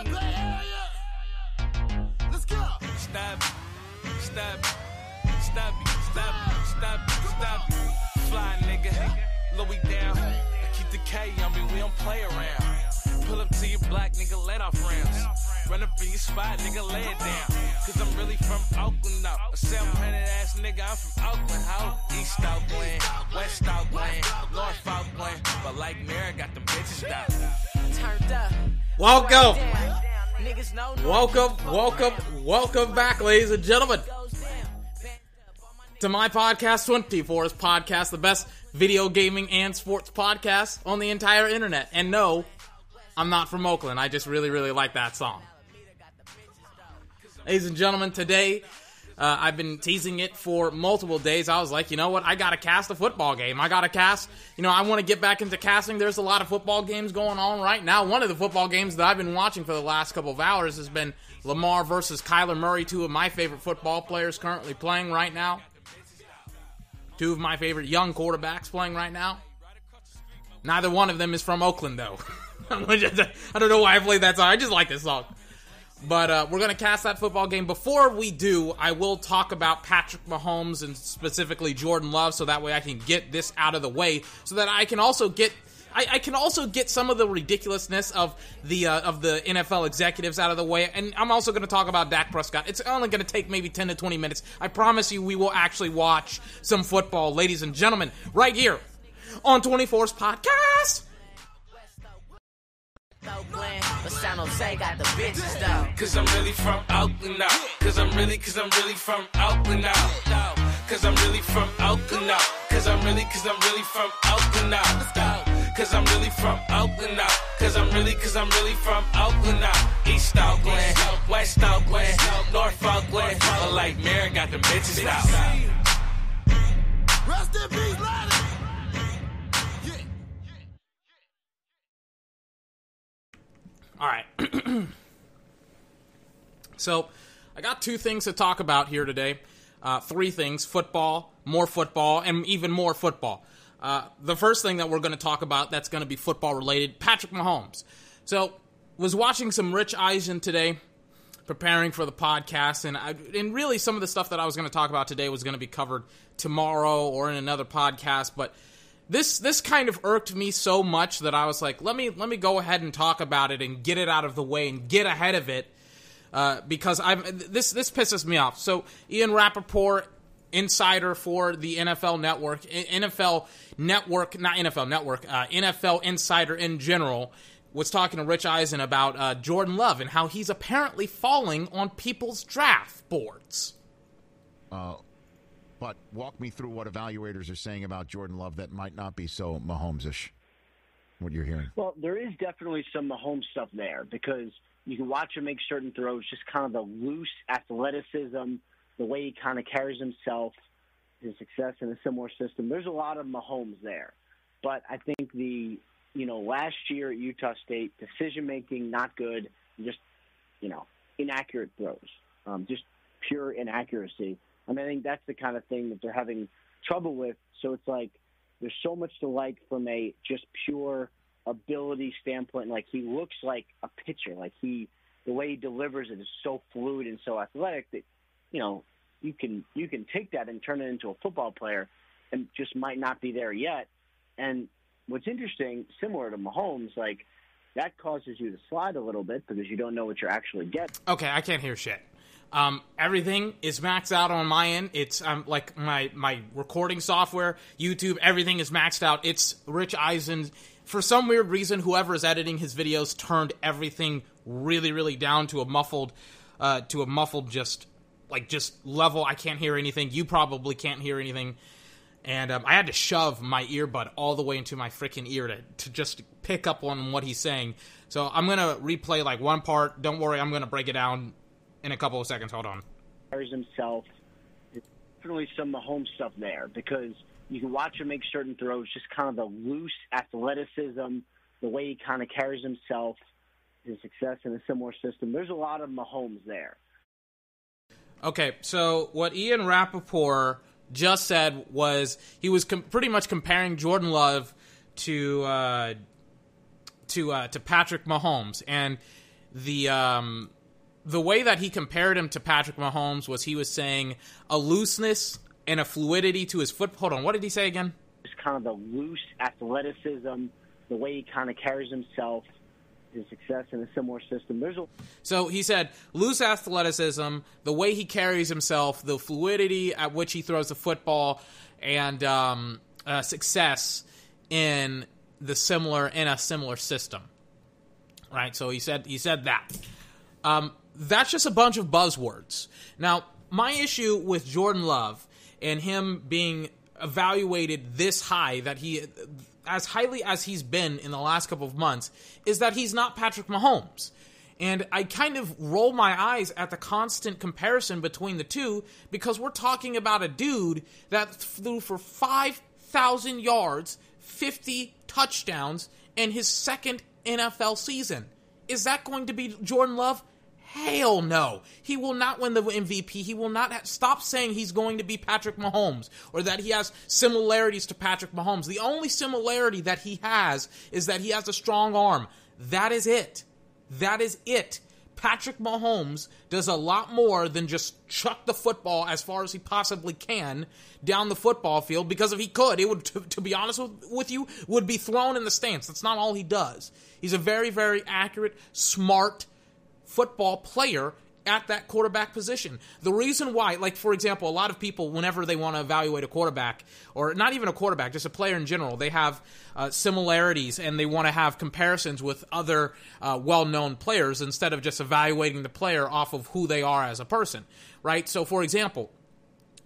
Stab, stab, stab, stab, stab, stab. Fly nigga, Louis down. I keep the K on me, we don't play around. Pull up to your black nigga, let off rounds. Run up in your spot, nigga, lay it down. Cause I'm really from Oakland. A self-handed ass nigga, I'm from Oakland, ho. East Oakland, West Oakland, North Oakland. But like Mary, got the bitches down. Turned up. Welcome. Welcome, welcome, welcome back, ladies and gentlemen, to my podcast, 24's podcast, the best video gaming and sports podcast on the entire internet. And no, I'm not from Oakland. I just really, really like that song. Ladies and gentlemen, today uh, I've been teasing it for multiple days. I was like, you know what? I got to cast a football game. I got to cast, you know, I want to get back into casting. There's a lot of football games going on right now. One of the football games that I've been watching for the last couple of hours has been Lamar versus Kyler Murray, two of my favorite football players currently playing right now. Two of my favorite young quarterbacks playing right now. Neither one of them is from Oakland, though. I don't know why I played that song. I just like this song. But uh, we're going to cast that football game. Before we do, I will talk about Patrick Mahomes and specifically Jordan Love, so that way I can get this out of the way, so that I can also get. I, I can also get some of the ridiculousness of the uh, of the NFL executives out of the way, and I'm also going to talk about Dak Prescott. It's only going to take maybe 10 to 20 minutes. I promise you, we will actually watch some football, ladies and gentlemen, right here on 24's podcast. Oakland, but San Jose got the bitches though. Cause I'm really from Oakland now. Cause I'm really, cause I'm really from Oakland now. Cause I'm really from Oakland now. Cause I'm really, cause I'm really from Oakland now. Cause I'm really from Oakland now. Cause I'm really, cause I'm really from Oakland now. East Oakland, West Oakland, North Oakland. But like Mary got the bitches out. Rest in peace, Laddie. All right. so, I got two things to talk about here today. Uh, three things football, more football, and even more football. Uh, the first thing that we're going to talk about that's going to be football related Patrick Mahomes. So, was watching some Rich Eisen today, preparing for the podcast, and, I, and really some of the stuff that I was going to talk about today was going to be covered tomorrow or in another podcast, but this this kind of irked me so much that I was like, let me let me go ahead and talk about it and get it out of the way and get ahead of it uh, because I'm this this pisses me off. So Ian Rapoport, insider for the NFL Network, NFL Network, not NFL Network, uh, NFL insider in general. Was talking to Rich Eisen about uh, Jordan Love and how he's apparently falling on people's draft boards. Uh, but walk me through what evaluators are saying about Jordan Love that might not be so Mahomes-ish. What you're hearing? Well, there is definitely some Mahomes stuff there because you can watch him make certain throws, just kind of the loose athleticism, the way he kind of carries himself, his success in a similar system. There's a lot of Mahomes there, but I think the you know last year at Utah State decision making not good, just you know inaccurate throws, um, just pure inaccuracy. Mean, I think that's the kind of thing that they're having trouble with. So it's like there's so much to like from a just pure ability standpoint. Like he looks like a pitcher. Like he, the way he delivers it is so fluid and so athletic that, you know, you can you can take that and turn it into a football player, and just might not be there yet. And what's interesting, similar to Mahomes, like that causes you to slide a little bit because you don't know what you're actually getting. Okay, I can't hear shit. Um, everything is maxed out on my end. It's um, like my my recording software, YouTube, everything is maxed out. It's Rich Eisen. For some weird reason, whoever is editing his videos turned everything really, really down to a muffled, uh, to a muffled just like just level. I can't hear anything. You probably can't hear anything. And um, I had to shove my earbud all the way into my freaking ear to, to just pick up on what he's saying. So I'm gonna replay like one part. Don't worry, I'm gonna break it down in a couple of seconds. Hold on. Carries himself. Definitely some Mahomes stuff there because you can watch him make certain throws, just kind of the loose athleticism, the way he kind of carries himself, his success in a similar system. There's a lot of Mahomes there. Okay, so what Ian Rapoport just said was he was com- pretty much comparing Jordan Love to uh, to uh, to Patrick Mahomes, and the um, the way that he compared him to Patrick Mahomes was he was saying a looseness and a fluidity to his foot. Hold on, what did he say again? Just kind of the loose athleticism, the way he kind of carries himself, his success in a similar system. There's a So he said loose athleticism, the way he carries himself, the fluidity at which he throws the football, and um, uh, success in the similar in a similar system. Right. So he said he said that. Um, that's just a bunch of buzzwords. Now, my issue with Jordan Love and him being evaluated this high, that he, as highly as he's been in the last couple of months, is that he's not Patrick Mahomes. And I kind of roll my eyes at the constant comparison between the two because we're talking about a dude that threw for 5,000 yards, 50 touchdowns in his second NFL season. Is that going to be Jordan Love? Hell no. He will not win the MVP. He will not ha- stop saying he's going to be Patrick Mahomes or that he has similarities to Patrick Mahomes. The only similarity that he has is that he has a strong arm. That is it. That is it. Patrick Mahomes does a lot more than just chuck the football as far as he possibly can down the football field because if he could, it would, to, to be honest with, with you, would be thrown in the stands. That's not all he does. He's a very, very accurate, smart, football player at that quarterback position. The reason why, like for example, a lot of people, whenever they want to evaluate a quarterback, or not even a quarterback, just a player in general, they have uh, similarities and they want to have comparisons with other uh, well-known players instead of just evaluating the player off of who they are as a person, right? So, for example.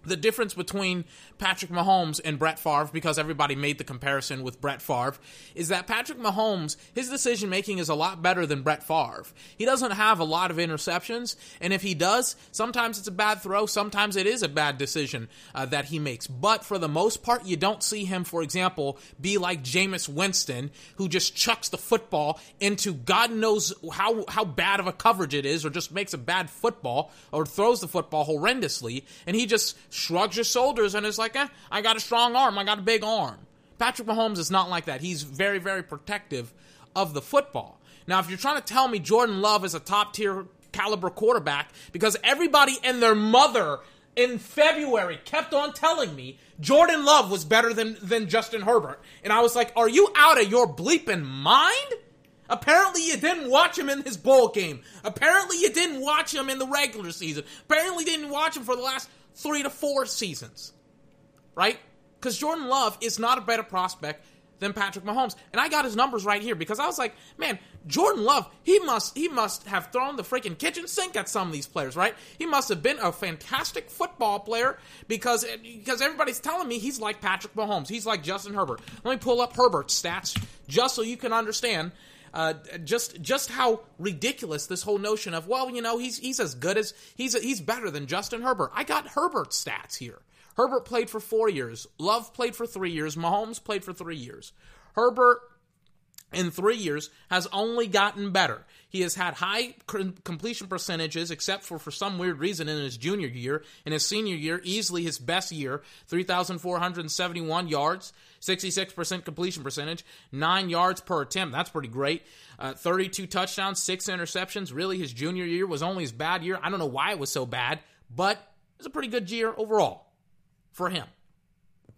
The difference between Patrick Mahomes and Brett Favre, because everybody made the comparison with Brett Favre, is that Patrick Mahomes, his decision making is a lot better than Brett Favre. He doesn't have a lot of interceptions, and if he does, sometimes it's a bad throw, sometimes it is a bad decision uh, that he makes. But for the most part, you don't see him, for example, be like Jameis Winston, who just chucks the football into God knows how, how bad of a coverage it is, or just makes a bad football, or throws the football horrendously, and he just shrugs his shoulders and is like, eh, I got a strong arm, I got a big arm. Patrick Mahomes is not like that. He's very, very protective of the football. Now, if you're trying to tell me Jordan Love is a top tier caliber quarterback, because everybody and their mother in February kept on telling me Jordan Love was better than, than Justin Herbert. And I was like, are you out of your bleeping mind? Apparently, you didn't watch him in his bowl game. Apparently, you didn't watch him in the regular season. Apparently, you didn't watch him for the last three to four seasons. Right? Because Jordan Love is not a better prospect than Patrick Mahomes. And I got his numbers right here because I was like, man, Jordan Love, he must he must have thrown the freaking kitchen sink at some of these players, right? He must have been a fantastic football player because because everybody's telling me he's like Patrick Mahomes. He's like Justin Herbert. Let me pull up Herbert's stats just so you can understand uh, just just how ridiculous this whole notion of well, you know, he's he's as good as he's he's better than Justin Herbert. I got Herbert's stats here. Herbert played for four years. Love played for three years. Mahomes played for three years. Herbert in three years has only gotten better. He has had high completion percentages, except for for some weird reason in his junior year. In his senior year, easily his best year, 3,471 yards, 66% completion percentage, 9 yards per attempt. That's pretty great. Uh, 32 touchdowns, 6 interceptions. Really, his junior year was only his bad year. I don't know why it was so bad, but it was a pretty good year overall for him.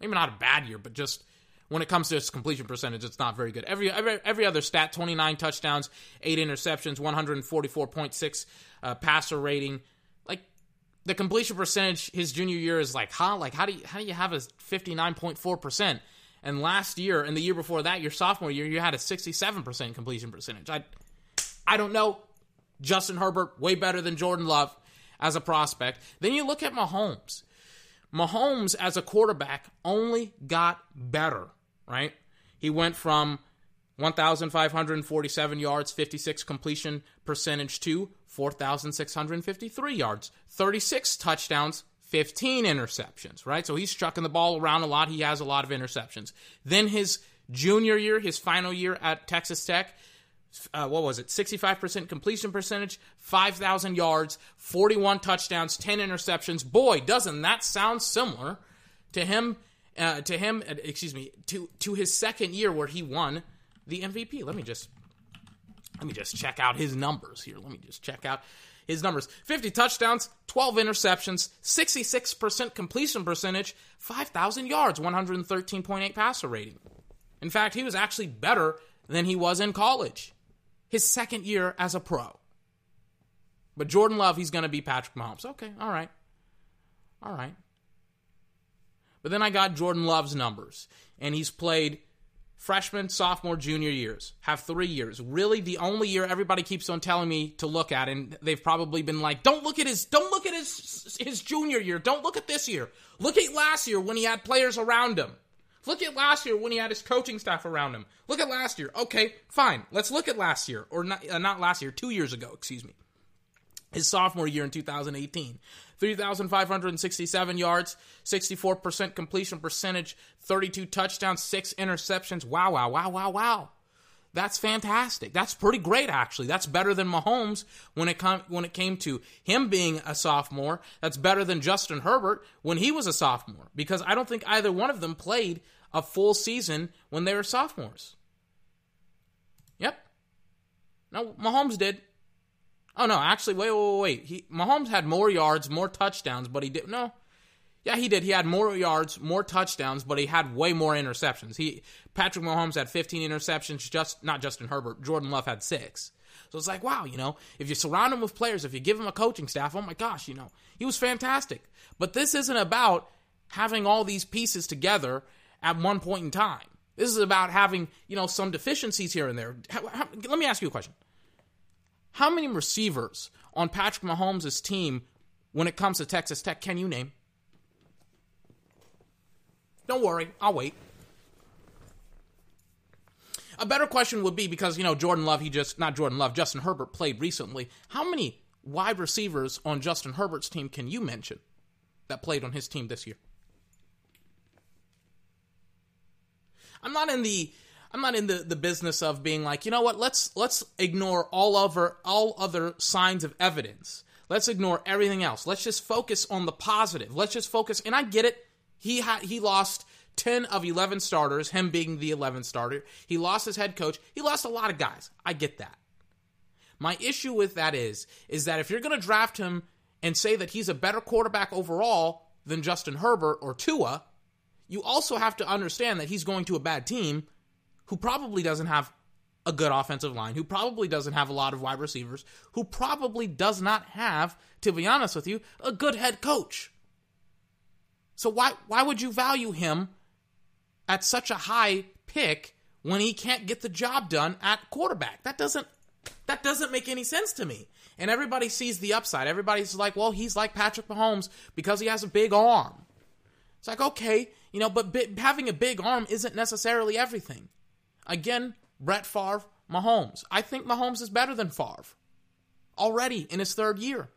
Maybe not a bad year, but just when it comes to his completion percentage, it's not very good. Every every, every other stat: twenty nine touchdowns, eight interceptions, one hundred forty four point six uh, passer rating. Like the completion percentage, his junior year is like, huh? Like how do you how do you have a fifty nine point four percent? And last year and the year before that, your sophomore year, you had a sixty seven percent completion percentage. I I don't know. Justin Herbert way better than Jordan Love as a prospect. Then you look at Mahomes. Mahomes as a quarterback only got better, right? He went from 1,547 yards, 56 completion percentage to 4,653 yards, 36 touchdowns, 15 interceptions, right? So he's chucking the ball around a lot. He has a lot of interceptions. Then his junior year, his final year at Texas Tech, uh, what was it? 65% completion percentage, 5,000 yards, 41 touchdowns, 10 interceptions. Boy, doesn't that sound similar to him? Uh, to him, uh, excuse me, to to his second year where he won the MVP. Let me just Let me just check out his numbers here. Let me just check out his numbers 50 touchdowns, 12 interceptions, 66% completion percentage, 5,000 yards, 113.8 passer rating. In fact, he was actually better than he was in college, his second year as a pro. But Jordan Love, he's going to be Patrick Mahomes. Okay, all right. All right. But then I got Jordan Love's numbers, and he's played freshman, sophomore, junior years, have three years. Really, the only year everybody keeps on telling me to look at, and they've probably been like, "Don't look at his, don't look at his his junior year. Don't look at this year. Look at last year when he had players around him. Look at last year when he had his coaching staff around him. Look at last year. Okay, fine. Let's look at last year, or not, uh, not last year, two years ago. Excuse me." His sophomore year in 2018. 3,567 yards, 64% completion percentage, 32 touchdowns, 6 interceptions. Wow, wow, wow, wow, wow. That's fantastic. That's pretty great, actually. That's better than Mahomes when it com- when it came to him being a sophomore. That's better than Justin Herbert when he was a sophomore because I don't think either one of them played a full season when they were sophomores. Yep. No, Mahomes did. Oh no, actually, wait, wait, wait. He Mahomes had more yards, more touchdowns, but he did no. Yeah, he did. He had more yards, more touchdowns, but he had way more interceptions. He Patrick Mahomes had 15 interceptions, just not Justin Herbert. Jordan Love had six. So it's like, wow, you know, if you surround him with players, if you give him a coaching staff, oh my gosh, you know, he was fantastic. But this isn't about having all these pieces together at one point in time. This is about having, you know, some deficiencies here and there. Let me ask you a question. How many receivers on Patrick Mahomes' team when it comes to Texas Tech can you name? Don't worry, I'll wait. A better question would be because, you know, Jordan Love, he just, not Jordan Love, Justin Herbert played recently. How many wide receivers on Justin Herbert's team can you mention that played on his team this year? I'm not in the I'm not in the, the business of being like, you know what, let's let's ignore all other all other signs of evidence. Let's ignore everything else. Let's just focus on the positive. Let's just focus and I get it. He had he lost 10 of 11 starters, him being the 11th starter. He lost his head coach. He lost a lot of guys. I get that. My issue with that is is that if you're going to draft him and say that he's a better quarterback overall than Justin Herbert or Tua, you also have to understand that he's going to a bad team who probably doesn't have a good offensive line, who probably doesn't have a lot of wide receivers, who probably does not have, to be honest with you, a good head coach. So why why would you value him at such a high pick when he can't get the job done at quarterback? That doesn't that doesn't make any sense to me. And everybody sees the upside. Everybody's like, well, he's like Patrick Mahomes because he has a big arm. It's like, okay, you know, but having a big arm isn't necessarily everything. Again, Brett Favre, Mahomes. I think Mahomes is better than Favre already in his third year.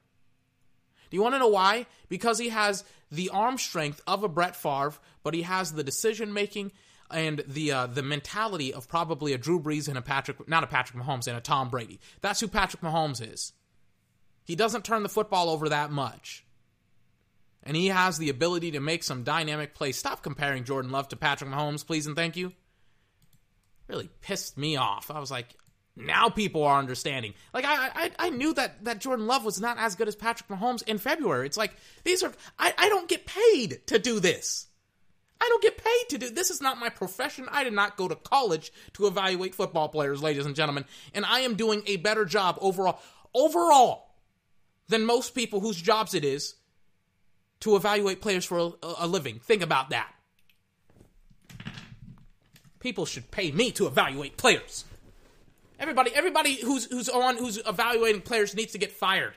Do you want to know why? Because he has the arm strength of a Brett Favre, but he has the decision making and the uh, the mentality of probably a Drew Brees and a Patrick, not a Patrick Mahomes and a Tom Brady. That's who Patrick Mahomes is. He doesn't turn the football over that much. And he has the ability to make some dynamic plays. Stop comparing Jordan Love to Patrick Mahomes, please and thank you really pissed me off. I was like, now people are understanding. Like I, I, I knew that that Jordan Love was not as good as Patrick Mahomes in February. It's like these are I, I don't get paid to do this. I don't get paid to do this. Is not my profession. I did not go to college to evaluate football players, ladies and gentlemen, and I am doing a better job overall, overall, than most people whose jobs it is to evaluate players for a, a living. Think about that. People should pay me to evaluate players. Everybody, everybody who's who's on who's evaluating players needs to get fired.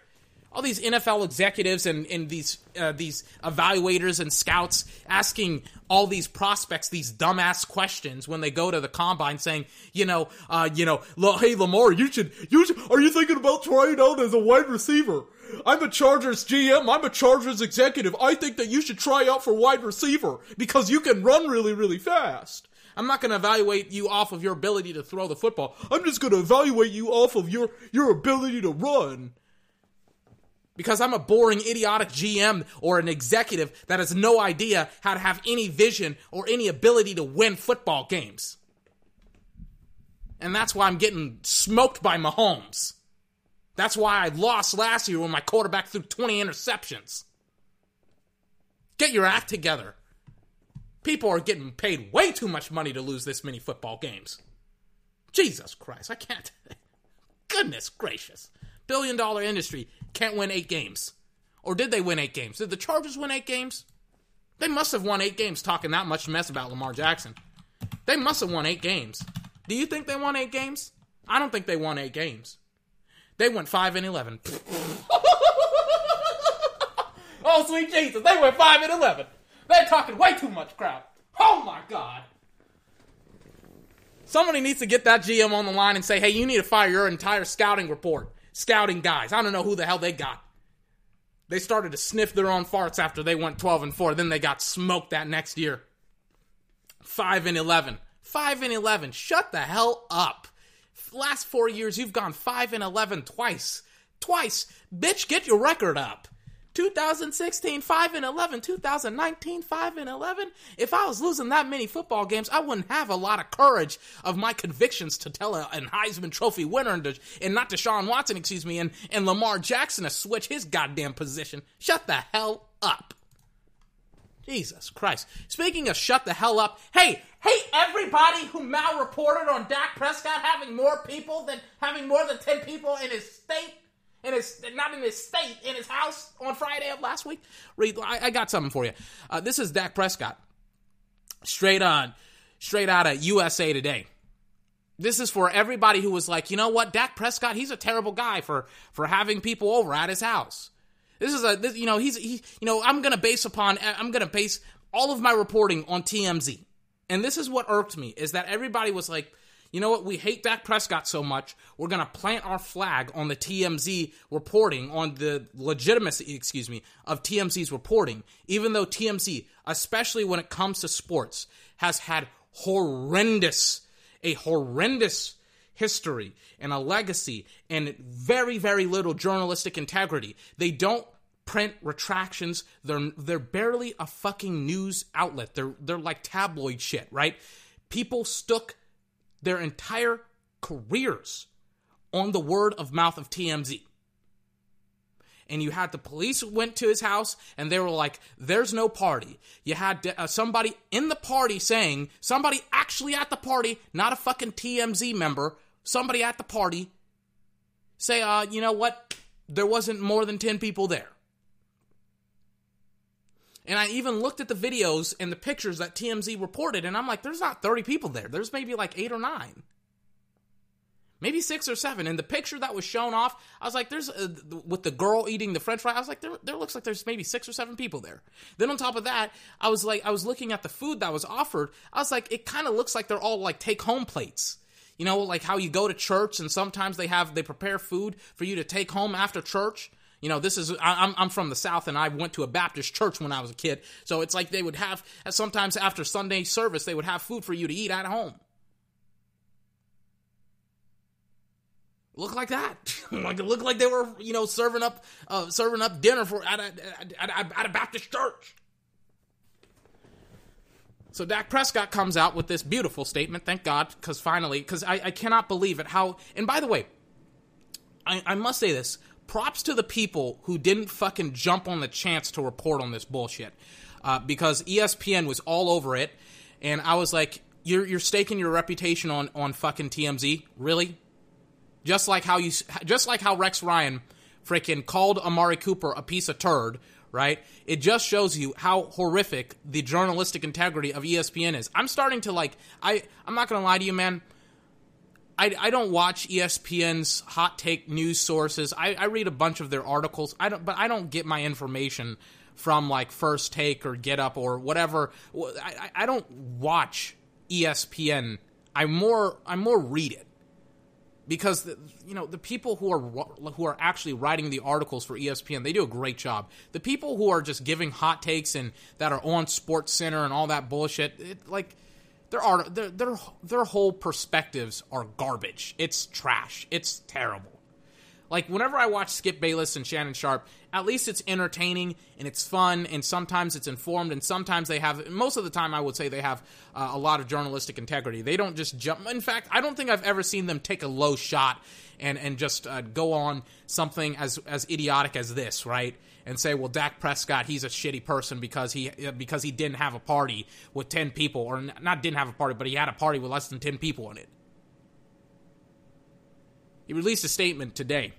All these NFL executives and, and these uh, these evaluators and scouts asking all these prospects these dumbass questions when they go to the combine, saying, you know, uh, you know, hey Lamar, you should, you should, are you thinking about trying out as a wide receiver? I'm a Chargers GM. I'm a Chargers executive. I think that you should try out for wide receiver because you can run really, really fast. I'm not going to evaluate you off of your ability to throw the football. I'm just going to evaluate you off of your your ability to run. Because I'm a boring, idiotic GM or an executive that has no idea how to have any vision or any ability to win football games. And that's why I'm getting smoked by Mahomes. That's why I lost last year when my quarterback threw 20 interceptions. Get your act together. People are getting paid way too much money to lose this many football games. Jesus Christ, I can't. Goodness gracious. Billion dollar industry can't win eight games. Or did they win eight games? Did the Chargers win eight games? They must have won eight games talking that much mess about Lamar Jackson. They must have won eight games. Do you think they won eight games? I don't think they won eight games. They went five and eleven. oh sweet Jesus, they went five and eleven. They're talking way too much crap. Oh my God. Somebody needs to get that GM on the line and say, hey, you need to fire your entire scouting report. Scouting guys. I don't know who the hell they got. They started to sniff their own farts after they went 12 and 4. Then they got smoked that next year. 5 and 11. 5 and 11. Shut the hell up. Last 4 years you've gone 5 and 11 twice. Twice. Bitch, get your record up. 2016 5 and 11 2019 5 and 11 if i was losing that many football games i wouldn't have a lot of courage of my convictions to tell a, an heisman trophy winner and, to, and not watson excuse me and, and lamar jackson to switch his goddamn position. Shut the hell up. Jesus christ. Speaking of shut the hell up hey hey everybody who malreported on dak prescott having more people than having more than 10 people in his state in his not in his state in his house on Friday of last week. Read, I, I got something for you. Uh, this is Dak Prescott, straight on, straight out of USA Today. This is for everybody who was like, you know what, Dak Prescott, he's a terrible guy for for having people over at his house. This is a, this, you know, he's he, you know, I'm gonna base upon, I'm gonna base all of my reporting on TMZ, and this is what irked me is that everybody was like you know what? We hate Dak Prescott so much. We're going to plant our flag on the TMZ reporting, on the legitimacy, excuse me, of TMZ's reporting, even though TMZ, especially when it comes to sports, has had horrendous, a horrendous history and a legacy and very, very little journalistic integrity. They don't print retractions. They're they're barely a fucking news outlet. They're they're like tabloid shit, right? People stuck their entire careers on the word of mouth of TMZ. And you had the police went to his house and they were like, there's no party. You had uh, somebody in the party saying, somebody actually at the party, not a fucking TMZ member, somebody at the party say, uh, you know what? There wasn't more than 10 people there. And I even looked at the videos and the pictures that TMZ reported, and I'm like, there's not 30 people there. There's maybe like eight or nine. Maybe six or seven. And the picture that was shown off, I was like, there's, uh, with the girl eating the french fry, I was like, there, there looks like there's maybe six or seven people there. Then on top of that, I was like, I was looking at the food that was offered. I was like, it kind of looks like they're all like take home plates. You know, like how you go to church and sometimes they have, they prepare food for you to take home after church. You know, this is I'm I'm from the South, and I went to a Baptist church when I was a kid. So it's like they would have sometimes after Sunday service, they would have food for you to eat at home. Look like that. like it looked like they were, you know, serving up uh, serving up dinner for at a, at, at a Baptist church. So Dak Prescott comes out with this beautiful statement. Thank God, because finally, because I, I cannot believe it. How and by the way, I, I must say this props to the people who didn't fucking jump on the chance to report on this bullshit. Uh, because ESPN was all over it, and I was like, "You're you're staking your reputation on on fucking TMZ, really?" Just like how you, just like how Rex Ryan freaking called Amari Cooper a piece of turd, right? It just shows you how horrific the journalistic integrity of ESPN is. I'm starting to like, I I'm not gonna lie to you, man. I, I don't watch ESPN's hot take news sources. I, I read a bunch of their articles. I don't, but I don't get my information from like First Take or Get Up or whatever. I, I don't watch ESPN. I more I more read it because the, you know the people who are who are actually writing the articles for ESPN they do a great job. The people who are just giving hot takes and that are on Sports Center and all that bullshit, it, like their art, their, their their whole perspectives are garbage. It's trash. It's terrible. Like whenever I watch Skip Bayless and Shannon Sharpe, at least it's entertaining and it's fun, and sometimes it's informed, and sometimes they have. Most of the time, I would say they have uh, a lot of journalistic integrity. They don't just jump. In fact, I don't think I've ever seen them take a low shot and and just uh, go on something as as idiotic as this, right? And say, well, Dak Prescott, he's a shitty person because he because he didn't have a party with ten people, or not didn't have a party, but he had a party with less than ten people in it. He released a statement today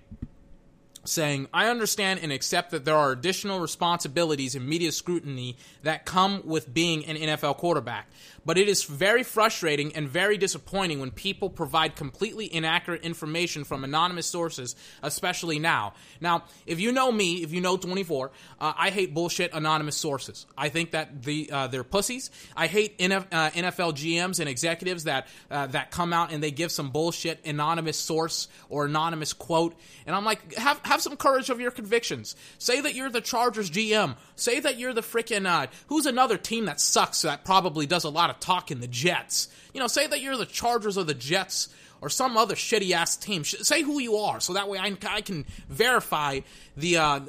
saying, I understand and accept that there are additional responsibilities and media scrutiny that come with being an NFL quarterback. But it is very frustrating and very disappointing when people provide completely inaccurate information from anonymous sources, especially now. Now, if you know me, if you know 24, uh, I hate bullshit anonymous sources. I think that the uh, they're pussies. I hate NF, uh, NFL GMs and executives that uh, that come out and they give some bullshit anonymous source or anonymous quote. And I'm like, have have some courage of your convictions. Say that you're the Chargers GM. Say that you're the freaking uh, who's another team that sucks that probably does a lot of talking. The Jets. You know, say that you're the Chargers or the Jets or some other shitty ass team. Say who you are, so that way I, I can verify the uh,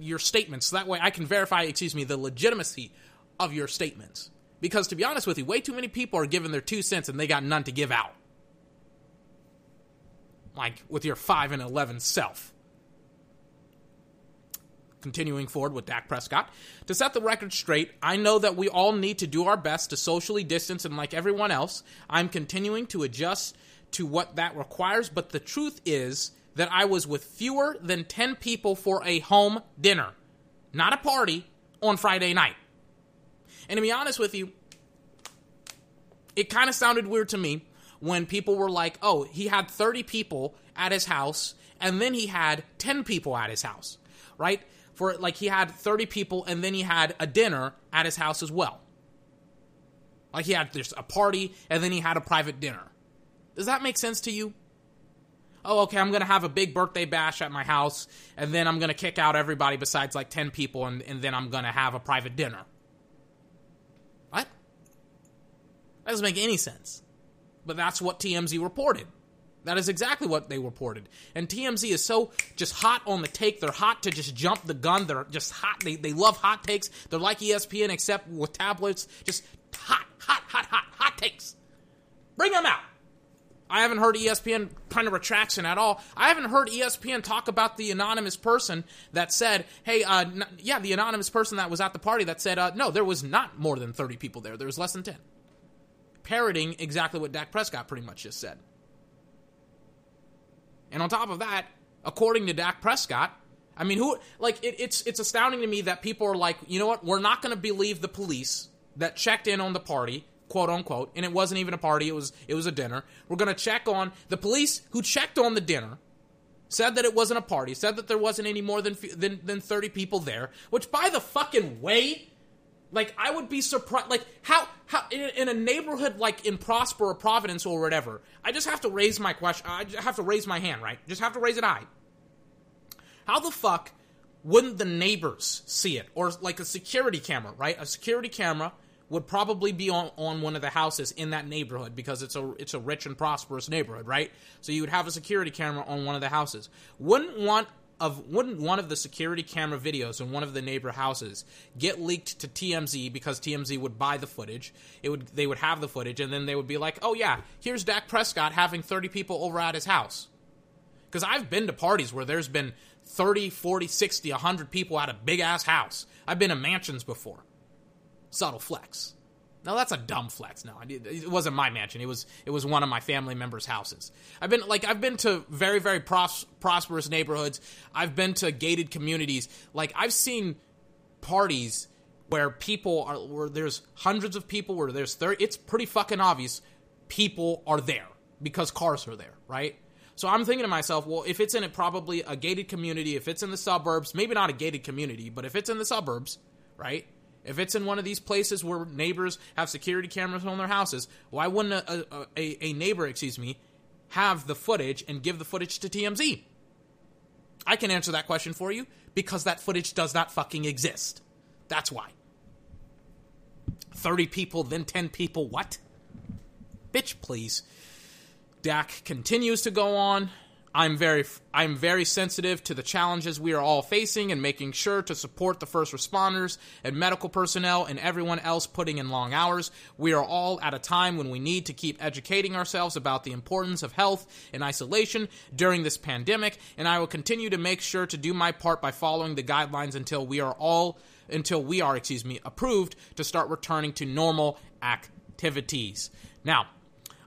your statements. So that way I can verify, excuse me, the legitimacy of your statements. Because to be honest with you, way too many people are giving their two cents and they got none to give out. Like with your five and eleven self. Continuing forward with Dak Prescott. To set the record straight, I know that we all need to do our best to socially distance, and like everyone else, I'm continuing to adjust to what that requires. But the truth is that I was with fewer than 10 people for a home dinner, not a party, on Friday night. And to be honest with you, it kind of sounded weird to me when people were like, oh, he had 30 people at his house, and then he had 10 people at his house, right? For like he had 30 people, and then he had a dinner at his house as well. Like he had there's a party, and then he had a private dinner. Does that make sense to you? Oh, okay, I'm gonna have a big birthday bash at my house, and then I'm gonna kick out everybody besides like 10 people, and, and then I'm gonna have a private dinner. What? That doesn't make any sense. But that's what TMZ reported. That is exactly what they reported. And TMZ is so just hot on the take. They're hot to just jump the gun. They're just hot. They, they love hot takes. They're like ESPN, except with tablets. Just hot, hot, hot, hot, hot takes. Bring them out. I haven't heard ESPN kind of retraction at all. I haven't heard ESPN talk about the anonymous person that said, "Hey, uh, n- yeah, the anonymous person that was at the party that said, uh, no, there was not more than thirty people there. There was less than ten. Parroting exactly what Dak Prescott pretty much just said. And on top of that, according to Dak Prescott, I mean, who like it, it's it's astounding to me that people are like, you know what, we're not going to believe the police that checked in on the party, quote unquote, and it wasn't even a party; it was it was a dinner. We're going to check on the police who checked on the dinner, said that it wasn't a party, said that there wasn't any more than than than thirty people there. Which, by the fucking way, like I would be surprised. Like how how in, in a neighborhood like in Prosper or Providence or whatever, I just have to raise my question. I just have to raise my hand, right? Just have to raise it high. How the fuck wouldn't the neighbors see it or like a security camera, right? A security camera would probably be on, on one of the houses in that neighborhood because it's a it's a rich and prosperous neighborhood, right? So you would have a security camera on one of the houses. Wouldn't want of wouldn't one of the security camera videos in one of the neighbor houses get leaked to TMZ because TMZ would buy the footage. It would they would have the footage and then they would be like, "Oh yeah, here's Dak Prescott having 30 people over at his house." Cuz I've been to parties where there's been 30, 40, 60, 100 people at a big ass house. I've been in mansions before. Subtle flex. No, that's a dumb flex. No, it wasn't my mansion. It was it was one of my family members' houses. I've been like I've been to very very pros- prosperous neighborhoods. I've been to gated communities. Like I've seen parties where people are where there's hundreds of people where there's 30 it's pretty fucking obvious people are there because cars are there, right? So I'm thinking to myself, well, if it's in a probably a gated community, if it's in the suburbs, maybe not a gated community, but if it's in the suburbs, right? If it's in one of these places where neighbors have security cameras on their houses, why wouldn't a, a, a, a neighbor, excuse me, have the footage and give the footage to TMZ? I can answer that question for you because that footage does not fucking exist. That's why. 30 people, then 10 people, what? Bitch, please. Dak continues to go on. I'm very I'm very sensitive to the challenges we are all facing and making sure to support the first responders and medical personnel and everyone else putting in long hours. We are all at a time when we need to keep educating ourselves about the importance of health and isolation during this pandemic, and I will continue to make sure to do my part by following the guidelines until we are all until we are, excuse me, approved to start returning to normal activities. Now,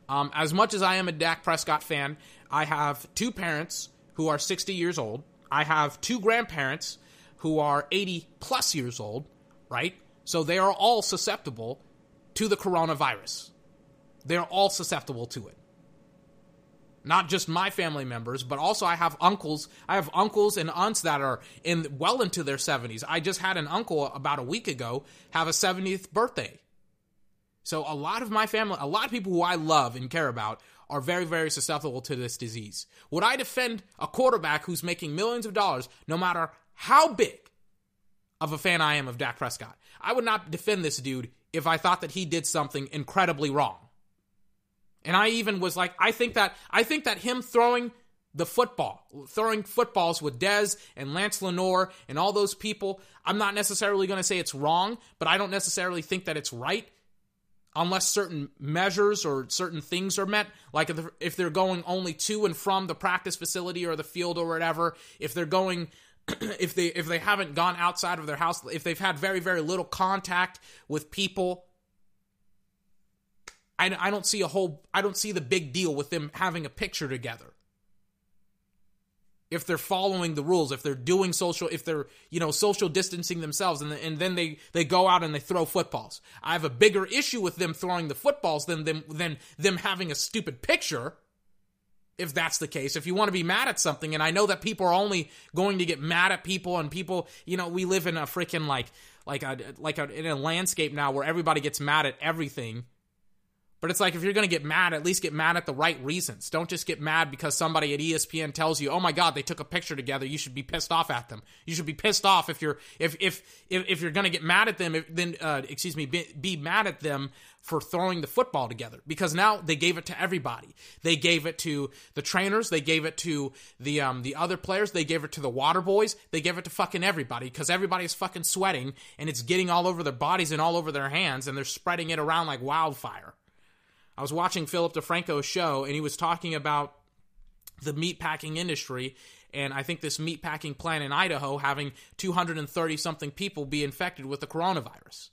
um, as much as I am a Dak Prescott fan, I have two parents who are 60 years old. I have two grandparents who are 80 plus years old, right? So they are all susceptible to the coronavirus. They're all susceptible to it. Not just my family members, but also I have uncles. I have uncles and aunts that are in well into their 70s. I just had an uncle about a week ago have a 70th birthday. So a lot of my family, a lot of people who I love and care about are very, very susceptible to this disease. Would I defend a quarterback who's making millions of dollars, no matter how big of a fan I am of Dak Prescott? I would not defend this dude if I thought that he did something incredibly wrong. And I even was like, I think that I think that him throwing the football, throwing footballs with Dez and Lance Lenoir and all those people, I'm not necessarily going to say it's wrong, but I don't necessarily think that it's right unless certain measures or certain things are met like if they're going only to and from the practice facility or the field or whatever if they're going if they if they haven't gone outside of their house if they've had very very little contact with people I, I don't see a whole i don't see the big deal with them having a picture together if they're following the rules, if they're doing social, if they're you know social distancing themselves, and and then they they go out and they throw footballs. I have a bigger issue with them throwing the footballs than them than them having a stupid picture. If that's the case, if you want to be mad at something, and I know that people are only going to get mad at people, and people, you know, we live in a freaking like like a like a, in a landscape now where everybody gets mad at everything but it's like if you're going to get mad, at least get mad at the right reasons. Don't just get mad because somebody at ESPN tells you, "Oh my God, they took a picture together." You should be pissed off at them. You should be pissed off if you're if if if, if you're going to get mad at them. If, then uh, excuse me, be, be mad at them for throwing the football together because now they gave it to everybody. They gave it to the trainers. They gave it to the um the other players. They gave it to the water boys. They gave it to fucking everybody because everybody's fucking sweating and it's getting all over their bodies and all over their hands and they're spreading it around like wildfire. I was watching Philip DeFranco's show, and he was talking about the meatpacking industry. And I think this meatpacking plant in Idaho having 230 something people be infected with the coronavirus.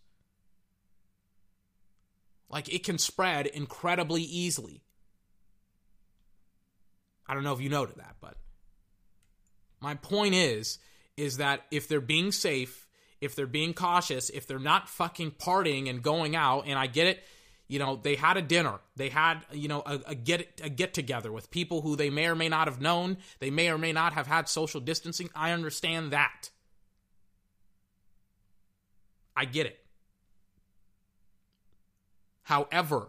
Like it can spread incredibly easily. I don't know if you noted that, but my point is is that if they're being safe, if they're being cautious, if they're not fucking partying and going out, and I get it, you know they had a dinner. They had you know a, a, get a get together with people who they may or may not have known. They may or may not have had social distancing. I understand that. I get it. However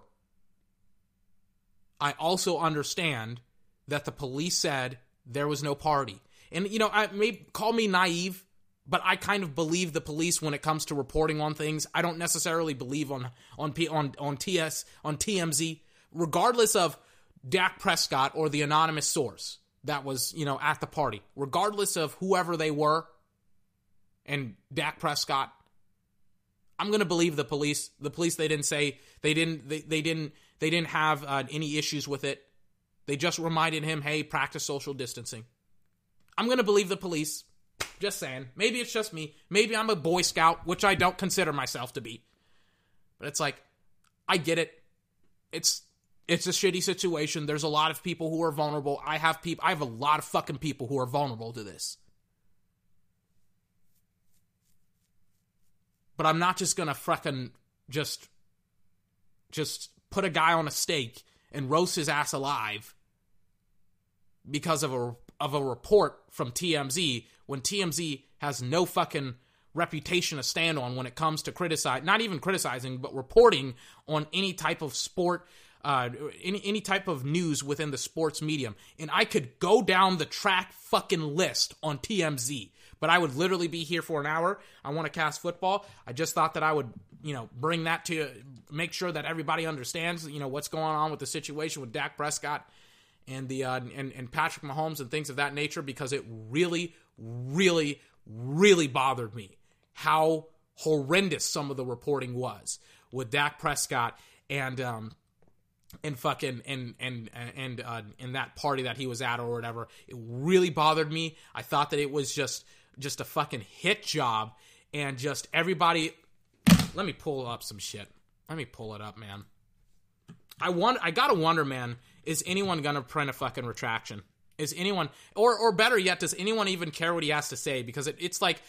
i also understand that the police said there was no party. And you know i may call me naive but I kind of believe the police when it comes to reporting on things. I don't necessarily believe on on P, on on TS on TMZ, regardless of Dak Prescott or the anonymous source that was you know at the party, regardless of whoever they were, and Dak Prescott. I'm gonna believe the police. The police they didn't say they didn't they, they didn't they didn't have uh, any issues with it. They just reminded him, hey, practice social distancing. I'm gonna believe the police just saying. Maybe it's just me. Maybe I'm a Boy Scout, which I don't consider myself to be. But it's like, I get it. It's it's a shitty situation. There's a lot of people who are vulnerable. I have people. I have a lot of fucking people who are vulnerable to this. But I'm not just gonna fucking just just put a guy on a stake and roast his ass alive because of a of a report from TMZ when TMZ has no fucking reputation to stand on when it comes to criticize not even criticizing but reporting on any type of sport uh, any any type of news within the sports medium. And I could go down the track fucking list on TMZ but I would literally be here for an hour. I want to cast football. I just thought that I would you know bring that to make sure that everybody understands you know what's going on with the situation with Dak Prescott and the uh, and and Patrick Mahomes and things of that nature because it really, really, really bothered me how horrendous some of the reporting was with Dak Prescott and um and fucking and and and uh, in that party that he was at or whatever. It really bothered me. I thought that it was just just a fucking hit job and just everybody. Let me pull up some shit. Let me pull it up, man. I want. I gotta wonder, man. Is anyone gonna print a fucking retraction? Is anyone, or or better yet, does anyone even care what he has to say? Because it, it's like,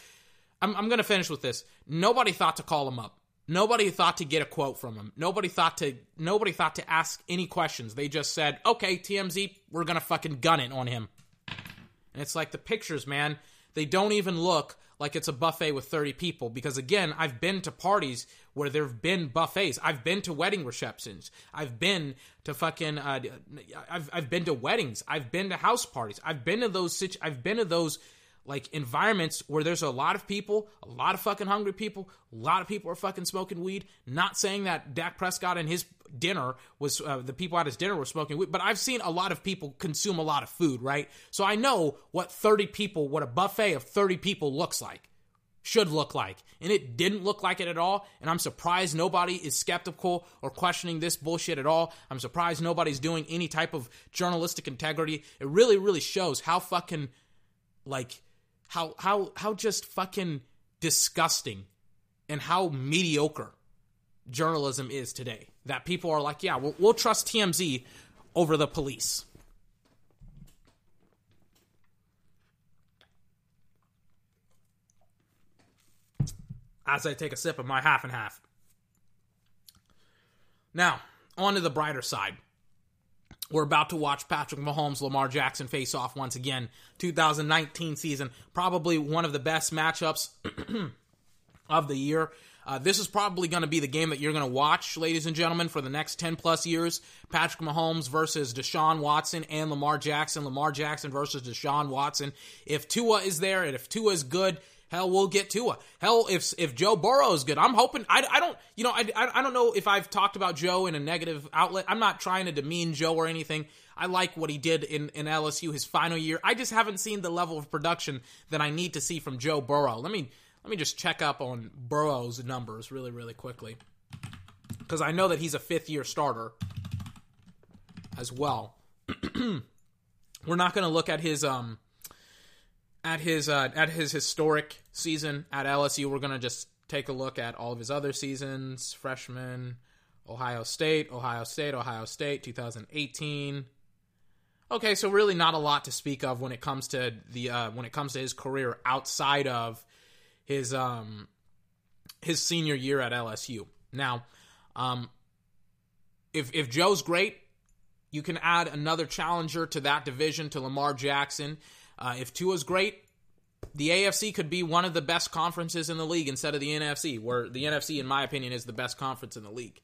I'm, I'm gonna finish with this. Nobody thought to call him up. Nobody thought to get a quote from him. Nobody thought to nobody thought to ask any questions. They just said, "Okay, TMZ, we're to fucking gun it on him." And it's like the pictures, man, they don't even look like it's a buffet with 30 people because again, I've been to parties where there've been buffets. I've been to wedding receptions. I've been to fucking uh, I've I've been to weddings. I've been to house parties. I've been to those situ- I've been to those like environments where there's a lot of people, a lot of fucking hungry people, a lot of people are fucking smoking weed. Not saying that Dak Prescott and his dinner was uh, the people at his dinner were smoking weed, but I've seen a lot of people consume a lot of food, right? So I know what 30 people, what a buffet of 30 people looks like. Should look like. And it didn't look like it at all. And I'm surprised nobody is skeptical or questioning this bullshit at all. I'm surprised nobody's doing any type of journalistic integrity. It really, really shows how fucking, like, how how how just fucking disgusting and how mediocre journalism is today. That people are like, yeah, we'll, we'll trust TMZ over the police. As I take a sip of my half and half. Now, on to the brighter side. We're about to watch Patrick Mahomes, Lamar Jackson face off once again. 2019 season, probably one of the best matchups of the year. Uh, this is probably going to be the game that you're going to watch, ladies and gentlemen, for the next 10 plus years. Patrick Mahomes versus Deshaun Watson and Lamar Jackson. Lamar Jackson versus Deshaun Watson. If Tua is there and if Tua is good, Hell, we'll get Tua. Hell, if if Joe Burrow is good, I'm hoping. I, I don't, you know, I, I don't know if I've talked about Joe in a negative outlet. I'm not trying to demean Joe or anything. I like what he did in, in LSU his final year. I just haven't seen the level of production that I need to see from Joe Burrow. Let me let me just check up on Burrow's numbers really, really quickly. Because I know that he's a fifth year starter as well. We're not going to look at his um at his uh, at his historic season at LSU. We're gonna just take a look at all of his other seasons: freshman, Ohio State, Ohio State, Ohio State, 2018. Okay, so really not a lot to speak of when it comes to the uh, when it comes to his career outside of his um his senior year at LSU. Now, um, if if Joe's great, you can add another challenger to that division to Lamar Jackson. Uh, if Tua's great, the AFC could be one of the best conferences in the league instead of the NFC, where the NFC, in my opinion, is the best conference in the league.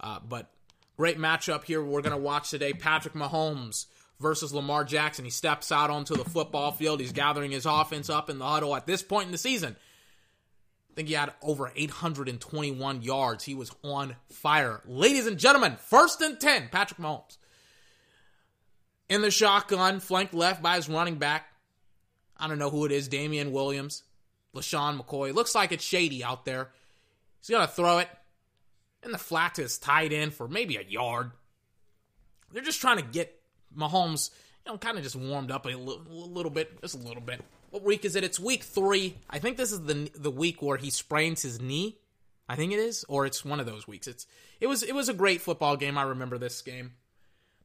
Uh, but great matchup here. We're going to watch today Patrick Mahomes versus Lamar Jackson. He steps out onto the football field. He's gathering his offense up in the huddle at this point in the season. I think he had over 821 yards. He was on fire. Ladies and gentlemen, first and 10, Patrick Mahomes. In the shotgun, flanked left by his running back, I don't know who it is, Damien Williams, LeSean McCoy. Looks like it's shady out there. He's going to throw it. And the flat is tied in for maybe a yard. They're just trying to get Mahomes, you know, kind of just warmed up a little, little bit, just a little bit. What week is it? It's week three. I think this is the the week where he sprains his knee. I think it is, or it's one of those weeks. It's it was it was a great football game. I remember this game.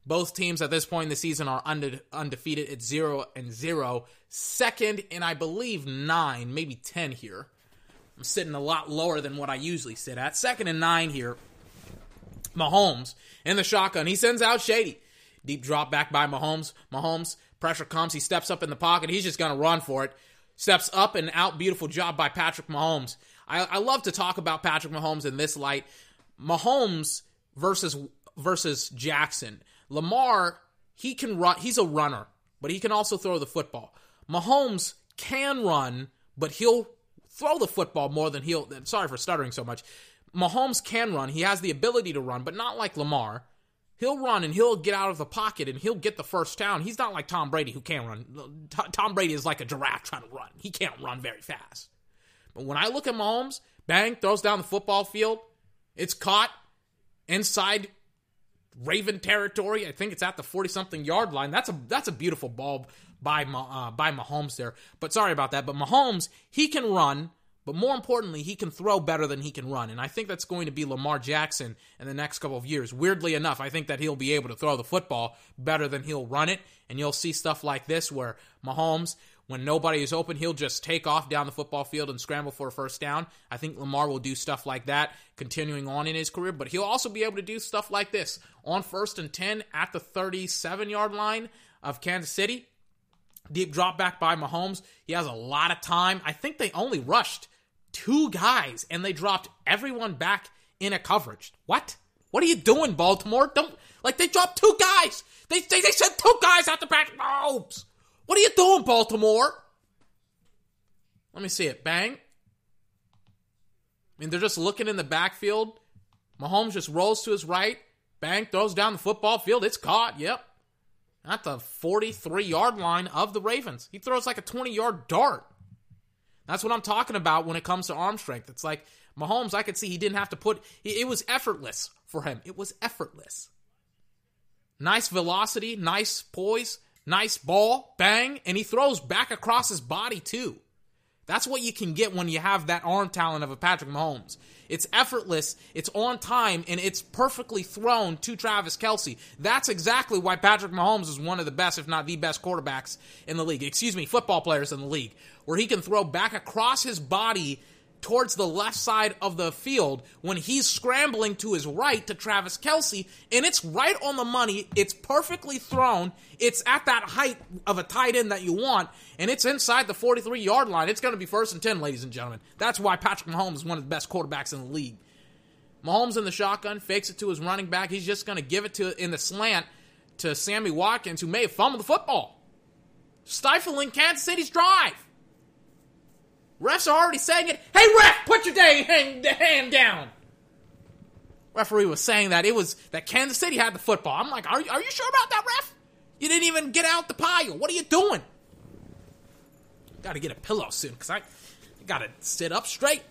Both teams at this point in the season are unde- undefeated at zero and zero. Second, and I believe nine, maybe ten here. I'm sitting a lot lower than what I usually sit at. Second and nine here. Mahomes in the shotgun. He sends out Shady. Deep drop back by Mahomes. Mahomes, pressure comes. He steps up in the pocket. He's just going to run for it. Steps up and out. Beautiful job by Patrick Mahomes. I, I love to talk about Patrick Mahomes in this light. Mahomes versus versus Jackson. Lamar, he can run. He's a runner, but he can also throw the football. Mahomes can run, but he'll throw the football more than he'll. Sorry for stuttering so much. Mahomes can run. He has the ability to run, but not like Lamar. He'll run and he'll get out of the pocket and he'll get the first down. He's not like Tom Brady who can't run. Tom Brady is like a giraffe trying to run. He can't run very fast. But when I look at Mahomes, bang, throws down the football field. It's caught inside Raven territory. I think it's at the 40 something yard line. That's a that's a beautiful ball by uh, by Mahomes there. But sorry about that. But Mahomes, he can run, but more importantly, he can throw better than he can run. And I think that's going to be Lamar Jackson in the next couple of years. Weirdly enough, I think that he'll be able to throw the football better than he'll run it. And you'll see stuff like this where Mahomes when nobody is open, he'll just take off down the football field and scramble for a first down. I think Lamar will do stuff like that continuing on in his career, but he'll also be able to do stuff like this on first and 10 at the 37 yard line of Kansas City. Deep drop back by Mahomes. He has a lot of time. I think they only rushed two guys and they dropped everyone back in a coverage. What? What are you doing, Baltimore? Don't like they dropped two guys. They they, they sent two guys out the back. Mahomes. What are you doing, Baltimore? Let me see it. Bang. I mean, they're just looking in the backfield. Mahomes just rolls to his right. Bang, throws down the football field. It's caught. Yep. At the 43 yard line of the Ravens. He throws like a 20 yard dart. That's what I'm talking about when it comes to arm strength. It's like Mahomes, I could see he didn't have to put, it was effortless for him. It was effortless. Nice velocity, nice poise. Nice ball, bang, and he throws back across his body too. That's what you can get when you have that arm talent of a Patrick Mahomes. It's effortless, it's on time, and it's perfectly thrown to Travis Kelce. That's exactly why Patrick Mahomes is one of the best, if not the best, quarterbacks in the league. Excuse me, football players in the league, where he can throw back across his body towards the left side of the field when he's scrambling to his right to Travis Kelce, and it's right on the money. It's perfectly thrown. It's at that height of a tight end that you want, and it's inside the 43 yard line. It's going to be first and 10, ladies and gentlemen. That's why Patrick Mahomes is one of the best quarterbacks in the league. Mahomes in the shotgun, fakes it to his running back. He's just going to give it to in the slant to Sammy Watkins, who may have fumbled the football, stifling Kansas City's drive. Refs are already saying it. Hey, ref, put your dang hand, hand down. Referee was saying that it was that Kansas City had the football. I'm like, are, are you sure about that, ref? You didn't even get out the pile. What are you doing? Got to get a pillow soon because I, I got to sit up straight.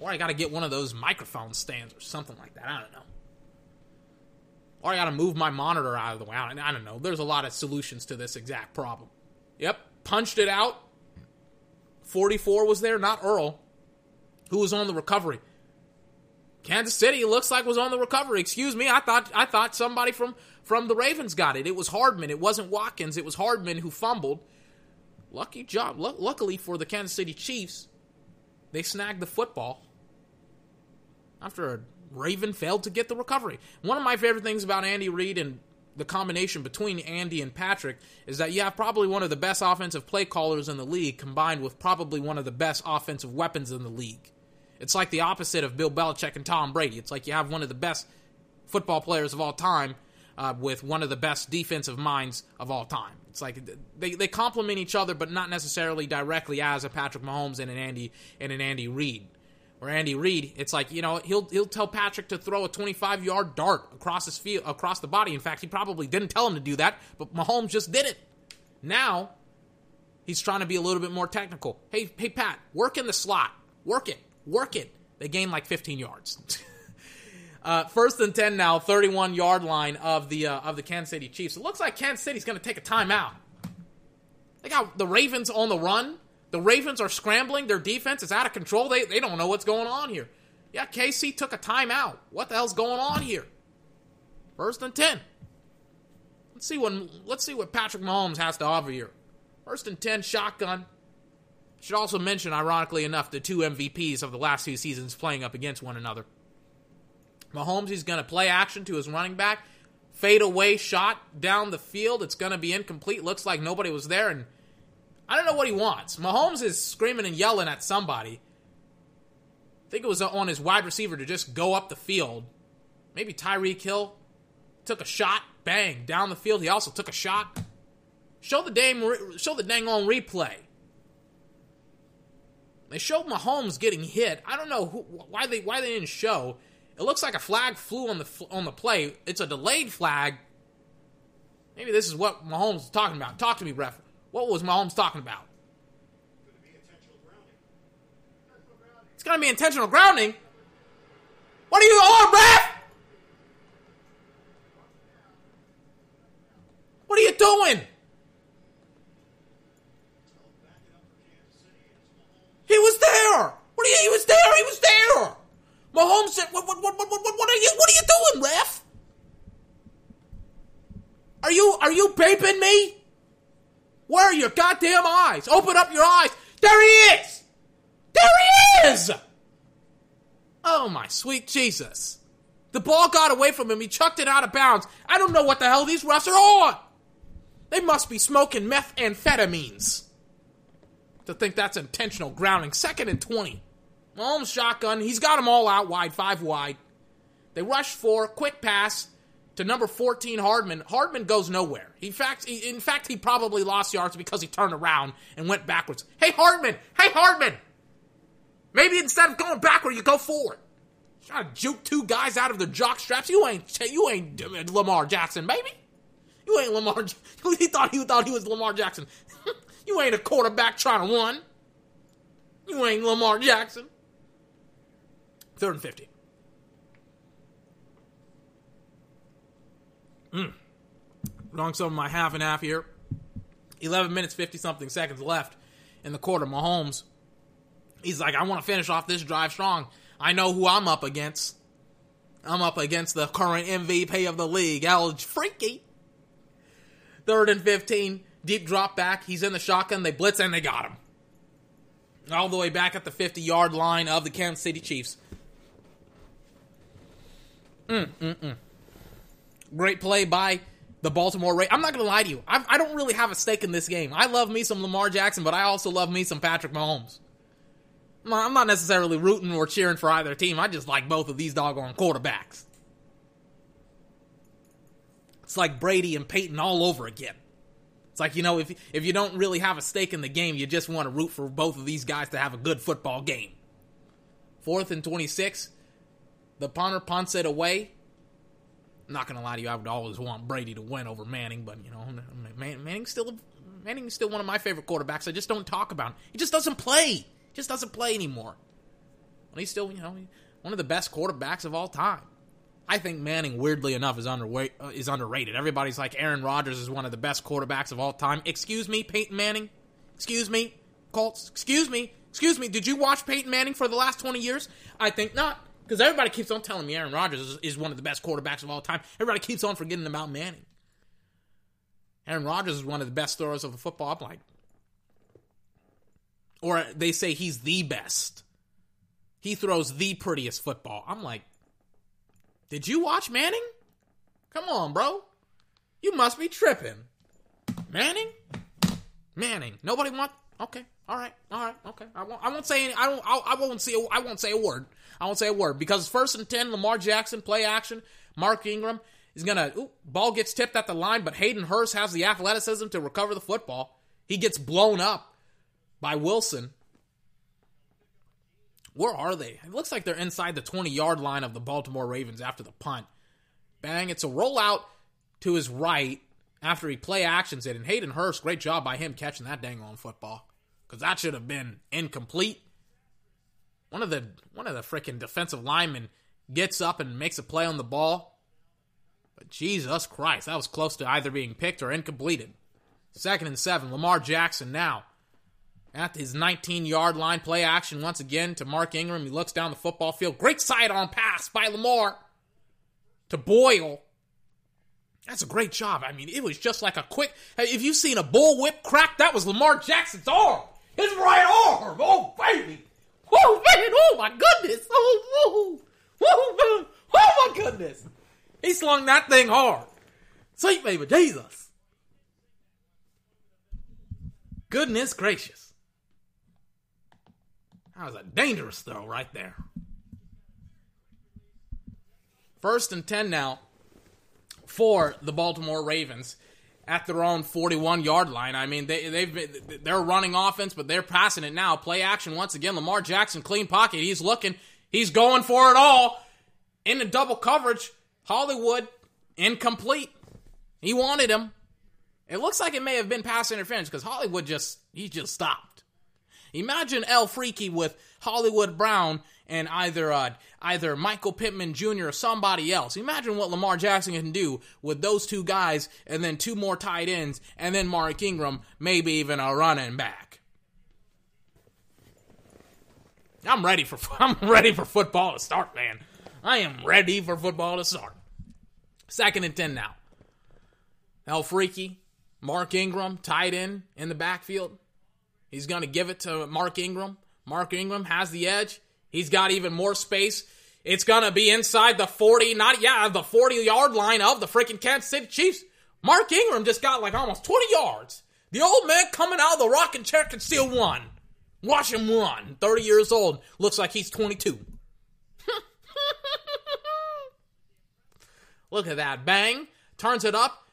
Or I got to get one of those microphone stands or something like that. I don't know. Or I got to move my monitor out of the way. I don't know. There's a lot of solutions to this exact problem. Yep, punched it out 44 was there, not Earl, who was on the recovery. Kansas City looks like was on the recovery. Excuse me, I thought I thought somebody from from the Ravens got it. It was Hardman. It wasn't Watkins. It was Hardman who fumbled. Lucky job. L- luckily for the Kansas City Chiefs, they snagged the football after a Raven failed to get the recovery. One of my favorite things about Andy Reid and the combination between Andy and Patrick is that you have probably one of the best offensive play callers in the league combined with probably one of the best offensive weapons in the league. It's like the opposite of Bill Belichick and Tom Brady. It's like you have one of the best football players of all time uh, with one of the best defensive minds of all time. It's like they, they complement each other, but not necessarily directly as a Patrick Mahomes and an Andy and an Andy Reid or Andy Reid, it's like you know he'll he'll tell Patrick to throw a 25 yard dart across his field across the body. In fact, he probably didn't tell him to do that, but Mahomes just did it. Now he's trying to be a little bit more technical. Hey hey Pat, work in the slot, work it, work it. They gain like 15 yards. uh, first and 10 now, 31 yard line of the uh, of the Kansas City Chiefs. It looks like Kansas City's going to take a timeout. They got the Ravens on the run. The Ravens are scrambling. Their defense is out of control. They, they don't know what's going on here. Yeah, KC took a timeout. What the hell's going on here? First and 10. Let's see what let's see what Patrick Mahomes has to offer here. First and 10 shotgun. Should also mention, ironically enough, the two MVPs of the last two seasons playing up against one another. Mahomes, he's going to play action to his running back. Fade away shot down the field. It's going to be incomplete. Looks like nobody was there, and I don't know what he wants. Mahomes is screaming and yelling at somebody. I think it was on his wide receiver to just go up the field. Maybe Tyreek Hill took a shot, bang, down the field. He also took a shot. Show the dang, show the dang on replay. They showed Mahomes getting hit. I don't know who, why they why they didn't show. It looks like a flag flew on the on the play. It's a delayed flag. Maybe this is what Mahomes is talking about. Talk to me, ref. What was Mahomes talking about? It's to be intentional grounding. What are you on, ref? What are you doing? He was there. What are you? He was there. He was there. Mahomes said, "What? What? What? What? What, what are you? What are you doing, ref? Are you? Are you paping me? Where are your goddamn eyes? Open up your eyes. There he is. There he is. Oh my sweet Jesus! The ball got away from him. He chucked it out of bounds. I don't know what the hell these refs are on. They must be smoking methamphetamines to think that's intentional grounding. Second and 20. Mahomes shotgun. He's got them all out wide, five wide. They rush for quick pass to number 14 Hardman. Hardman goes nowhere. In fact, he, in fact, he probably lost yards because he turned around and went backwards. Hey Hardman! Hey Hardman! Maybe instead of going backward, you go forward. Trying to juke two guys out of their jock straps. You ain't you ain't uh, Lamar Jackson, baby. You ain't Lamar. He thought he thought he was Lamar Jackson. you ain't a quarterback trying to run. You ain't Lamar Jackson. Third and fifty. Mm. Wrong some of my half and half here. Eleven minutes fifty something seconds left in the quarter. Mahomes. He's like, I want to finish off this drive strong. I know who I'm up against. I'm up against the current MVP of the league, El Freaky. Third and 15, deep drop back. He's in the shotgun. They blitz and they got him. All the way back at the 50 yard line of the Kansas City Chiefs. Mm, mm, mm. Great play by the Baltimore Ravens. I'm not going to lie to you. I, I don't really have a stake in this game. I love me some Lamar Jackson, but I also love me some Patrick Mahomes. I'm not necessarily rooting or cheering for either team. I just like both of these doggone quarterbacks. It's like Brady and Peyton all over again. It's like, you know, if if you don't really have a stake in the game, you just want to root for both of these guys to have a good football game. Fourth and 26. The punter punts it away. Not to lie to you, I would always want Brady to win over Manning, but, you know, Man- Manning's still Manning's still one of my favorite quarterbacks. I just don't talk about him. He just doesn't play He just doesn't play anymore. And he's still, you know, one of the best quarterbacks of all time. I think Manning, weirdly enough, is underweight, uh, is underrated. Everybody's like Aaron Rodgers is one of the best quarterbacks of all time. Excuse me, Peyton Manning. Excuse me, Colts. Excuse me. Excuse me. Did you watch Peyton Manning for the last twenty years? I think not, because everybody keeps on telling me Aaron Rodgers is, is one of the best quarterbacks of all time. Everybody keeps on forgetting about Manning. Aaron Rodgers is one of the best throwers of the football. I'm like, or they say he's the best. He throws the prettiest football. I'm like, did you watch Manning? Come on, bro. You must be tripping. Manning? Manning. Nobody want. Okay. All right. All right. Okay. I won't. I won't say. Any, I don't. I, I won't say. I won't say a word. I won't say a word because first and ten. Lamar Jackson play action. Mark Ingram is gonna. Ooh, ball gets tipped at the line, but Hayden Hurst has the athleticism to recover the football. He gets blown up by Wilson. Where are they? It looks like they're inside the 20 yard line of the Baltimore Ravens after the punt. Bang, it's a rollout to his right after he play actions it. And Hayden Hurst, great job by him catching that dang on football. Because that should have been incomplete. One of the one of the freaking defensive linemen gets up and makes a play on the ball. But Jesus Christ, that was close to either being picked or incompleted. Second and seven. Lamar Jackson now at his 19 yard line. Play action once again to Mark Ingram. He looks down the football field. Great sidearm pass by Lamar to Boyle. That's a great job. I mean, it was just like a quick. If you've seen a bullwhip crack, that was Lamar Jackson's arm. His right arm. Oh, baby. Oh, man. Oh, my goodness. Oh, oh, oh. Oh, my goodness. He slung that thing hard. Sweet baby Jesus. Goodness gracious. That was a dangerous throw right there. First and 10 now for the Baltimore Ravens at their own 41 yard line. I mean, they, they've been, they're running offense, but they're passing it now. Play action once again. Lamar Jackson, clean pocket. He's looking. He's going for it all. in the double coverage. Hollywood incomplete. He wanted him. It looks like it may have been pass interference because Hollywood just he just stopped. Imagine El Freaky with Hollywood Brown and either uh, either Michael Pittman Jr. or somebody else. Imagine what Lamar Jackson can do with those two guys and then two more tight ends and then Mark Ingram, maybe even a running back. I'm ready for I'm ready for football to start, man. I am ready for football to start. Second and ten now. El Freaky, Mark Ingram, tight end in the backfield. He's going to give it to Mark Ingram. Mark Ingram has the edge. He's got even more space. It's going to be inside the 40, not, yeah, the 40 yard line of the freaking Kansas City Chiefs. Mark Ingram just got like almost 20 yards. The old man coming out of the rocking chair can steal one. Watch him run. 30 years old. Looks like he's 22. Look at that. Bang. Turns it up.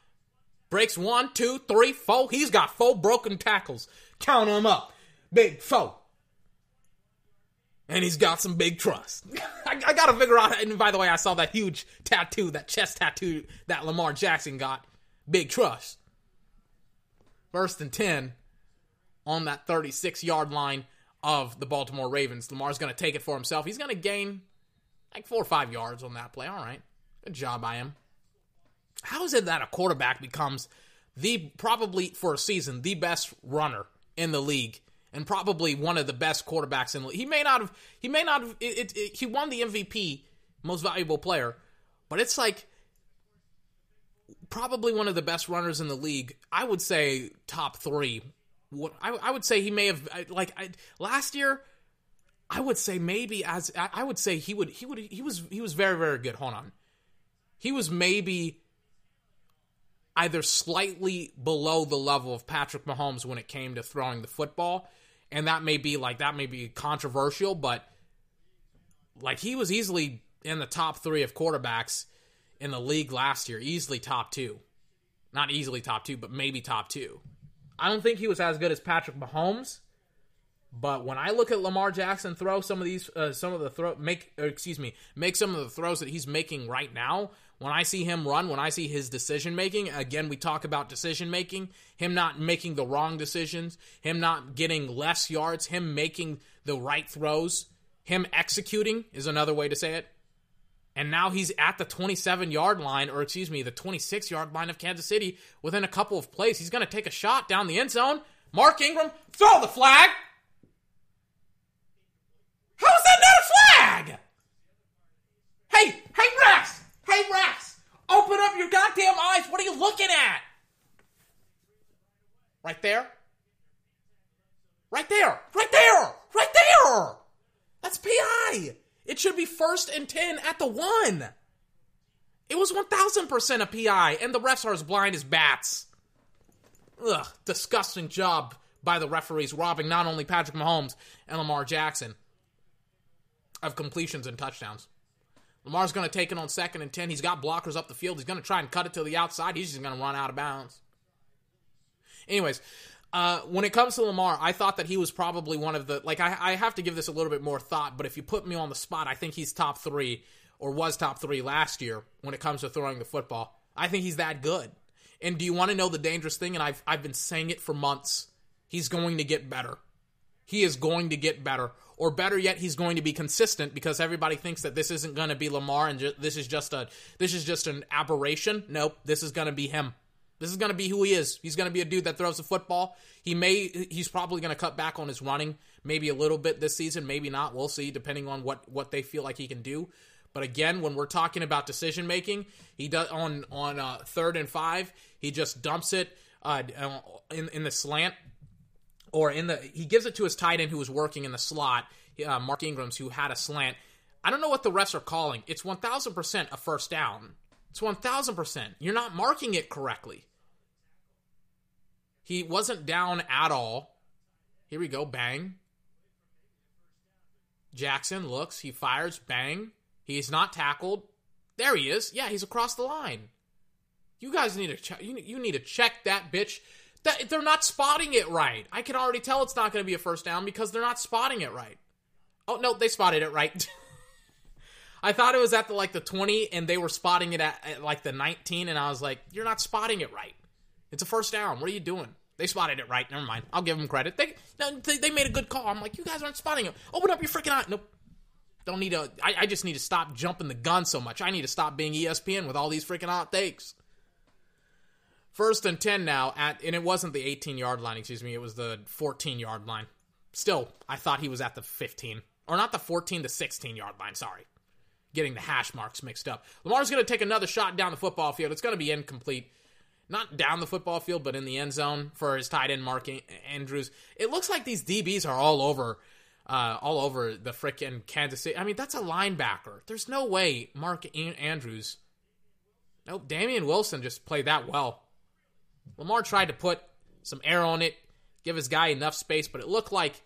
Breaks one, two, three, four. He's got four broken tackles. Count them up. Big four. And he's got some big trust. I, I gotta figure out. And by the way, I saw that huge tattoo, that chest tattoo that Lamar Jackson got. Big trust. First and 10 on that 36 yard line of the Baltimore Ravens. Lamar's to take it for himself. He's to gain like four or five yards on that play. All right. Good job by him. How is it that a quarterback becomes the probably for a season the best runner in the league and probably one of the best quarterbacks in the league? He may not have he may not have it, it, he won the MVP most valuable player, but it's like probably one of the best runners in the league. I would say top 3 what I, I would say he may have like I, last year. I would say maybe as I would say he would he would he was he was very very good. Hold on, he was maybe either slightly below the level of Patrick Mahomes when it came to throwing the football, and that may be like that may be controversial, but like he was easily in the top three of quarterbacks in the league last year, easily top two, not easily top two, but maybe top two. I don't think he was as good as Patrick Mahomes, but when I look at Lamar Jackson throw some of these, uh, some of the throw make, excuse me, make some of the throws that he's making right now. When I see him run, when I see his decision making, again, we talk about decision making, him not making the wrong decisions, him not getting less yards, him making the right throws, him executing is another way to say it. And now he's at the 27 yard line, or excuse me, the 26 yard line of Kansas City within a couple of plays. He's going to take a shot down the end zone. Mark Ingram, throw the flag. How is that not a flag? Hey, hey, Rex! Hey, Rex! Open up your goddamn eyes. What are you looking at? Right there? Right there! Right there! Right there! That's PI! It should be first and 10 at the one. It was 1000% a PI, and the refs are as blind as bats. Ugh, disgusting job by the referees robbing not only Patrick Mahomes and Lamar Jackson of completions and touchdowns. Lamar's going to take it on second and 10. He's got blockers up the field. He's going to try and cut it to the outside. He's just going to run out of bounds. Anyways, uh, when it comes to Lamar, I thought that he was probably one of the like I, I have to give this a little bit more thought, but if you put me on the spot, I think he's top three or was top three last year when it comes to throwing the football. I think he's that good. And do you want to know the dangerous thing? And I've I've been saying it for months. He's going to get better. He is going to get better, or better yet, he's going to be consistent because everybody thinks that this isn't going to be Lamar and ju- this is just a this is just an aberration. Nope, this is going to be him. This is going to be who he is. He's going to be a dude that throws the football. He may he's probably going to cut back on his running, maybe a little bit this season, maybe not. We'll see depending on what what they feel like he can do. But again, when we're talking about decision making, he does on on uh, third and five, he just dumps it uh, in in the slant or in the he gives it to his tight end who was working in the slot, uh, Mark Ingram's who had a slant. I don't know what the refs are calling. It's one thousand percent a first down. It's one thousand percent. You're not marking it correctly. He wasn't down at all. Here we go. Bang. Jackson looks. He fires. Bang. He's not tackled. There he is. Yeah, he's across the line. You guys need to check. You, you need to check that bitch. That they're not spotting it right. I can already tell it's not going to be a first down because they're not spotting it right. Oh no, they spotted it right. I thought it was at the like the 20 and they were spotting it at, at like the 19 and I was like, "You're not spotting it right. It's a first down. What are you doing?" They spotted it right. Never mind. I'll give them credit. They they, they made a good call. I'm like, "You guys aren't spotting it. Open up your freaking eye." Nope. Don't need to I, I just need to stop jumping the gun so much. I need to stop being ESPN with all these freaking hot takes. First and 10 now at and it wasn't the 18 yard line, excuse me, it was the 14 yard line. Still, I thought he was at the 15 or not the 14 to 16 yard line, sorry. Getting the hash marks mixed up. Lamar's going to take another shot down the football field. It's going to be incomplete. Not down the football field, but in the end zone for his tight end Mark Andrews. It looks like these DBs are all over uh, all over the frickin' Kansas City. I mean, that's a linebacker. There's no way Mark Andrews. Nope, Damien Wilson just played that well. Lamar tried to put some air on it, give his guy enough space, but it looked like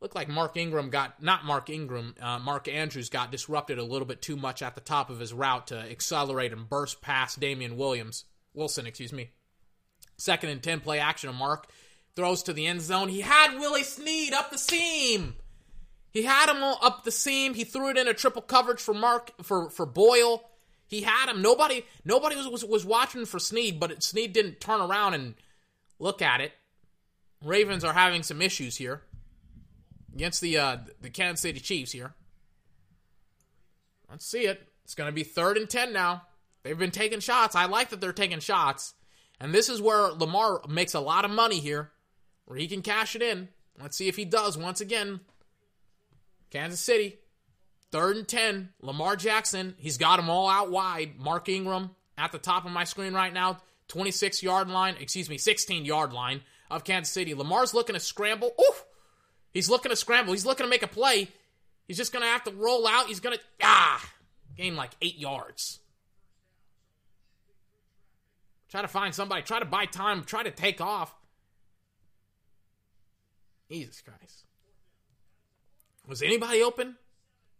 looked like Mark Ingram got not Mark Ingram, uh, Mark Andrews got disrupted a little bit too much at the top of his route to accelerate and burst past Damien Williams Wilson, excuse me. Second and ten play action of Mark throws to the end zone. He had Willie Snead up the seam. He had him up the seam. He threw it in a triple coverage for Mark for for Boyle. He had him. Nobody nobody was was, was watching for Snead, but Snead didn't turn around and look at it. Ravens are having some issues here against the uh, the Kansas City Chiefs here. Let's see it. It's going to be third and ten now. They've been taking shots. I like that they're taking shots, and this is where Lamar makes a lot of money here, where he can cash it in. Let's see if he does once again. Kansas City, third and 10. Lamar Jackson, he's got them all out wide. Mark Ingram at the top of my screen right now, 26 yard line, excuse me, 16 yard line of Kansas City. Lamar's looking to scramble. Oof! He's looking to scramble. He's looking to make a play. He's just going to have to roll out. He's going to, ah, gain like eight yards. Try to find somebody. Try to buy time. Try to take off. Jesus Christ. Was anybody open?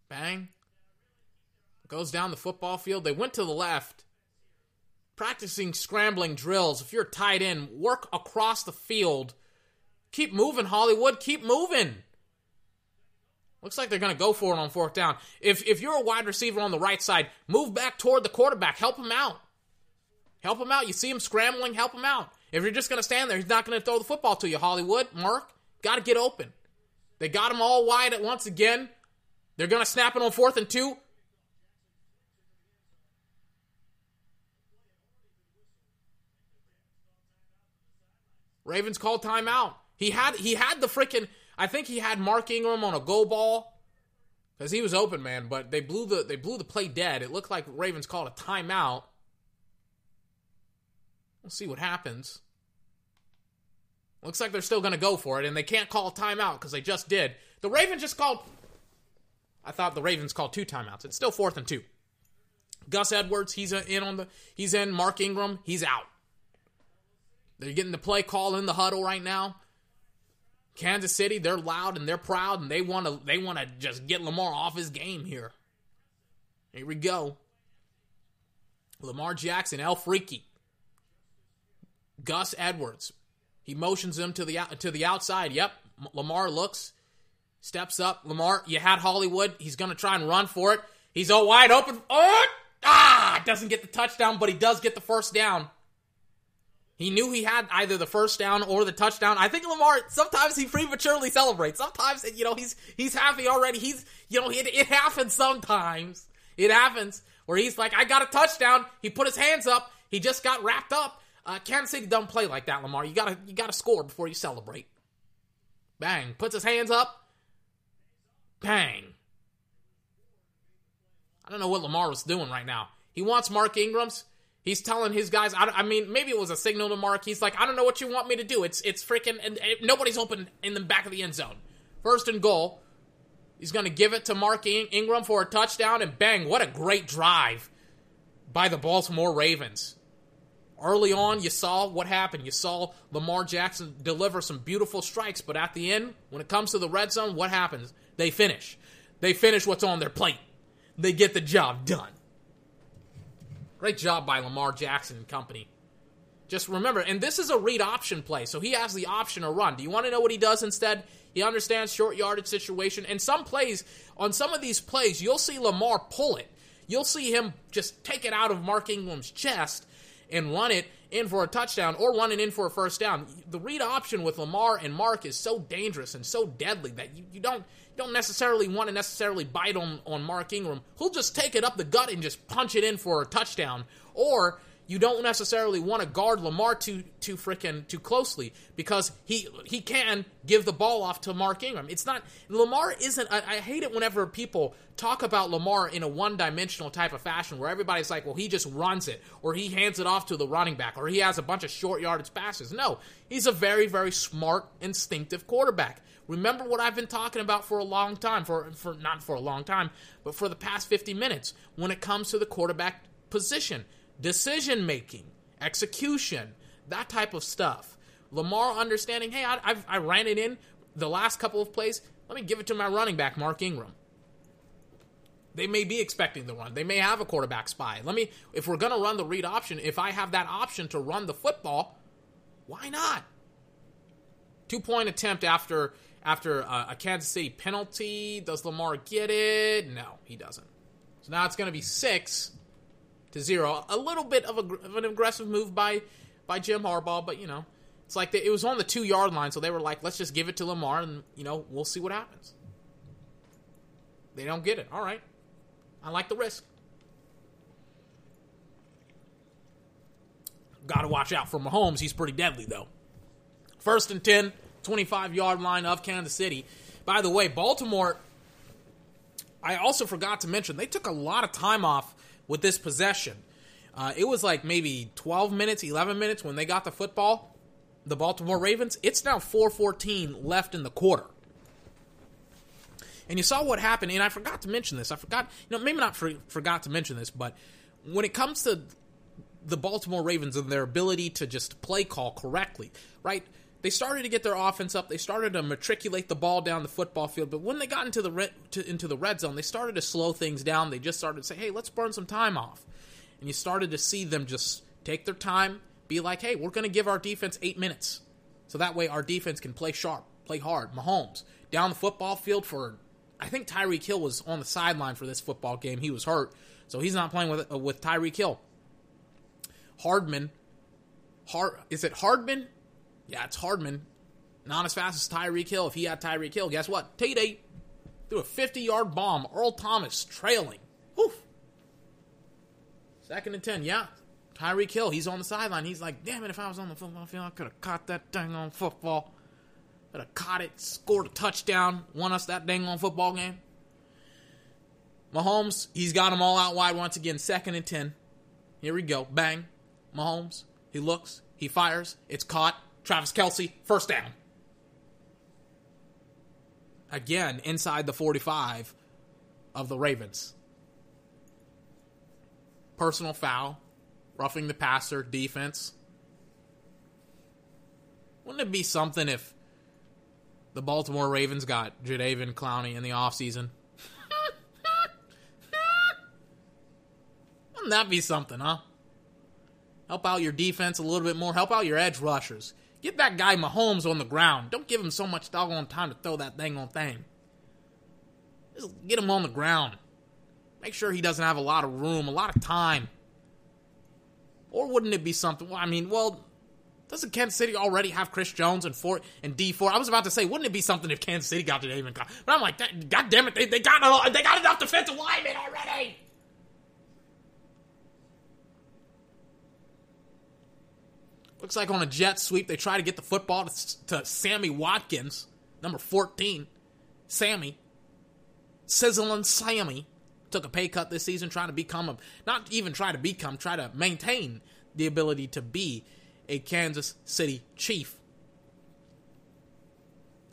Bang. Goes down the football field. They went to the left. Practicing scrambling drills. If you're tight end, work across the field. Keep moving, Hollywood. Keep moving. Looks like they're going to go for it on fourth down. If if you're a wide receiver on the right side, move back toward the quarterback. Help him out. Help him out. You see him scrambling, help him out. If you're just going to stand there, he's not going to throw the football to you, Hollywood. Mark, got to get open. They got him all wide at once again. They're going to snap it on fourth and two. Ravens called timeout. He had he had the freaking I think he had Mark Ingram on a go ball because he was open, man. But they blew the they blew the play dead. It looked like Ravens called a timeout. We'll see what happens. Looks like they're still going to go for it, and they can't call a timeout because they just did. The Ravens just called. I thought the Ravens called two timeouts. It's still fourth and two. Gus Edwards, he's uh, in on the. He's in. Mark Ingram, he's out. They're getting the play call in the huddle right now. Kansas City, they're loud and they're proud, and they want to. They want to just get Lamar off his game here. Here we go. Lamar Jackson, El Freaky. Gus Edwards. He motions him to the to the outside. Yep. Lamar looks, steps up. Lamar, you had Hollywood. He's going to try and run for it. He's all wide open. Oh! Ah! Doesn't get the touchdown, but he does get the first down. He knew he had either the first down or the touchdown. I think Lamar sometimes he prematurely celebrates. Sometimes you know he's he's happy already. He's you know it, it happens sometimes. It happens where he's like I got a touchdown. He put his hands up. He just got wrapped up. Uh, Kansas City don't play like that, Lamar. You gotta you gotta score before you celebrate. Bang! Puts his hands up. Bang! I don't know what Lamar was doing right now. He wants Mark Ingram's. He's telling his guys. I, I, mean, maybe it was a signal to Mark. He's like, I don't know what you want me to do. It's it's freaking and, and nobody's open in the back of the end zone. First and goal. He's going to give it to Mark Ingram for a touchdown, and bang! What a great drive by the Baltimore Ravens. Early on, you saw what happened. You saw Lamar Jackson deliver some beautiful strikes, but at the end, when it comes to the red zone, what happens? They finish. They finish what's on their plate. They get the job done. Great job by Lamar Jackson and company. Just remember, and this is a read option play, so he has the option to run. Do you want to know what he does instead? He understands short yardage situation. And some plays, on some of these plays, you'll see Lamar pull it. You'll see him just take it out of Mark Ingram's chest and run it in for a touchdown or run it in for a first down. The read option with Lamar and Mark is so dangerous and so deadly that you, you don't you don't necessarily want to necessarily bite on, on Mark Ingram. He'll just take it up the gut and just punch it in for a touchdown. Or you don't necessarily want to guard Lamar too too freaking too closely because he he can give the ball off to Mark Ingram. It's not Lamar isn't. I, I hate it whenever people talk about Lamar in a one dimensional type of fashion where everybody's like, well, he just runs it or he hands it off to the running back or he has a bunch of short yardage passes. No, he's a very very smart instinctive quarterback. Remember what I've been talking about for a long time, for for not for a long time, but for the past 50 minutes when it comes to the quarterback position decision making, execution, that type of stuff. Lamar understanding, hey, I, I've, I ran it in the last couple of plays. Let me give it to my running back, Mark Ingram. They may be expecting the run. They may have a quarterback spy. Let me, if we're going to run the read option, if I have that option to run the football, why not? Two point attempt after after a, a Kansas City penalty. Does Lamar get it? No, he doesn't. So now it's going to be six to zero. A little bit of, a, of an aggressive move by by Jim Harbaugh, but you know, it's like it was on the two yard line, so they were like, let's just give it to Lamar, and you know, we'll see what happens. They don't get it. All right, I like the risk. Got to watch out for Mahomes. He's pretty deadly though. First and 10, 25 yard line of Kansas City. By the way, Baltimore. I also forgot to mention they took a lot of time off with this possession. Uh, it was like maybe 12 minutes, 11 minutes when they got the football, the Baltimore Ravens. It's now 4:14 left in the quarter. And you saw what happened, and I forgot to mention this. I forgot, you know, maybe not for, forgot to mention this, but when it comes to the Baltimore Ravens and their ability to just play call correctly, right? They started to get their offense up. They started to matriculate the ball down the football field. But when they got into the red, to, into the red zone, they started to slow things down. They just started to say, "Hey, let's burn some time off." And you started to see them just take their time, be like, "Hey, we're going to give our defense eight minutes, so that way our defense can play sharp, play hard." Mahomes down the football field for, I think Tyreek Hill was on the sideline for this football game. He was hurt, so he's not playing with uh, with Tyreek Hill. Hardman, Hard is it Hardman? Yeah, it's Hardman. Not as fast as Tyreek Hill. If he had Tyreek Hill, guess what? TD threw a 50 yard bomb. Earl Thomas trailing. Oof. Second and 10. Yeah. Tyreek Hill, he's on the sideline. He's like, damn it, if I was on the football field, I could have caught that dang on football. Could have caught it, scored a touchdown, won us that dang on football game. Mahomes, he's got them all out wide once again. Second and 10. Here we go. Bang. Mahomes, he looks, he fires, it's caught. Travis Kelce, first down. Again, inside the 45 of the Ravens. Personal foul, roughing the passer, defense. Wouldn't it be something if the Baltimore Ravens got Jadeveon Clowney in the offseason? Wouldn't that be something, huh? Help out your defense a little bit more. Help out your edge rushers. Get that guy Mahomes on the ground. Don't give him so much doggone time to throw that thing on thing. Just get him on the ground. Make sure he doesn't have a lot of room, a lot of time. Or wouldn't it be something? Well, I mean, well, doesn't Kansas City already have Chris Jones and four and D four? I was about to say, wouldn't it be something if Kansas City got to David? But I'm like, God damn it, they, they got they got enough defensive linemen already. Looks like on a jet sweep, they try to get the football to, to Sammy Watkins, number 14. Sammy. Sizzling Sammy. Took a pay cut this season trying to become a, not even try to become, try to maintain the ability to be a Kansas City Chief.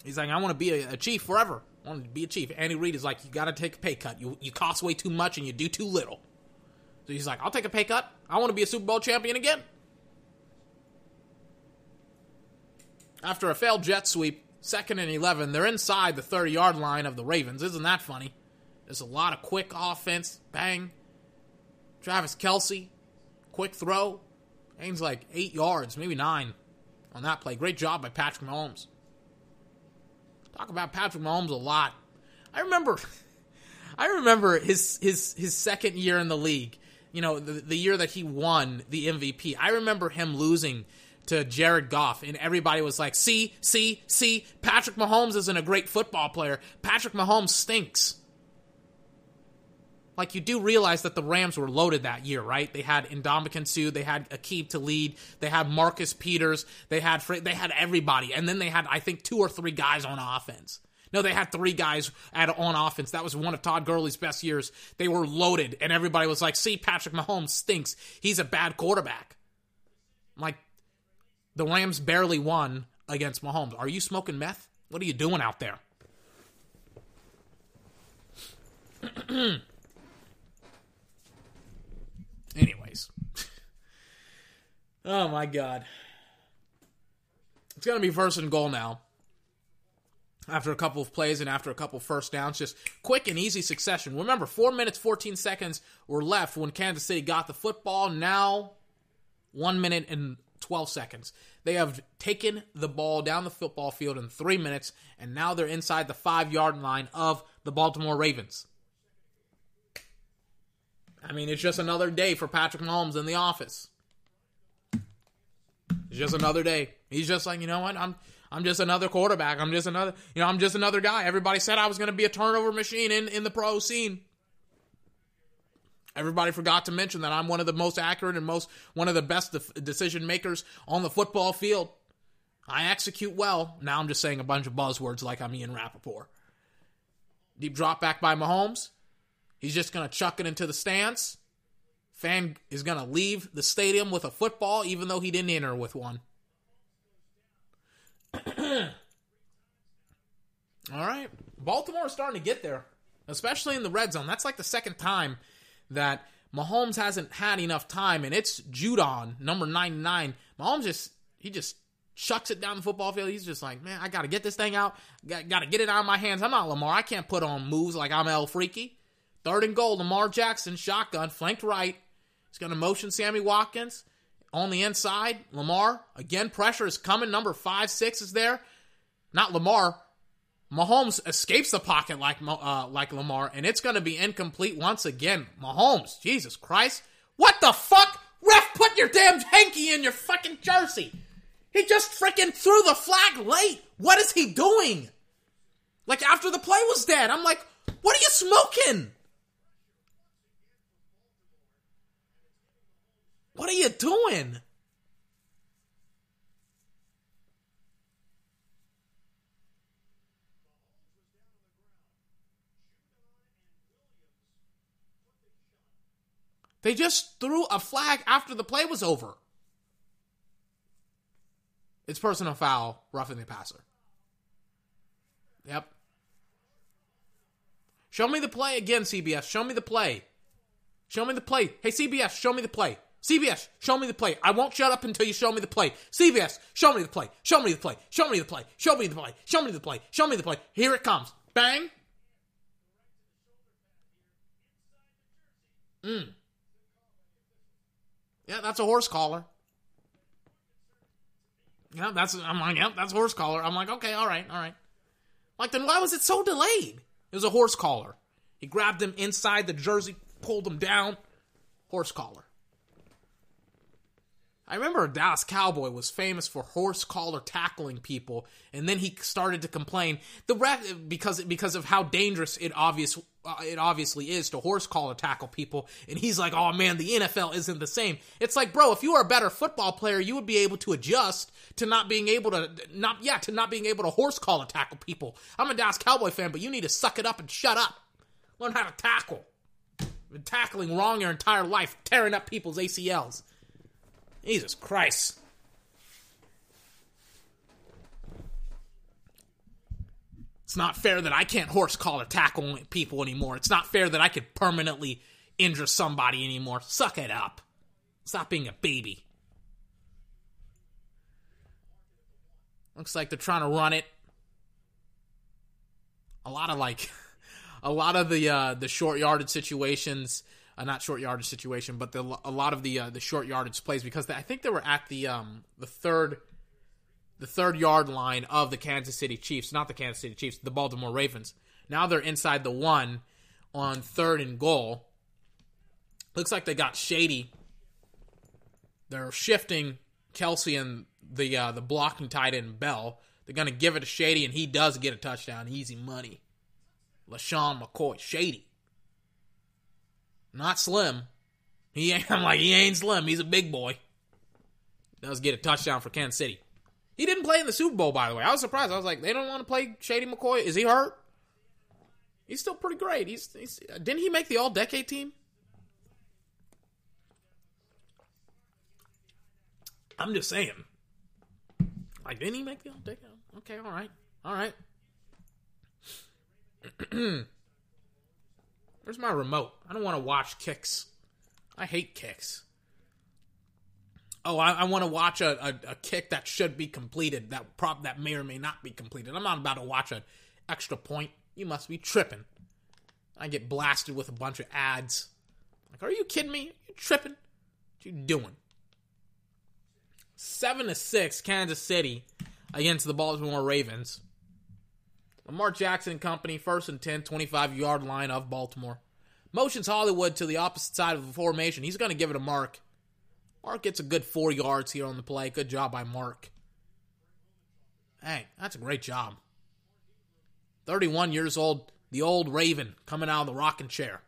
He's like, I want to be a, a chief forever. I want to be a chief. Andy Reid is like, you got to take a pay cut. You, you cost way too much and you do too little. So he's like, I'll take a pay cut. I want to be a Super Bowl champion again. After a failed jet sweep, second and 11, they're inside the 30 yard line of the Ravens. Isn't that funny? There's a lot of quick offense. Bang. Travis Kelce, quick throw. Gains like eight yards, maybe nine on that play. Great job by Patrick Mahomes. talk about Patrick Mahomes a lot. I remember, I remember his his his second year in the league. You know, the, the year that he won the MVP. I remember him losing to Jared Goff, and everybody was like, "See, see, see, Patrick Mahomes isn't a great football player. Patrick Mahomes stinks." Like you do realize that the Rams were loaded that year, right? They had Ndamukong Suh, they had Aqib Talib, they had Marcus Peters, they had they had everybody, and then they had I think two or three guys on offense. No, they had three guys at, on offense. That was one of Todd Gurley's best years. They were loaded, and everybody was like, "See, Patrick Mahomes stinks. He's a bad quarterback." Like the Rams barely won against Mahomes. Are you smoking meth? What are you doing out there? Anyways. oh my god. It's going to be first and goal now. After a couple of plays and after a couple first downs, just quick and easy succession. Remember, 4 minutes 14 seconds were left when Kansas City got the football. Now 1 minute and 12 seconds. They have taken the ball down the football field in 3 minutes and now they're inside the 5-yard line of the Baltimore Ravens. I mean, it's just another day for Patrick Mahomes in the office. It's just another day. He's just like, you know what? I'm I'm just another quarterback. I'm just another, you know, I'm just another guy. Everybody said I was going to be a turnover machine in in the pro scene. Everybody forgot to mention that I'm one of the most accurate and most one of the best de- decision makers on the football field. I execute well. Now I'm just saying a bunch of buzzwords like I'm Ian Rapoport. Deep drop back by Mahomes. He's just going to chuck it into the stands. Fan is going to leave the stadium with a football, even though he didn't enter with one. All right. Baltimore is starting to get there, especially in the red zone. That's like the second time that Mahomes hasn't had enough time, and it's Judon, number 99. Mahomes just, he just chucks it down the football field. He's just like, man, I got to get this thing out. Got, got to get it out of my hands. I'm not Lamar. I can't put on moves like I'm El Freaky. Third and goal, Lamar Jackson, shotgun, flanked right. He's going to motion Sammy Watkins on the inside. Lamar, again, pressure is coming. Number five, six is there. Not Lamar. Mahomes escapes the pocket like uh, like Lamar, and it's going to be incomplete once again. Mahomes, Jesus Christ. What the fuck? Ref, put your damn hanky in your fucking jersey. He just freaking threw the flag late. What is he doing? Like after the play was dead. I'm like, what are you smoking? What are you doing? They just threw a flag after the play was over. It's personal foul, roughing the passer. Yep. Show me the play again, CBS. Show me the play. Show me the play. Hey, CBS, show me the play. CBS, show me the play. I won't shut up until you show me the play. CBS, show me the play. Show me the play. Show me the play. Show me the play. Show me the play. Show me the play. Here it comes. Bang. Mm. Yeah, that's a horse collar. Yeah, that's I'm like, yeah, that's horse collar. I'm like, okay, all right, all right. Like then why was it so delayed? It was a horse collar. He grabbed him inside the jersey, pulled him down. Horse collar. I remember a Dallas Cowboy was famous for horse collar tackling people, and then he started to complain the ref because because of how dangerous it obvious uh, it obviously is to horse collar tackle people, and he's like, "Oh man, the NFL isn't the same." It's like, bro, if you were a better football player, you would be able to adjust to not being able to not yeah to not being able to horse collar tackle people. I'm a Dallas Cowboy fan, but you need to suck it up and shut up. Learn how to tackle. Been tackling wrong your entire life, tearing up people's ACLs. Jesus Christ. It's not fair that I can't horse collar tackle people anymore. It's not fair that I could permanently injure somebody anymore. Suck it up. Stop being a baby. Looks like they're trying to run it. A lot of like a lot of the uh the short yarded situations not short yardage situation, but the, a lot of the uh, the short yardage plays because I think they were at the um, the third the third yard line of the Kansas City Chiefs, not the Kansas City Chiefs, the Baltimore Ravens. Now they're inside the one on third and goal. Looks like they got shady. They're shifting Kelce and the uh, the blocking tight end Bell. They're gonna give it to Shady, and he does get a touchdown. Easy money. LeSean McCoy, Shady. Not slim. He ain't, I'm like, he ain't slim. He's a big boy. Does get a touchdown for Kansas City. He didn't play in the Super Bowl, by the way. I was surprised. I was like, they don't want to play Shady McCoy. Is he hurt? He's still pretty great. He's, he's didn't he make the All Decade team? I'm just saying. Like, didn't he make the All Decade? Okay, all right, all right. Where's my remote? I don't want to watch kicks. I hate kicks. Oh, I, I want to watch a, a, a, kick that should be completed, that prop that may or may not be completed. I'm not about to watch an extra point. You must be tripping. I get blasted with a bunch of ads. Like, are you kidding me? Are you tripping? What you doing? Seven to six, Kansas City against the Baltimore Ravens. Lamar Jackson company, first and 10, 25 yard line of Baltimore. Motions Hollywood to the opposite side of the formation. He's going to give it a mark. Mark gets a good four yards here on the play. Good job by Mark. Hey, that's a great job. 31 years old, the old Raven coming out of the rocking chair.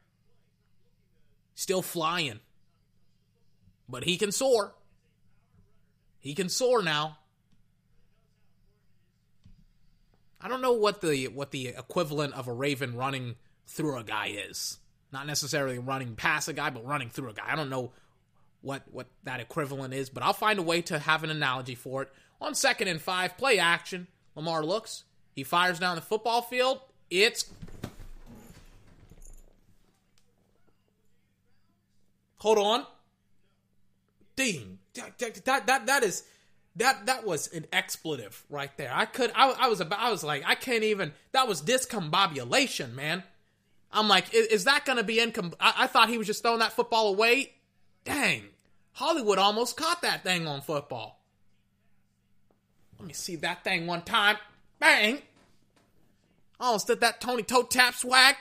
Still flying. But he can soar. He can soar now. I don't know what the what the equivalent of a Raven running through a guy is. Not necessarily running past a guy, but running through a guy. I don't know what what that equivalent is, but I'll find a way to have an analogy for it. On second and five, play action. Lamar looks. He fires down the football field. It's Hold on. Ding. That, that, that, that is that that was an expletive right there. I could I, I was about I was like I can't even that was discombobulation, man. I'm like, is, is that going to be income? I, I thought he was just throwing that football away. Dang, Hollywood almost caught that thing on football. Let me see that thing one time. Bang! Almost did that Tony toe tap swag.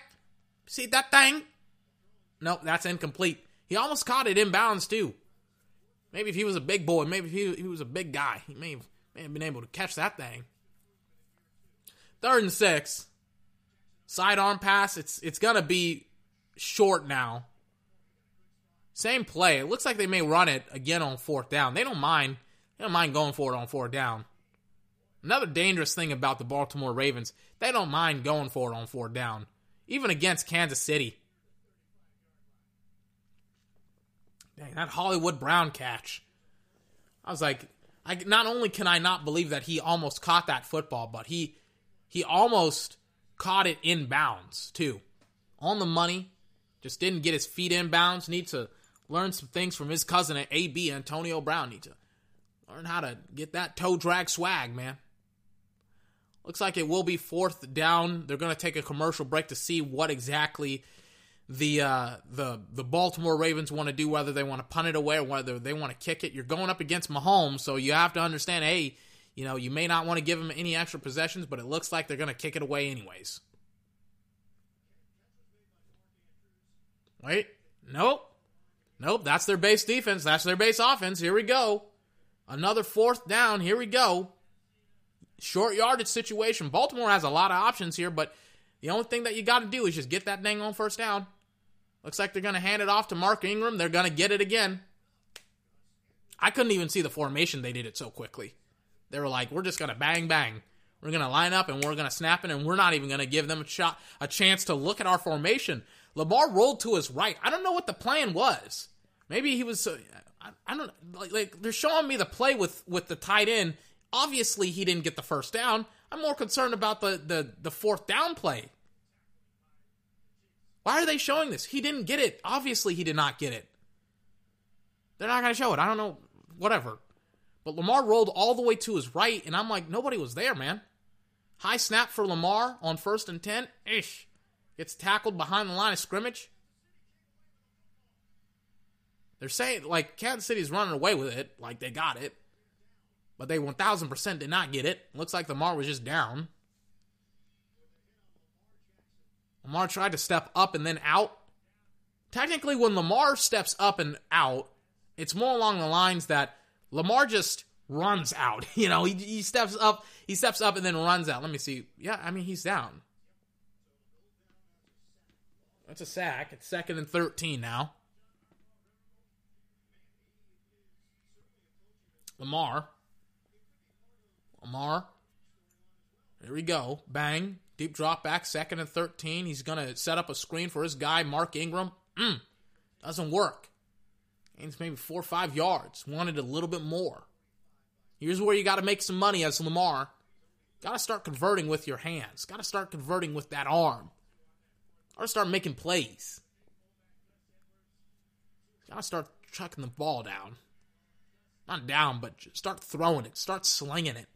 See that thing? Nope, that's incomplete. He almost caught it inbounds too. Maybe if he was a big boy, maybe if he, he was a big guy, he may have, may have been able to catch that thing. Third and six. Sidearm pass. It's it's gonna be short now. Same play. It looks like they may run it again on fourth down. They don't mind. They don't mind going for it on fourth down. Another dangerous thing about the Baltimore Ravens, they don't mind going for it on fourth down. Even against Kansas City. Dang, that Hollywood Brown catch. I was like, I not only can I not believe that he almost caught that football, but he he almost caught it in bounds too. On the money. Just didn't get his feet in bounds. Need to learn some things from his cousin at AB, Antonio Brown. Need to learn how to get that toe drag swag, man. Looks like it will be fourth down. They're going to take a commercial break to see what exactly the uh, the the Baltimore Ravens want to do, whether they want to punt it away or whether they want to kick it. You're going up against Mahomes, so you have to understand. Hey, you know you may not want to give him any extra possessions, but it looks like they're going to kick it away anyways. Wait, nope, nope. That's their base defense. That's their base offense. Here we go. Another fourth down. Here we go. Short yardage situation. Baltimore has a lot of options here, but the only thing that you got to do is just get that dang on first down. Looks like they're going to hand it off to Mark Ingram. They're going to get it again. I couldn't even see the formation. They did it so quickly. They were like, we're just going to bang, bang. We're going to line up and we're going to snap it, and we're not even going to give them a shot, a chance to look at our formation. Lamar rolled to his right. I don't know what the plan was. Maybe he was. Uh, I, I, don't like, like. They're showing me the play with with the tight end. Obviously, he didn't get the first down. I'm more concerned about the the the fourth down play. Why are they showing this? He didn't get it. Obviously, he did not get it. They're not going to show it. I don't know. Whatever. But Lamar rolled all the way to his right, and I'm like, nobody was there, man. High snap for Lamar on first and 10. Ish. Gets tackled behind the line of scrimmage. They're saying, like, Kansas City's running away with it. Like, they got it. But they 1000% did not get it. Looks like Lamar was just down. Lamar tried to step up and then out. Technically, when Lamar steps up and out, it's more along the lines that Lamar just runs out. You know, he, he steps up, he steps up and then runs out. Let me see. Yeah, I mean, he's down. That's a sack. It's second and 13 now. Lamar. Lamar. Here we go. Bang. Deep drop back, second and 13. He's going to set up a screen for his guy, Mark Ingram. Mm, doesn't work. Gains maybe four or five yards. Wanted a little bit more. Here's where you got to make some money as Lamar. Got to start converting with your hands. Got to start converting with that arm. Got to start making plays. Got to start chucking the ball down. Not down, but start throwing it. Start slinging it.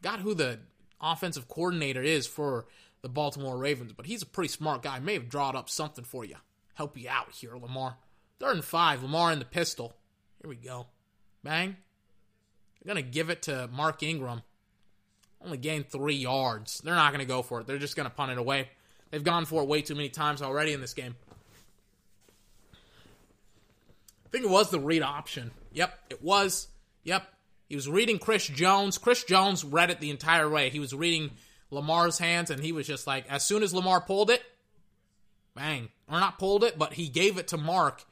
Forgot who the offensive coordinator is for the Baltimore Ravens, but he's a pretty smart guy. May have drawn up something for you. Help you out here, Lamar. Third and five. Lamar in the pistol. Here we go. Bang. They're going to give it to Mark Ingram. Only gained three yards. They're not going to go for it. They're just going to punt it away. They've gone for it way too many times already in this game. I think it was the read option. Yep, it was. Yep. He was reading Chris Jones. Chris Jones read it the entire way. He was reading Lamar's hands, and he was just like, as soon as Lamar pulled it, bang. Or not pulled it, but he gave it to Mark.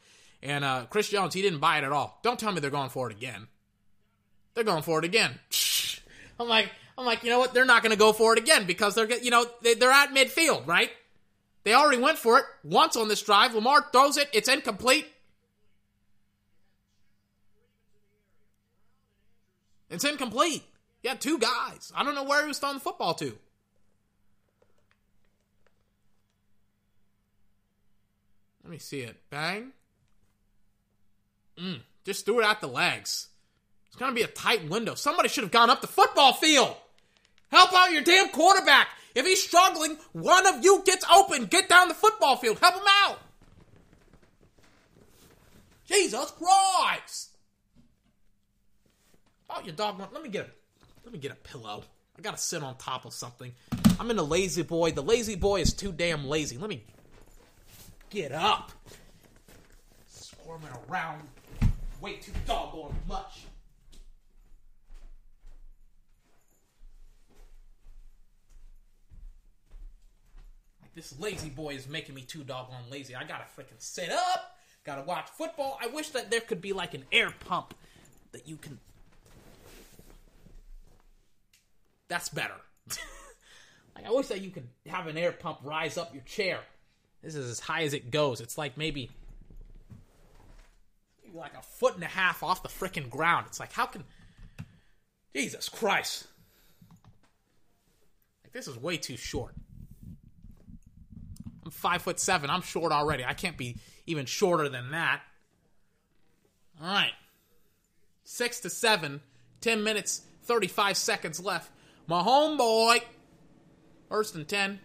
And uh, Chris Jones, he didn't buy it at all. Don't tell me they're going for it again. They're going for it again. I'm like, I'm like, you know what? They're not going to go for it again because they're, you know, they, they're at midfield, right? They already went for it once on this drive. Lamar throws it. It's incomplete. It's incomplete. He had two guys. I don't know where he was throwing the football to. Let me see it. Bang. Mm, just threw it at the legs. It's going to be a tight window. Somebody should have gone up the football field. Help out your damn quarterback. If he's struggling, one of you gets open. Get down the football field. Help him out. Jesus Christ. Oh, your dog. Let me get a, let me get a pillow. I gotta sit on top of something. I'm in a lazy boy. The lazy boy is too damn lazy. Let me get up. Squirming around way too doggone much. This lazy boy is making me too doggone lazy. I gotta freaking sit up. Gotta watch football. I wish that there could be like an air pump that you can That's better. like I wish that you could have an air pump rise up your chair. This is as high as it goes. It's like maybe, maybe like a foot and a half off the freaking ground. It's like how can Jesus Christ? Like this is way too short. I'm five foot seven. I'm short already. I can't be even shorter than that. All right. Six to seven. Ten minutes, 35 seconds left. My homeboy, first and 10.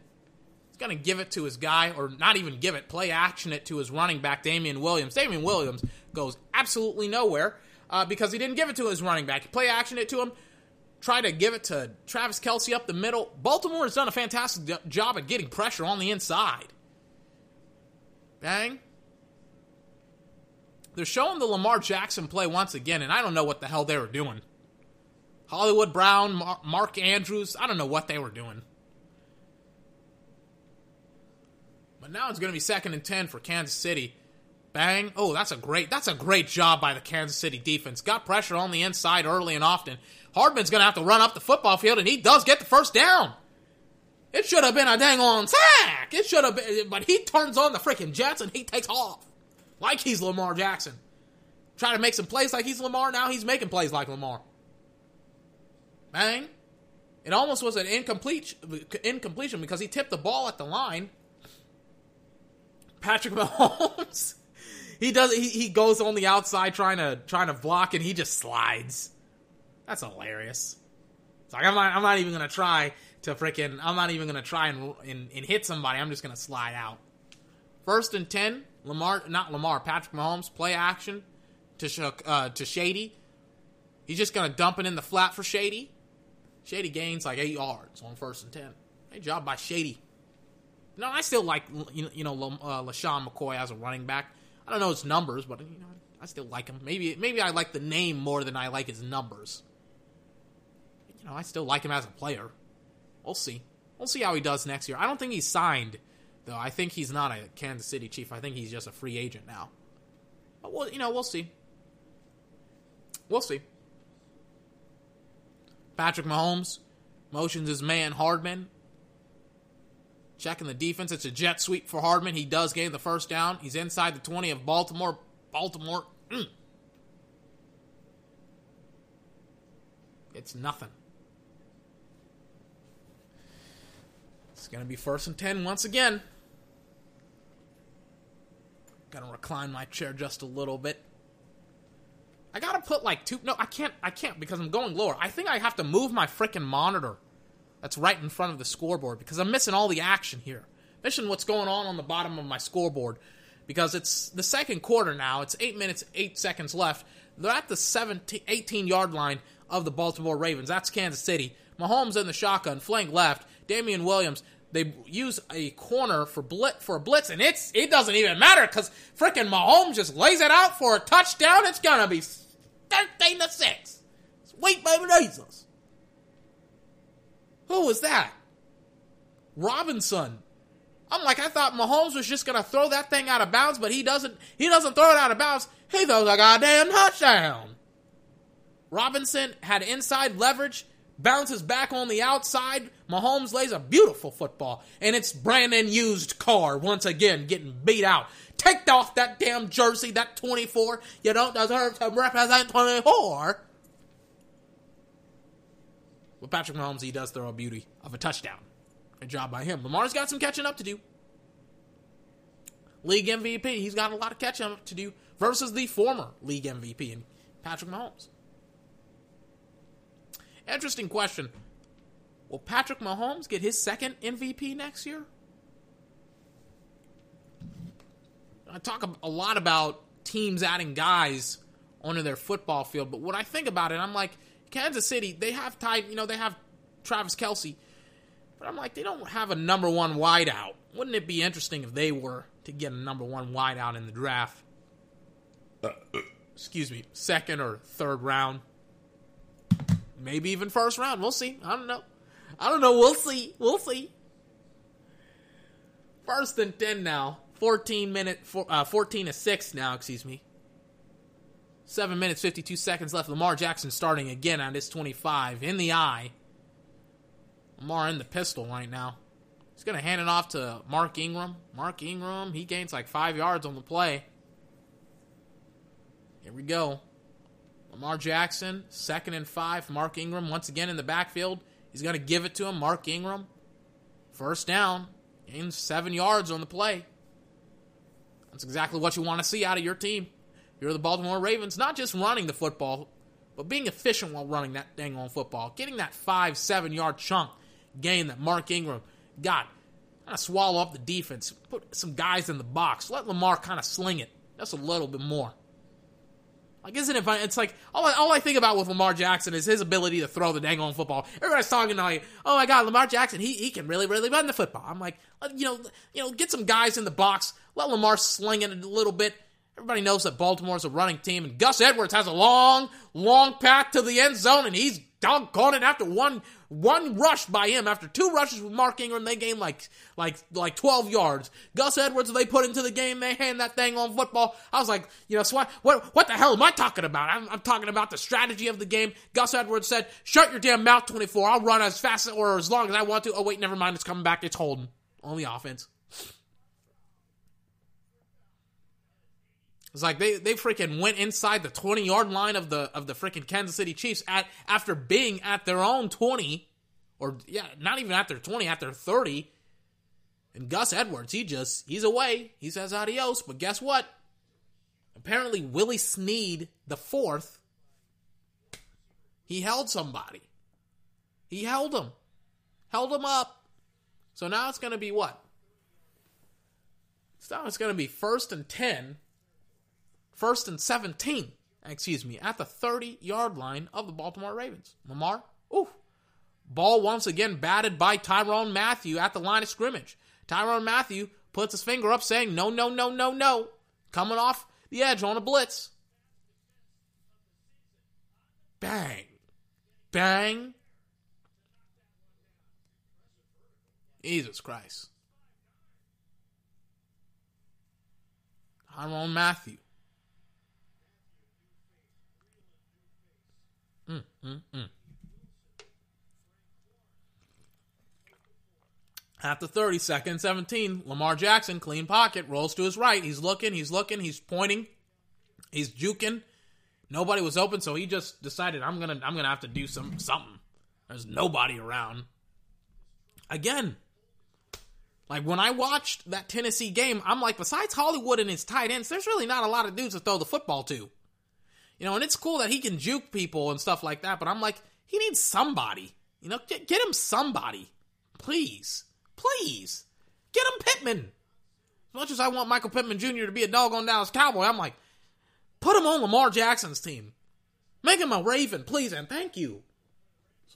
He's going to give it to his guy, or not even give it, play action it to his running back, Damien Williams. Damien Williams goes absolutely nowhere uh, because he didn't give it to his running back. Play action it to him, try to give it to Travis Kelce up the middle. Baltimore has done a fantastic job at getting pressure on the inside. Bang. They're showing the Lamar Jackson play once again, and I don't know what the hell they were doing. Hollywood Brown, Mark Andrews. I don't know what they were doing. But now it's going to be second and 10 for Kansas City. Bang. Oh, that's a great that's a great job by the Kansas City defense. Got pressure on the inside early and often. Hardman's going to have to run up the football field and he does get the first down. It should have been a dang on sack. It should have been but he turns on the freaking Jets and he takes off. Like he's Lamar Jackson. Trying to make some plays like he's Lamar, now he's making plays like Lamar. Bang. It almost was an incomplete incompletion because he tipped the ball at the line. Patrick Mahomes, he does he, he goes on the outside trying to trying to block and he just slides. That's hilarious. It's like I'm not I'm not even gonna try to freaking I'm not even gonna try and, and and hit somebody. I'm just gonna slide out. First and ten, Lamar not Lamar Patrick Mahomes play action. to uh, to Shady. He's just gonna dump it in the flat for Shady. Shady gains like eight yards on first and ten. Great job by Shady. No, I still like you know, uh, LeSean McCoy as a running back. I don't know his numbers, but you know I still like him. Maybe maybe I like the name more than I like his numbers. You know, I still like him as a player. We'll see. We'll see how he does next year. I don't think he's signed, though. I think he's not a Kansas City Chief. I think he's just a free agent now. But we'll, you know, we'll see. We'll see. Patrick Mahomes motions his man Hardman. Checking the defense. It's a jet sweep for Hardman. He does gain the first down. He's inside the 20 of Baltimore. Baltimore. Mm. It's nothing. It's going to be first and 10 once again. Gotta recline my chair just a little bit. I gotta put like two. No, I can't. I can't because I'm going lower. I think I have to move my freaking monitor that's right in front of the scoreboard because I'm missing all the action here. Missing what's going on on the bottom of my scoreboard because it's the second quarter now. It's eight minutes, eight seconds left. They're at the 17, 18 yard line of the Baltimore Ravens. That's Kansas City. Mahomes in the shotgun, flank left. Damien Williams. They use a corner for blitz for a blitz, and it's it doesn't even matter because freaking Mahomes just lays it out for a touchdown. It's gonna be thirteen to six. Sweet baby Jesus. Who was that? Robinson. I'm like, I thought Mahomes was just gonna throw that thing out of bounds, but he doesn't. He doesn't throw it out of bounds. He throws a goddamn touchdown. Robinson had inside leverage, bounces back on the outside. Mahomes lays a beautiful football, and it's Brandon used car once again getting beat out. Take off that damn jersey, that 24. You don't deserve to represent 24. With Patrick Mahomes, he does throw a beauty of a touchdown. Good job by him. Lamar's got some catching up to do. League MVP, he's got a lot of catching up to do versus the former league MVP and Patrick Mahomes. Interesting question. Will Patrick Mahomes get his second MVP next year? I talk a lot about teams adding guys onto their football field, but when I think about it, I'm like, Kansas City, they have tied, you know, they have Travis Kelce, but I'm like, they don't have a number one wideout. Wouldn't it be interesting if they were to get a number one wideout in the draft? Uh, uh. Excuse me, second or third round, maybe even first round. We'll see. I don't know. I don't know. We'll see. We'll see. First and ten now. 14 minute, uh, 14 to 6 now, excuse me. 7 minutes, 52 seconds left. Lamar Jackson starting again on his 25 in the eye. Lamar in the pistol right now. He's going to hand it off to Mark Ingram. Mark Ingram, he gains like five yards on the play. Here we go. Lamar Jackson, second and five. Mark Ingram once again in the backfield. He's going to give it to him. Mark Ingram, first down. in seven yards on the play. That's exactly what you want to see out of your team. You're the Baltimore Ravens, not just running the football, but being efficient while running that dang on football. Getting that five, seven yard chunk gain that Mark Ingram got. Kind of swallow up the defense. Put some guys in the box. Let Lamar kind of sling it. Just a little bit more. Like, isn't it fun? It's like, all I, all I think about with Lamar Jackson is his ability to throw the dang on football. Everybody's talking like, oh my God, Lamar Jackson, he, he can really, really run the football. I'm like, uh, you know, you know, get some guys in the box. Let Lamar sling it a little bit. Everybody knows that Baltimore's a running team, and Gus Edwards has a long, long path to the end zone, and he's doggone it after one one rush by him. After two rushes with Mark Ingram, they gained like like like twelve yards. Gus Edwards, they put into the game, they hand that thing on football. I was like, you know, so what what, the hell am I talking about? I'm, I'm talking about the strategy of the game. Gus Edwards said, "Shut your damn mouth, twenty four. I'll run as fast or as long as I want to." Oh wait, never mind. It's coming back. It's holding on the offense. It's like they, they freaking went inside the 20 yard line of the of the freaking Kansas City Chiefs at after being at their own 20 or yeah, not even at their 20, at their 30. And Gus Edwards, he just he's away. He says adios, but guess what? Apparently Willie Snead the fourth he held somebody. He held him. Held him up. So now it's going to be what? So now it's going to be first and 10 first and 17 excuse me, at the 30 yard line of the Baltimore Ravens. Lamar, ooh. Ball once again batted by Tyrann Mathieu at the line of scrimmage. Tyrann Mathieu puts his finger up saying, no, no, no, no, no. Coming off the edge on a blitz. Bang. Bang. Jesus Christ. Tyrann Mathieu. Mm, mm, mm. The 30 second, 17, Lamar Jackson, clean pocket, rolls to his right. He's looking, he's looking, he's pointing, he's juking. Nobody was open, so he just decided I'm gonna I'm gonna have to do some something. There's nobody around. Again, like when I watched that Tennessee game, I'm like, besides Hollywood and his tight ends, there's really not a lot of dudes to throw the football to. You know, and it's cool that he can juke people and stuff like that, but I'm like, he needs somebody. You know, get, get him somebody. Please. Please. Get him Pittman. As much as I want Michael Pittman Jr. to be a doggone Dallas Cowboy, I'm like, put him on Lamar Jackson's team. Make him a Raven, please, and thank you.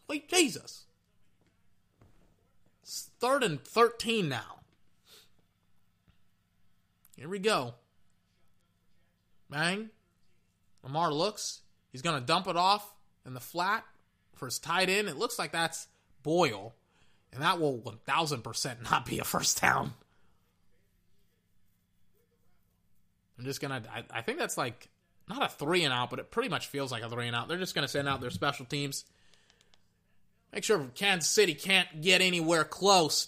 Sweet Jesus. It's third and 13 now. Here we go. Bang. Lamar looks. He's going to dump it off in the flat for his tight end. It looks like that's Boyle. And that will 1000% not be a first down. I'm just going to, I think that's like, not a three and out, but it pretty much feels like a three and out. They're just going to send out their special teams. Make sure Kansas City can't get anywhere close,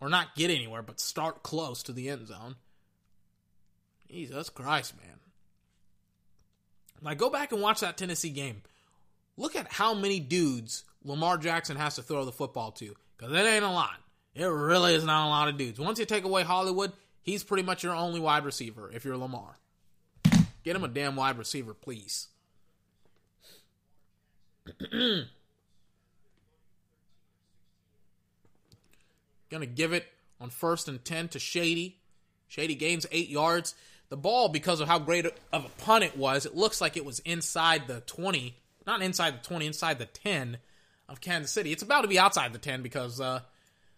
or not get anywhere, but start close to the end zone. Jesus Christ, man. Like, go back and watch that Tennessee game. Look at how many dudes Lamar Jackson has to throw the football to. Because it ain't a lot. It really is not a lot of dudes. Once you take away Hollywood, he's pretty much your only wide receiver if you're Lamar. Get him a damn wide receiver, please. Gonna give it on first and 10 to Shady. Shady gains eight yards. The ball, because of how great of a punt it was, it looks like it was inside the 20. Not inside the 20, inside the 10 of Kansas City. It's about to be outside the 10 because uh,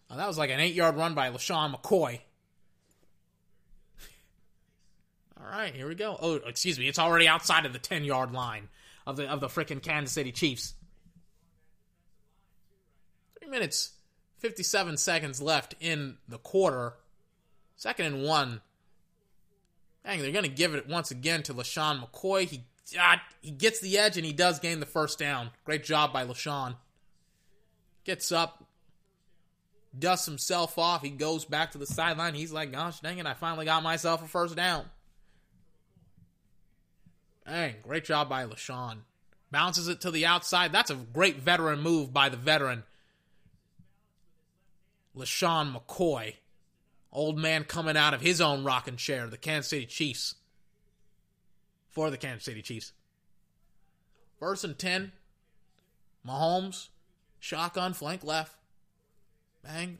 uh, that was like an eight yard run by LeSean McCoy. All right, here we go. Oh, excuse me, it's already outside of the 10 yard line of the of the freaking Kansas City Chiefs. Three minutes, 57 seconds left in the quarter. Second and one. Dang, they're going to give it once again to LeSean McCoy. He, ah, he gets the edge and he does gain the first down. Great job by LeSean. Gets up, dusts himself off. He goes back to the sideline. He's like, gosh dang it, I finally got myself a first down. Dang, great job by LeSean. Bounces it to the outside. That's a great veteran move by the veteran. LeSean McCoy. Old man coming out of his own rocking chair, the Kansas City Chiefs. For the Kansas City Chiefs. First and 10. Mahomes. Shotgun, flank left. Bang.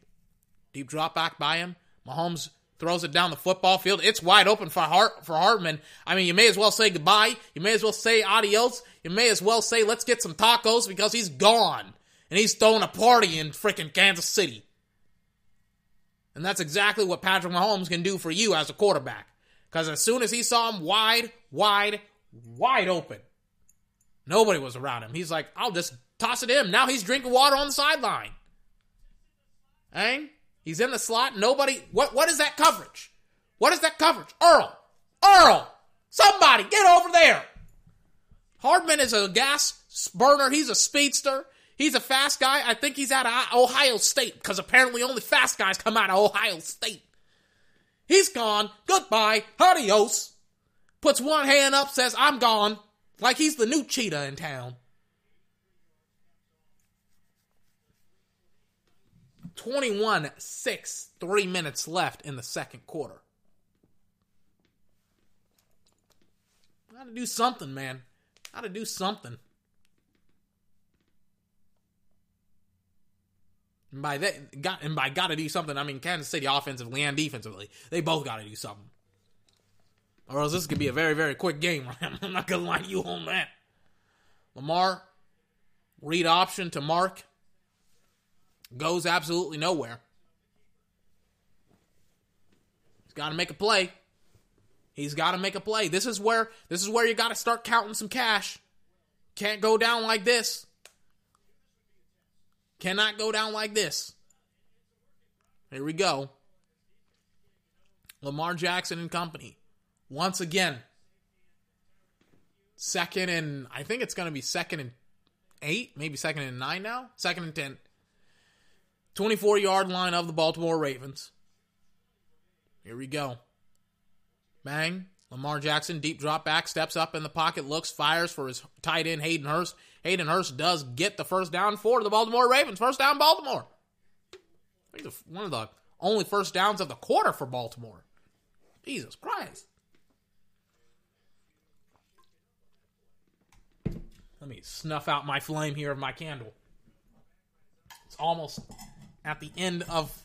Deep drop back by him. Mahomes throws it down the football field. It's wide open for Hart for Hardman. I mean, you may as well say goodbye. You may as well say adios. You may as well say let's get some tacos because he's gone. And he's throwing a party in freaking Kansas City. And that's exactly what Patrick Mahomes can do for you as a quarterback. Because as soon as he saw him wide, wide, wide open, nobody was around him. He's like, I'll just toss it in. Now he's drinking water on the sideline. Hey? He's in the slot. Nobody. What? What is that coverage? What is that coverage? Earl. Earl. Somebody get over there. Hardman is a gas burner. He's a speedster. He's a fast guy. I think he's out of Ohio State because apparently only fast guys come out of Ohio State. He's gone. Goodbye. Adios. Puts one hand up, says, I'm gone. Like he's the new cheetah in town. 21 6, three minutes left in the second quarter. Gotta do something, man. Gotta do something. By that, got and by gotta do something, I mean Kansas City offensively and defensively. They both gotta do something. Or else this could be a very, very quick game. I'm not to lie to you on that. Lamar, read option to Mark, goes absolutely nowhere. He's got to make a play. He's got to make a play. This is where this is where you got to start counting some cash. Can't go down like this. Cannot go down like this. Here we go. Lamar Jackson and company. Once again. Second and I think it's going to be second and 8, maybe second and 9 now. Second and 10. 24 yard line of the Baltimore Ravens. Here we go. Bang. Lamar Jackson, deep drop back, steps up in the pocket, looks, fires for his tight end, Hayden Hurst. Hayden Hurst does get the first down for the Baltimore Ravens. First down, Baltimore. One of the only first downs of the quarter for Baltimore. Jesus Christ. Let me snuff out my flame here of my candle. It's almost at the end of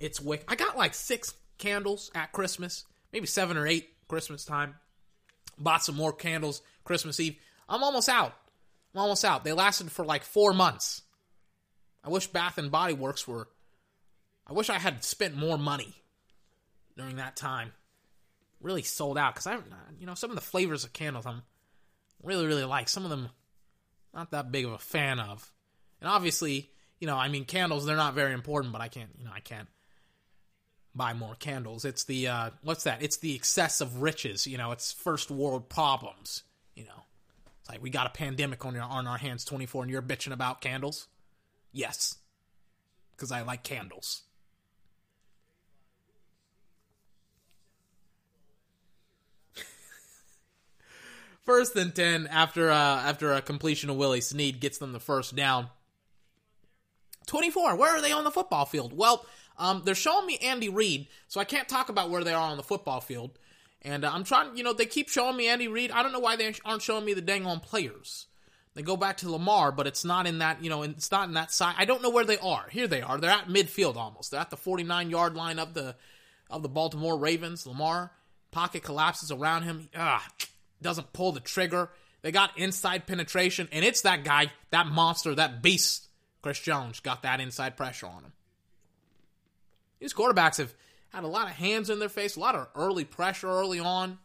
its wick. I got like six candles at Christmas, maybe seven or eight Christmas time. Bought some more candles Christmas Eve. I'm almost out. I'm almost out. They lasted for like four months. I wish Bath and Body Works were. I wish I had spent more money during that time. Really sold out because I, you know, some of the flavors of candles I'm really, really like. Some of them, not that big of a fan of. And obviously, you know, I mean, candles they're not very important, but I can't, you know, I can't buy more candles. It's the uh, what's that? It's the excess of riches. You know, it's first world problems. Like we got a pandemic on our on our hands, twenty four, and you're bitching about candles. Yes, because I like candles. First and ten after uh, after a completion of Willie Snead gets them the first down. Twenty four. Where are they on the football field? Well, um, they're showing me Andy Reid, so I can't talk about where they are on the football field. And uh, I'm trying, you know, they keep showing me Andy Reid. I don't know why they aren't showing me the dang on players. They go back to Lamar, but it's not in that, you know, it's not in that side. I don't know where they are. Here they are. They're at midfield almost. They're at the 49 yard line of the of the Baltimore Ravens. Lamar pocket collapses around him. Ah, doesn't pull the trigger. They got inside penetration, and it's that guy, that monster, that beast. Chris Jones got that inside pressure on him. These quarterbacks have had a lot of hands in their face, a lot of early pressure early on.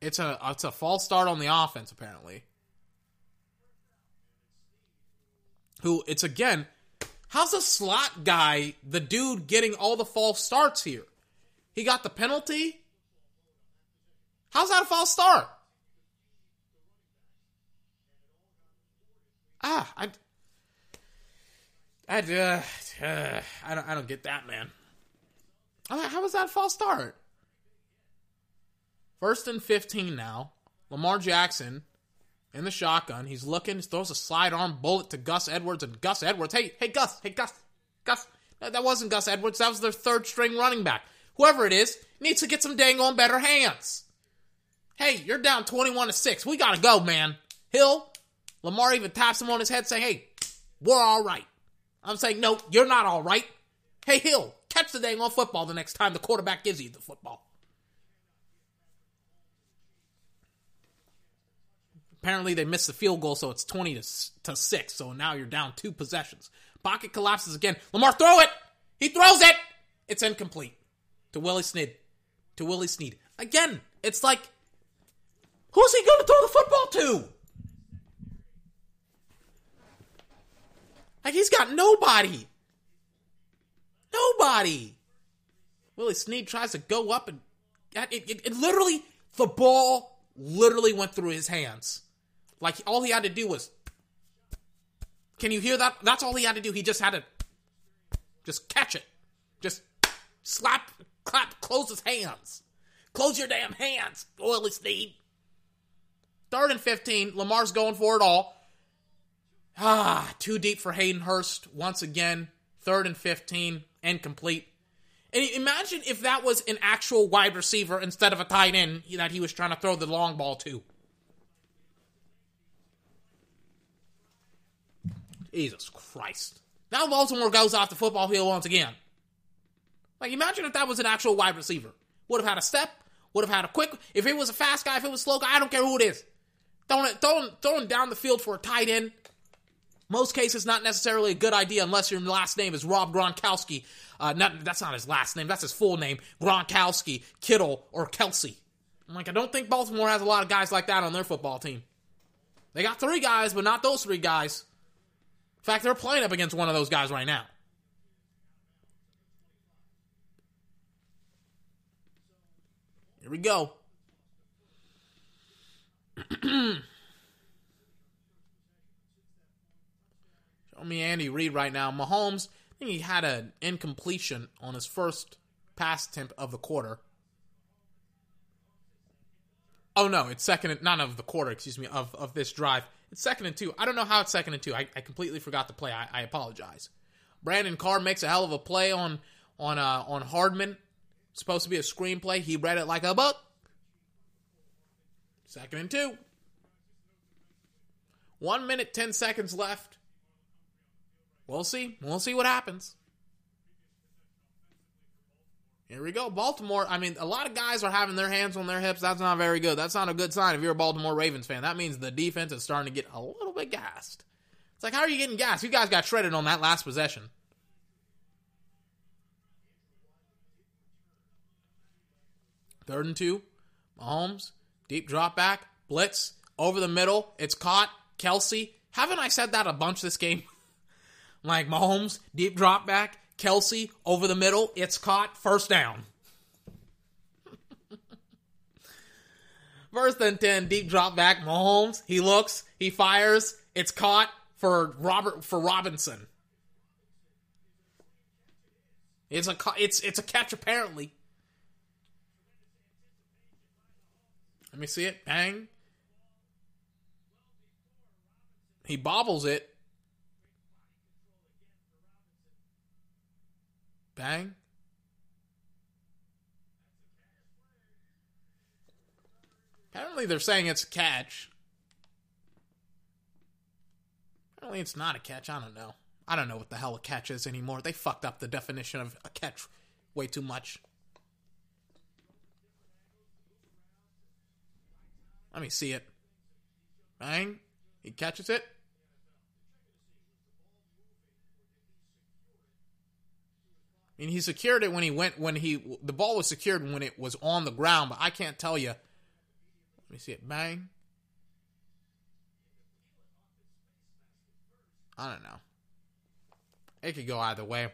It's a it's a false start on the offense apparently. Who it's again, how's a slot guy the dude getting all the false starts here? He got the penalty. How's that a false start? Ah, I, I, uh, uh, I don't, I don't get that, man. How was that false start? First and fifteen now. Lamar Jackson in the shotgun. He's looking. He throws a slide arm bullet to Gus Edwards, and Gus Edwards. Hey, hey, Gus. Hey, Gus. Gus. That wasn't Gus Edwards. That was their third string running back. Whoever it is needs to get some dang on better hands. Hey, you're down 21 to 6. We got to go, man. Hill, Lamar even taps him on his head saying, hey, we're all right. I'm saying, no, you're not all right. Hey, Hill, catch the dang on football the next time the quarterback gives you the football. Apparently, they missed the field goal, so it's 20 to, to 6. So now you're down two possessions. Pocket collapses again. Lamar, throw it! He throws it! It's incomplete. To Willie Snead. To Willie Snead. Again, it's like, who's he going to throw the football to? Like he's got nobody. Nobody. Willie Snead tries to go up and it, it, it, literally the ball literally went through his hands. Like all he had to do was Can you hear that? That's all he had to do. He just had to just catch it. Just slap clap close his hands. Close your damn hands, Willie Snead. Third and 15. Lamar's going for it all. Ah, too deep for Hayden Hurst once again. Third and 15, incomplete. And imagine if that was an actual wide receiver instead of a tight end that he was trying to throw the long ball to. Jesus Christ. Now Baltimore goes off the football field once again. Like, imagine if that was an actual wide receiver. Would have had a step, would have had a quick. If it was a fast guy, if it was slow guy, I don't care who it is. Throwing throwing, throwing down the field for a tight end. Most cases, not necessarily a good idea unless your last name is Rob Gronkowski. Uh, not, that's not his last name. That's his full name. Gronkowski, Kittle, or Kelce. I'm like, I don't think Baltimore has a lot of guys like that on their football team. They got three guys, but not those three guys. In fact, they're playing up against one of those guys right now. Here we go. Show me Andy Reid right now. Mahomes, I think he had an incompletion on his first pass attempt of the quarter. Oh no, it's second and not of the quarter, excuse me, of, of this drive. It's second and two. I don't know how it's second and two. I, I completely forgot the play. I, I apologize. Brandon Carr makes a hell of a play on on uh, on Hardman. Supposed to be a screenplay. He read it like a book. Second and two. One minute, ten seconds left. We'll see. We'll see what happens. Here we go. Baltimore. I mean, a lot of guys are having their hands on their hips. That's not very good. That's not a good sign if you're a Baltimore Ravens fan. That means the defense is starting to get a little bit gassed. It's like, how are you getting gassed? You guys got shredded on that last possession. Third and two. Mahomes. Deep drop back. Blitz. Over the middle. It's caught. Kelce. Haven't I said that a bunch this game? like Mahomes. Deep drop back. Kelce over the middle. It's caught. First down. First and 10, deep drop back. Mahomes. He looks. He fires. It's caught for Robert for Robinson. It's a it's it's a catch apparently. Let me see it. Bang. He bobbles it. Bang. Apparently, they're saying it's a catch. Apparently, it's not a catch. I don't know. I don't know what the hell a catch is anymore. They fucked up the definition of a catch way too much. Let me see it. Bang. He catches it. Mean, he secured it when he went when he the ball was secured when it was on the ground, but I can't tell you. Let me see it. Bang. I don't know. It could go either way.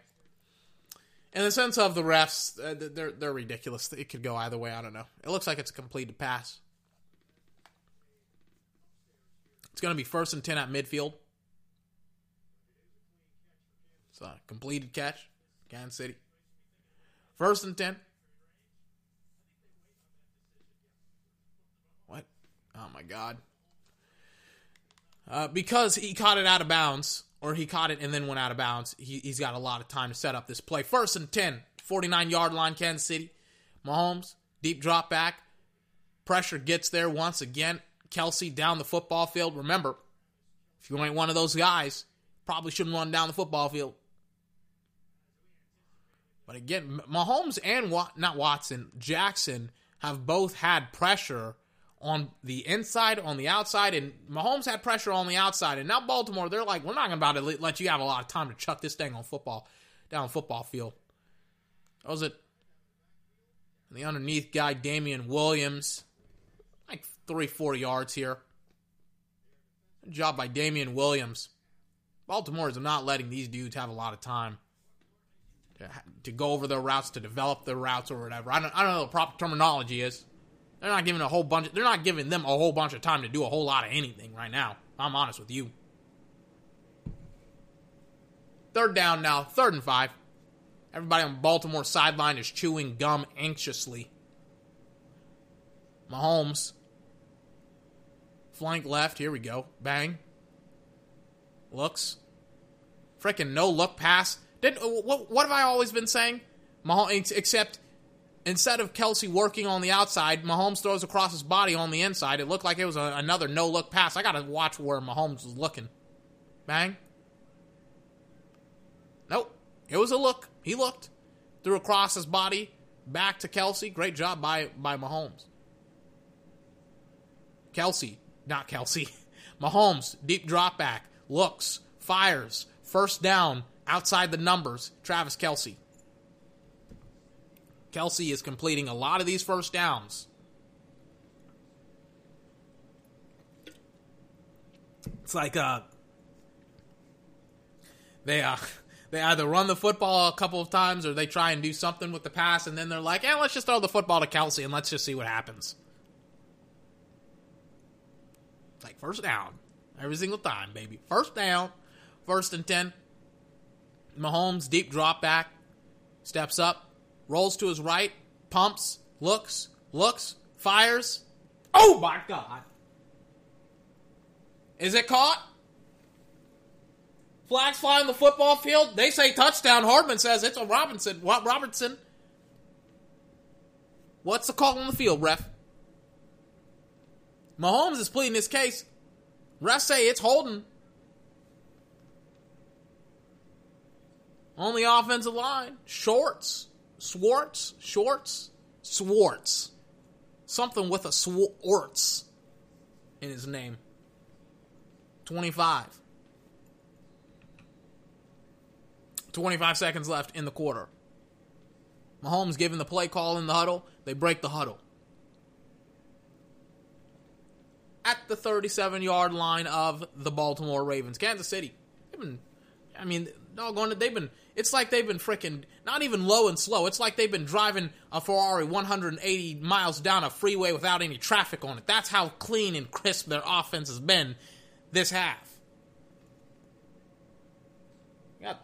In the sense of the refs, uh, they're they're ridiculous. It could go either way. I don't know. It looks like it's a completed pass. It's going to be first and ten at midfield. It's a completed catch. Kansas City. First and 10. What? Oh my God. Uh, because he caught it out of bounds, or he caught it and then went out of bounds, he, he's got a lot of time to set up this play. First and 10, 49 yard line, Kansas City. Mahomes, deep drop back. Pressure gets there once again. Kelce down the football field. Remember, if you ain't one of those guys, probably shouldn't run down the football field. But again, Mahomes and Wat- not Watson, Jackson have both had pressure on the inside, on the outside, and Mahomes had pressure on the outside. And now Baltimore, they're like, we're not about to let you have a lot of time to chuck this thing on football down football field. That was it. And the underneath guy, Damien Williams, like three, four yards here. Good job by Damien Williams. Baltimore is not letting these dudes have a lot of time to, go over their routes, to develop their routes or whatever. I don't, I don't know the proper terminology is. They're not giving a whole bunch. Of, they're not giving them a whole bunch of time to do a whole lot of anything right now. I'm honest with you. Third down now. Third and five. Everybody on Baltimore sideline is chewing gum anxiously. Mahomes. Flank left. Here we go. Bang. Looks. Freaking no look pass. Did uh, what, what have I always been saying? Mahomes, except instead of Kelce working on the outside, Mahomes throws across his body on the inside. It looked like it was a, another no look pass. I got to watch where Mahomes was looking. Bang. Nope. It was a look. He looked. Threw across his body back to Kelce. Great job by, by Mahomes. Kelce, not Kelce. Mahomes, deep drop back, looks, fires, first down, outside the numbers. Travis Kelce. Kelce is completing a lot of these first downs. It's like uh they uh they either run the football a couple of times or they try and do something with the pass and then they're like, "Eh, let's just throw the football to Kelce and let's just see what happens." Like first down every single time, baby. First down, first and 10. Mahomes deep drop back, steps up, rolls to his right, pumps, looks, looks, fires. Oh my god. Is it caught? Flags fly on the football field. They say touchdown. Hardman says it's a Robinson. What? What's the call on the field, ref? Mahomes is pleading his case. Refs say it's holding. On the offensive line, Shorts, Schwartz, Shorts, Schwartz, something with a Schwartz in his name. 25. 25 seconds left in the quarter. Mahomes giving the play call in the huddle. They break the huddle. At the 37 yard line of the Baltimore Ravens. Kansas City. They've been, I mean, doggone it, they've been, it's like they've been freaking, not even low and slow. It's like they've been driving a Ferrari 180 miles down a freeway without any traffic on it. That's how clean and crisp their offense has been this half. Got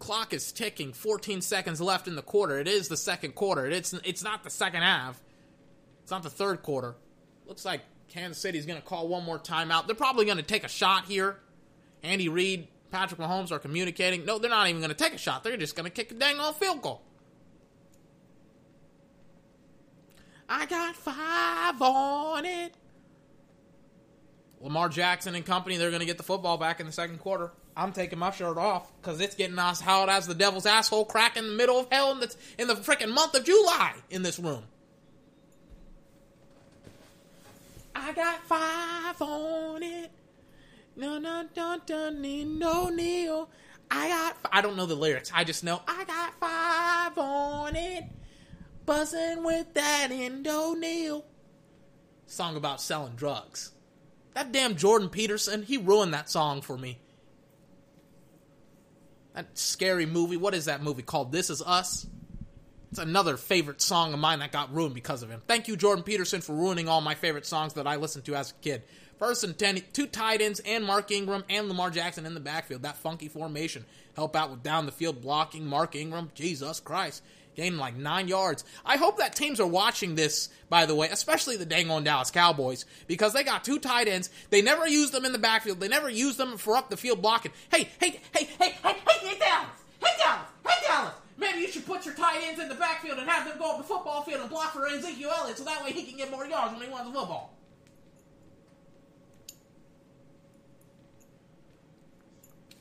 clock is ticking. 14 seconds left in the quarter. It is the second quarter. It's it's not the second half. It's not the third quarter. Looks like Kansas City's going to call one more timeout. They're probably going to take a shot here. Andy Reid, Patrick Mahomes are communicating. No, they're not even going to take a shot. They're just going to kick a dang old field goal. I got five on it. Lamar Jackson and company, they're going to get the football back in the second quarter. I'm taking my shirt off because it's getting us hot as the devil's asshole crack in the middle of hell in the, in the freaking month of July in this room. I got five on it. No, no, no, no, no, Neil. Oh. I got. I don't know the lyrics. I just know I got five on it. Buzzing with that Indo Neil. Oh. Song about selling drugs. That damn Jordan Peterson, he ruined that song for me. That scary movie. What is that movie called? This Is Us. It's another favorite song of mine that got ruined because of him. Thank you, Jordan Peterson, for ruining all my favorite songs that I listened to as a kid. First and 10, two tight ends, and Mark Ingram and Lamar Jackson in the backfield. That funky formation. Help out with down the field blocking. Mark Ingram, Jesus Christ. Gaining like nine yards. I hope that teams are watching this, by the way, especially the dang on Dallas Cowboys, because they got two tight ends. They never use them in the backfield. They never use them for up the field blocking. Hey, hey, hey, hey, hey, hey, hey, Dallas! Hey, Dallas! Hey, Dallas! Maybe you should put your tight ends in the backfield and have them go up the football field and block for Ezekiel Elliott so that way he can get more yards when he wants the football.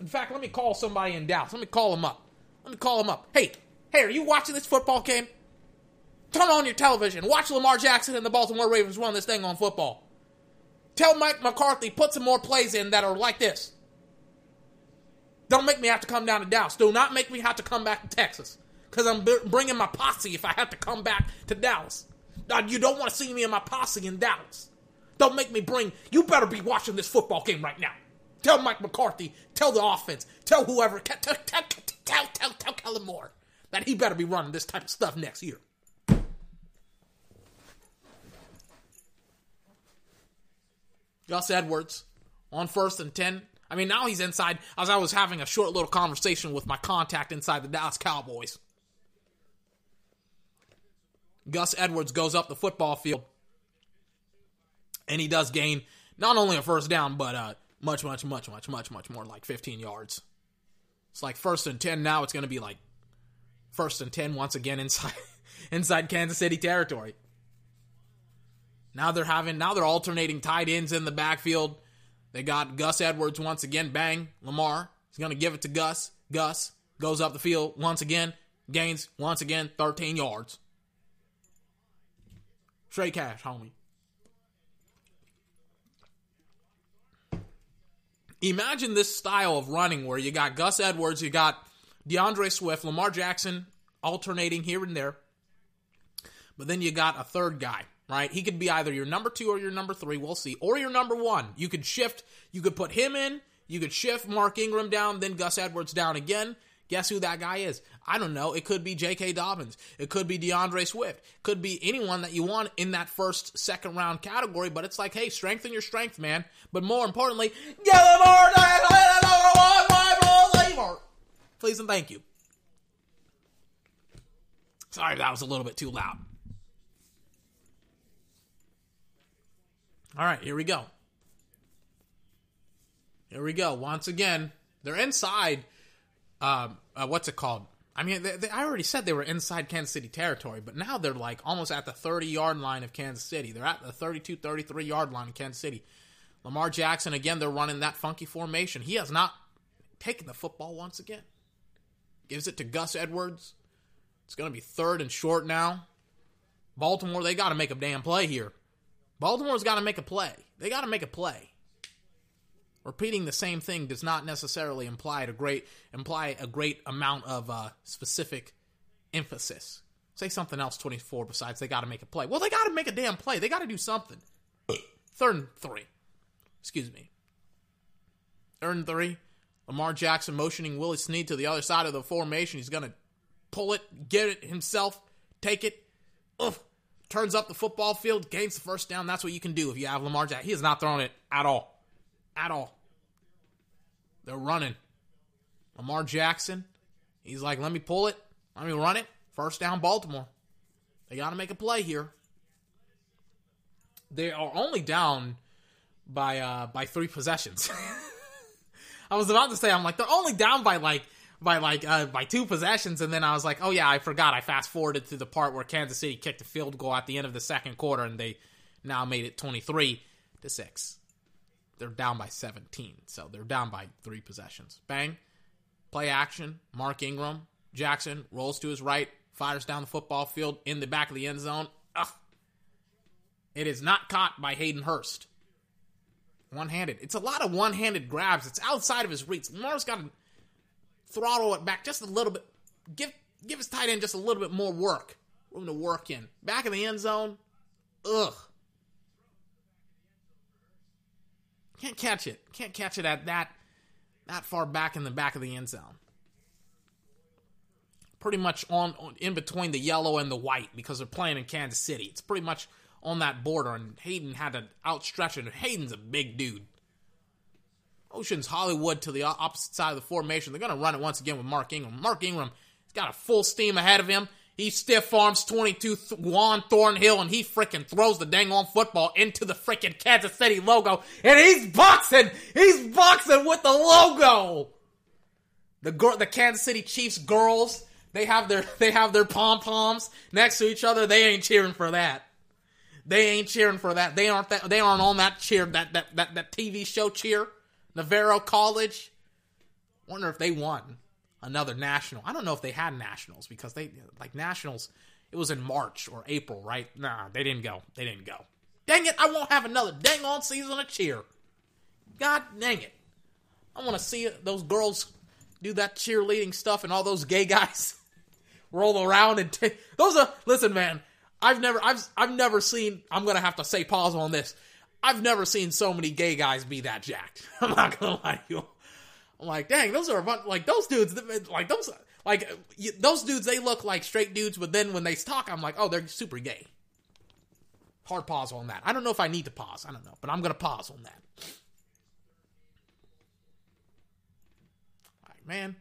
In fact, let me call somebody in Dallas. Let me call him up. Let me call him up. Hey, hey, are you watching this football game? Turn on your television. Watch Lamar Jackson and the Baltimore Ravens run this thing on football. Tell Mike McCarthy put some more plays in that are like this. Don't make me have to come down to Dallas. Do not make me have to come back to Texas. Because I'm b- bringing my posse if I have to come back to Dallas. Now, you don't want to see me and my posse in Dallas. Don't make me bring. You better be watching this football game right now. Tell Mike McCarthy, tell the offense, tell whoever, tell, tell, tell, tell, tell, Kellen Moore that he better be running this type of stuff next year. Gus Edwards on first and 10. I mean, now he's inside as I was having a short little conversation with my contact inside the Dallas Cowboys. Gus Edwards goes up the football field and he does gain not only a first down, but uh, much, much, much, much, much, much more like 15 yards. It's like first and 10 now. It's going to be like first and 10 once again inside inside Kansas City territory. Now they're having now they're alternating tight ends in the backfield. They got Gus Edwards once again. Bang, Lamar. He's going to give it to Gus. Gus. Goes up the field once again, gains once again 13 yards. Straight cash, homie. Imagine this style of running where you got Gus Edwards, you got DeAndre Swift, Lamar Jackson alternating here and there. But then you got a third guy, right? He could be either your number two or your number three. We'll see. Or your number one. You could shift. You could put him in. You could shift Mark Ingram down, then Gus Edwards down again. Guess who that guy is? I don't know. It could be J.K. Dobbins. It could be DeAndre Swift. Could be anyone that you want in that first, second round category. But it's like, hey, strengthen your strength, man. But more importantly. Please and thank you. Sorry, that was a little bit too loud. All right, here we go. Here we go. Once again, they're inside. Um, uh, what's it called? I mean, they, they, I already said they were inside Kansas City territory, but now they're like almost at the 30 yard line of Kansas City. They're at the 32, 33 yard line of Kansas City. Lamar Jackson, again, they're running that funky formation. He has not taken the football once again. Gives it to Gus Edwards. It's going to be third and short now. Baltimore, they got to make a damn play here. Baltimore's got to make a play. They got to make a play. Repeating the same thing does not necessarily imply a great imply a great amount of uh, specific emphasis. Say something else. Twenty four. Besides, they got to make a play. Well, they got to make a damn play. They got to do something. Third and three. Excuse me. Third and three. Lamar Jackson motioning Willie Snead to the other side of the formation. He's gonna pull it, get it himself, take it. Ugh. Turns up the football field, gains the first down. That's what you can do if you have Lamar Jackson. He has not thrown it at all at all. They're running. Lamar Jackson, he's like, let me pull it. Let me run it. First down, Baltimore. They got to make a play here. They are only down by uh, by three possessions. I was about to say, I'm like, they're only down by like by like uh, by two possessions, and then I was like, oh yeah, I forgot. I fast forwarded to the part where Kansas City kicked a field goal at the end of the second quarter, and they now made it 23 to six they're down by 17. So they're down by three possessions. Bang. Play action. Mark Ingram. Jackson rolls to his right, fires down the football field in the back of the end zone. Ugh. It is not caught by Hayden Hurst. One handed. It's a lot of one handed grabs. It's outside of his reach. Lamar's got to throttle it back just a little bit. Give give his tight end just a little bit more work. Room to work in. Back of the end zone. Ugh. Can't catch it. Can't catch it at that that far back in the back of the end zone. Pretty much on, on in between the yellow and the white because they're playing in Kansas City. It's pretty much on that border, and Hayden had to outstretch it. Hayden's a big dude. Ocean's Hollywood to the opposite side of the formation. They're going to run it once again with Mark Ingram. Mark Ingram, he's got a full steam ahead of him. He stiff arms 22 th- Juan Thornhill and he freaking throws the dang on football into the freaking Kansas City logo. And he's boxing! He's boxing with the logo! The girl, the Kansas City Chiefs girls, they have their, they have their pom poms next to each other. They ain't cheering for that. They ain't cheering for that. They aren't that, they aren't on that cheer, that, that, that, that TV show cheer. Navarro College. Wonder if they won another national. I don't know if they had nationals because they like nationals. It was in March or April, right? Nah, they didn't go. They didn't go. Dang it! I won't have another dang on season of cheer. God dang it! I want to see those girls do that cheerleading stuff and all those gay guys roll around and t- those are listen, man. I've never I've I've never seen. I'm gonna have to say pause on this. I've never seen so many gay guys be that jacked. I'm not gonna lie to you. I'm like, dang, those are a bunch, like those dudes, like those, like those dudes. They look like straight dudes, but then when they talk, I'm like, oh, they're super gay. Hard pause on that. I don't know if I need to pause. I don't know, but I'm gonna pause on that. All right, man.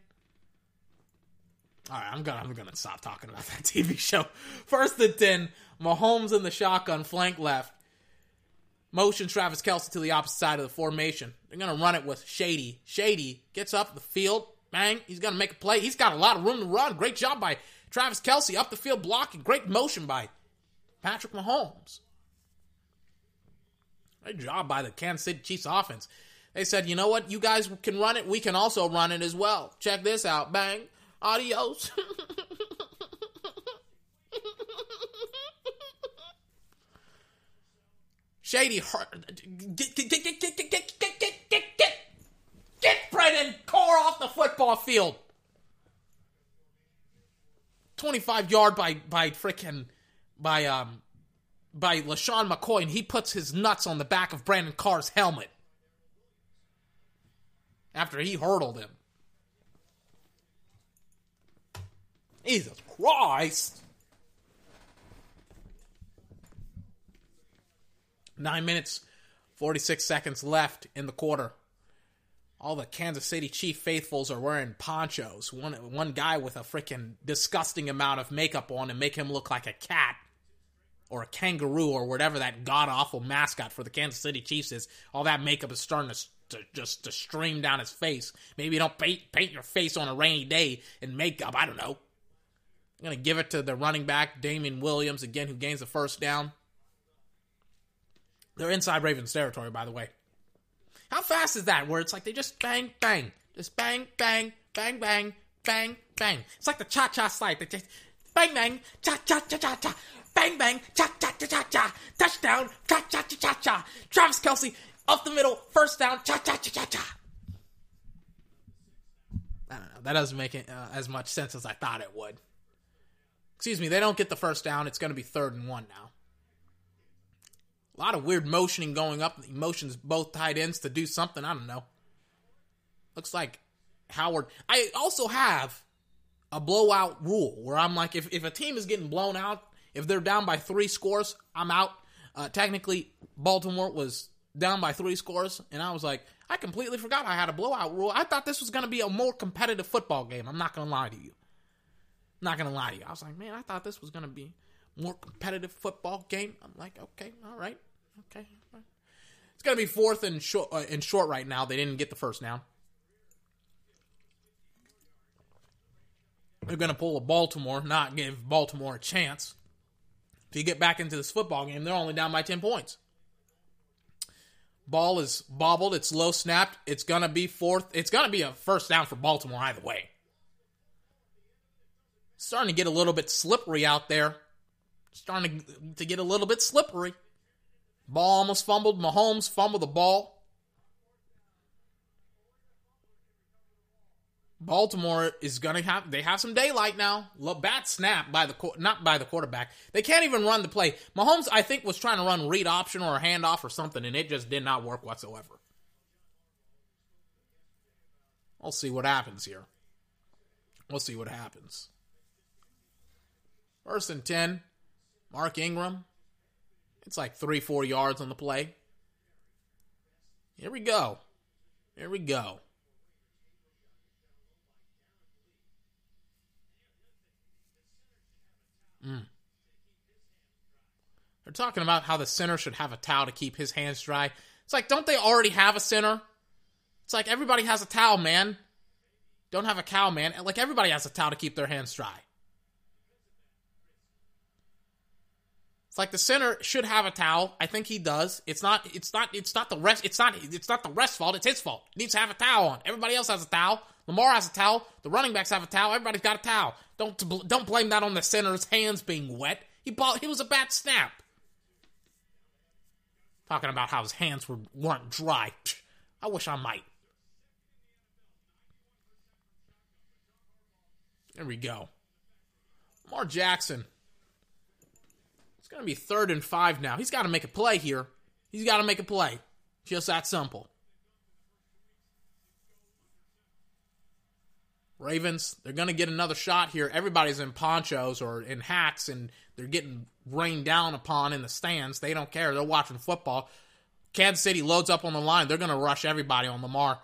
All right, I'm gonna I'm gonna stop talking about that TV show. First and ten, Mahomes in the shotgun flank left. Motion Travis Kelce to the opposite side of the formation. They're going to run it with Shady. Shady gets up the field. Bang. He's going to make a play. He's got a lot of room to run. Great job by Travis Kelce up the field blocking. Great motion by Patrick Mahomes. Great job by the Kansas City Chiefs offense. They said, you know what? You guys can run it. We can also run it as well. Check this out. Bang. Adios. Shady Hart. Get, get, get, get, get, get, get, get, get, get, get, Brandon Carr off the football field. 25 yard by, by frickin' by, um, by LeSean McCoy, and he puts his nuts on the back of Brandon Carr's helmet after he hurdled him. Jesus Christ. Nine minutes, 46 seconds left in the quarter. All the Kansas City Chief faithfuls are wearing ponchos. One one guy with a freaking disgusting amount of makeup on to make him look like a cat or a kangaroo or whatever that god awful mascot for the Kansas City Chiefs is. All that makeup is starting to, to just to stream down his face. Maybe you don't paint paint your face on a rainy day in makeup. I don't know. I'm gonna give it to the running back Damien Williams again, who gains the first down. They're inside Ravens territory, by the way. How fast is that? Where it's like they just bang, bang, just bang, bang, bang, bang, bang, bang. It's like the cha cha slide. They just bang, bang, cha cha cha cha cha, bang, bang, cha cha cha cha cha, touchdown, cha cha cha cha cha. Travis Kelce up the middle, first down, cha cha cha cha cha. I don't know. That doesn't make it, uh, as much sense as I thought it would. Excuse me, they don't get the first down. It's going to be third and one now. A lot of weird motioning going up. Emotions both tight ends to do something. I don't know. Looks like Howard. I also have a blowout rule where I'm like, if, if a team is getting blown out, if they're down by three scores, I'm out. Uh, technically, Baltimore was down by three scores, and I was like, I completely forgot I had a blowout rule. I thought this was going to be a more competitive football game. I'm not going to lie to you. I'm not going to lie to you. I was like, man, I thought this was going to be more competitive football game. I'm like, okay, all right, okay. It's going to be fourth and short, uh, in short right now. They didn't get the first down. They're going to pull a Baltimore, not give Baltimore a chance. If you get back into this football game, they're only down by 10 points. Ball is bobbled. It's low snapped. It's going to be fourth. It's going to be a first down for Baltimore either way. Starting to get a little bit slippery out there. Starting to, to get a little bit slippery. Ball almost fumbled. Mahomes fumbled the ball. Baltimore is gonna have they have some daylight now. Bad snap by the not by the quarterback. They can't even run the play. Mahomes, I think, was trying to run read option or a handoff or something, and it just did not work whatsoever. We'll see what happens here. We'll see what happens. First and ten, Mark Ingram. It's like three, four yards on the play. Here we go. Here we go. Mm. They're talking about how the center should have a towel to keep his hands dry. It's like, don't they already have a center? It's like everybody has a towel, man. Don't have a cow, man. Like everybody has a towel to keep their hands dry. It's like the center should have a towel. I think he does. It's not. It's not. It's not the rest. It's not. It's not the rest fault. It's his fault. He needs to have a towel on. Everybody else has a towel. Lamar has a towel. The running backs have a towel. Everybody's got a towel. Don't don't blame that on the center's hands being wet. He bought. He was a bad snap. Talking about how his hands were weren't dry. I wish I might. There we go. Lamar Jackson. Going to be third and five now. He's got to make a play here. He's got to make a play. Just that simple. Ravens, they're going to get another shot here. Everybody's in ponchos or in hats and they're getting rained down upon in the stands. They don't care. They're watching football. Kansas City loads up on the line. They're going to rush everybody on Lamar.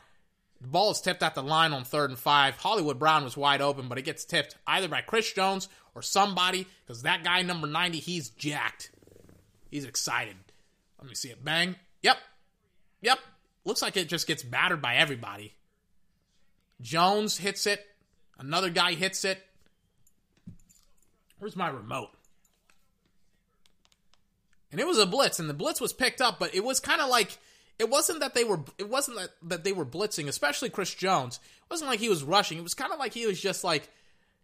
The ball is tipped at the line on third and five. Hollywood Brown was wide open, but it gets tipped either by Chris Jones or somebody because that guy, number 90, he's jacked. He's excited. Let me see it. Bang. Yep. Yep. Looks like it just gets battered by everybody. Jones hits it. Another guy hits it. Where's my remote? And it was a blitz, and the blitz was picked up, but it was kind of like it wasn't that they were it wasn't that, that they were blitzing, especially Chris Jones. It wasn't like he was rushing. It was kind of like he was just like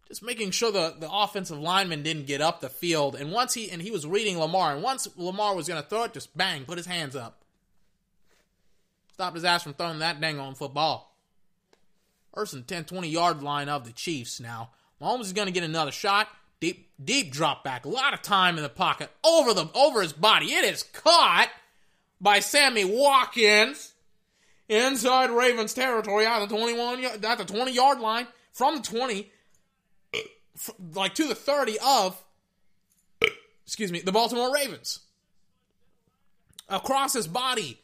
just making sure the, the offensive lineman didn't get up the field. And once he and he was reading Lamar, and once Lamar was going to throw it, just bang, put his hands up. Stopped his ass from throwing that dang on football. And 10, 20 yard line of the Chiefs now. Mahomes is going to get another shot. Deep, deep drop back. A lot of time in the pocket. Over the over his body. It is caught by Sammy Watkins inside Ravens territory at the 21 at the 20 yard line from the 20 like to the 30 of excuse me, the Baltimore Ravens. Across his body,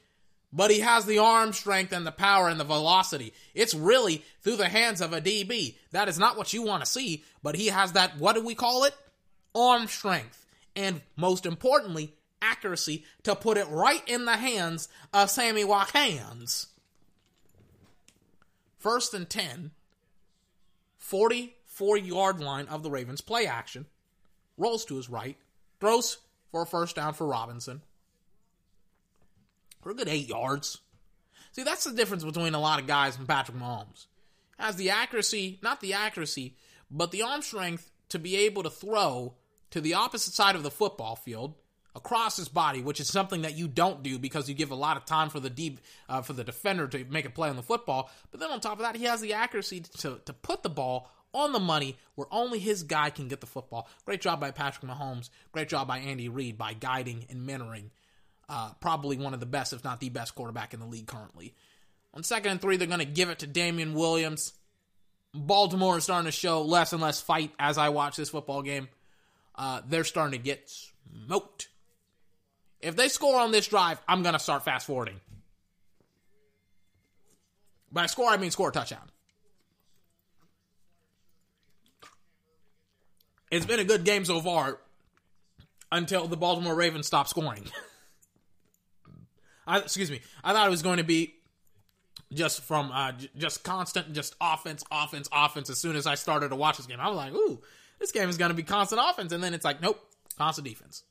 but he has the arm strength and the power and the velocity. It's really through the hands of a DB. That is not what you want to see, but he has that, what do we call it? Arm strength. And most importantly, accuracy to put it right in the hands of Sammy Watkins. First and 10, 44 yard line of the Ravens play action. Rolls to his right, throws for a first down for Robinson for a good eight yards. See, that's the difference between a lot of guys and Patrick Mahomes. Has the accuracy, not the accuracy, but the arm strength to be able to throw to the opposite side of the football field across his body, which is something that you don't do because you give a lot of time for the deep uh, for the defender to make a play on the football. But then on top of that, he has the accuracy to to put the ball on the money where only his guy can get the football. Great job by Patrick Mahomes. Great job by Andy Reid by guiding and mentoring uh, probably one of the best, if not the best quarterback in the league currently. On second and three, they're going to give it to Damien Williams. Baltimore is starting to show less and less fight as I watch this football game. Uh, they're starting to get smoked. If they score on this drive, I'm going to start fast forwarding. By score, I mean score a touchdown. It's been a good game so far until the Baltimore Ravens stop scoring. I, excuse me. I thought it was going to be just from uh, j- just constant, just offense, offense, offense. As soon as I started to watch this game, I was like, "Ooh, this game is going to be constant offense," and then it's like, "Nope, constant defense."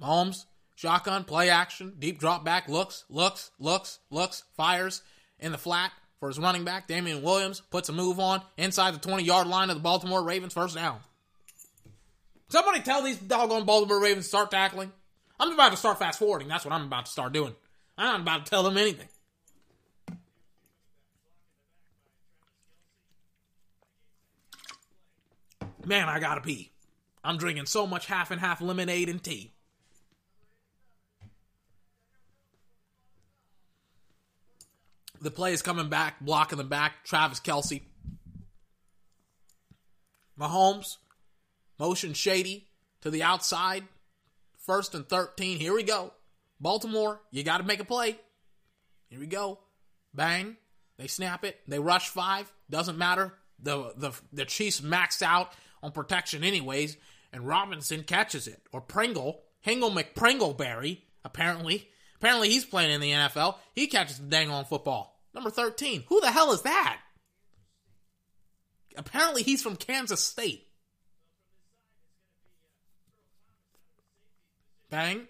Mahomes, shotgun, play action, deep drop back, looks, looks, looks, looks, fires in the flat for his running back. Damien Williams puts a move on inside the 20 yard line of the Baltimore Ravens, first down. Somebody tell these doggone Baltimore Ravens to start tackling. I'm about to start fast forwarding. That's what I'm about to start doing. I'm not about to tell them anything. Man, I gotta pee. I'm drinking so much half and half lemonade and tea. The play is coming back, blocking the back. Travis Kelce. Mahomes, motion shady to the outside. First and 13. Here we go. Baltimore, you got to make a play. Here we go. Bang. They snap it. They rush five. Doesn't matter. The the the Chiefs maxed out on protection anyways, and Robinson catches it. Or Pringle, Hingle McPringleberry, apparently. Apparently he's playing in the NFL. He catches the dang on football. Number 13. Who the hell is that? Apparently he's from Kansas State. Bang.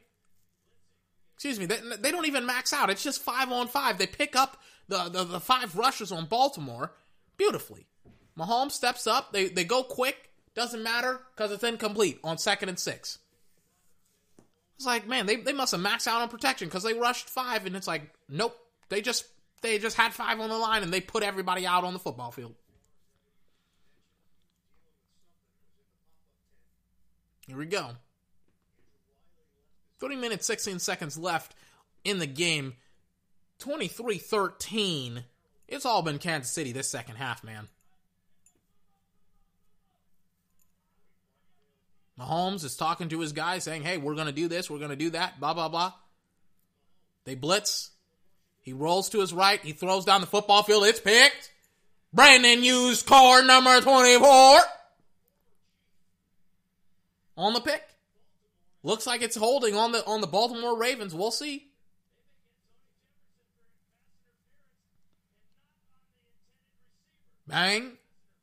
Excuse me, they, they don't even max out. It's just five on five. They pick up the, the, the five rushes on Baltimore beautifully. Mahomes steps up. They, they go quick. Doesn't matter because it's incomplete on second and six. It's like, man, they, they must have maxed out on protection because they rushed five, and it's like, nope. They just they just had five on the line and they put everybody out on the football field. Here we go. 30 minutes, 16 seconds left in the game. 23 13. It's all been Kansas City this second half, man. Mahomes is talking to his guys saying, hey, we're going to do this, we're going to do that, blah, blah, blah. They blitz. He rolls to his right. He throws down the football field. It's picked. Brandon used car number 24 on the pick. Looks like it's holding on the on the Baltimore Ravens. We'll see. Bang.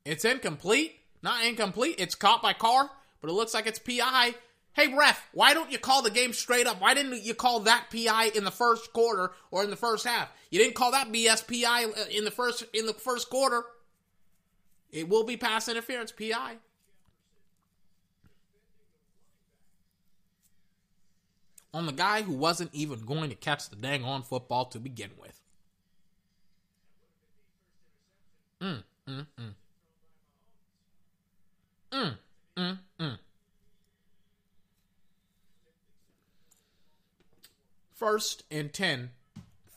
It's incomplete. Not incomplete. It's caught by Carr, but it looks like it's PI. Hey ref, why don't you call the game straight up? Why didn't you call that PI in the first quarter or in the first half? You didn't call that BS PI in the first in the first quarter. It will be pass interference, PI. On the guy who wasn't even going to catch the dang on football to begin with. Mm, mm, mm. Mm, mm, mm. First and 10,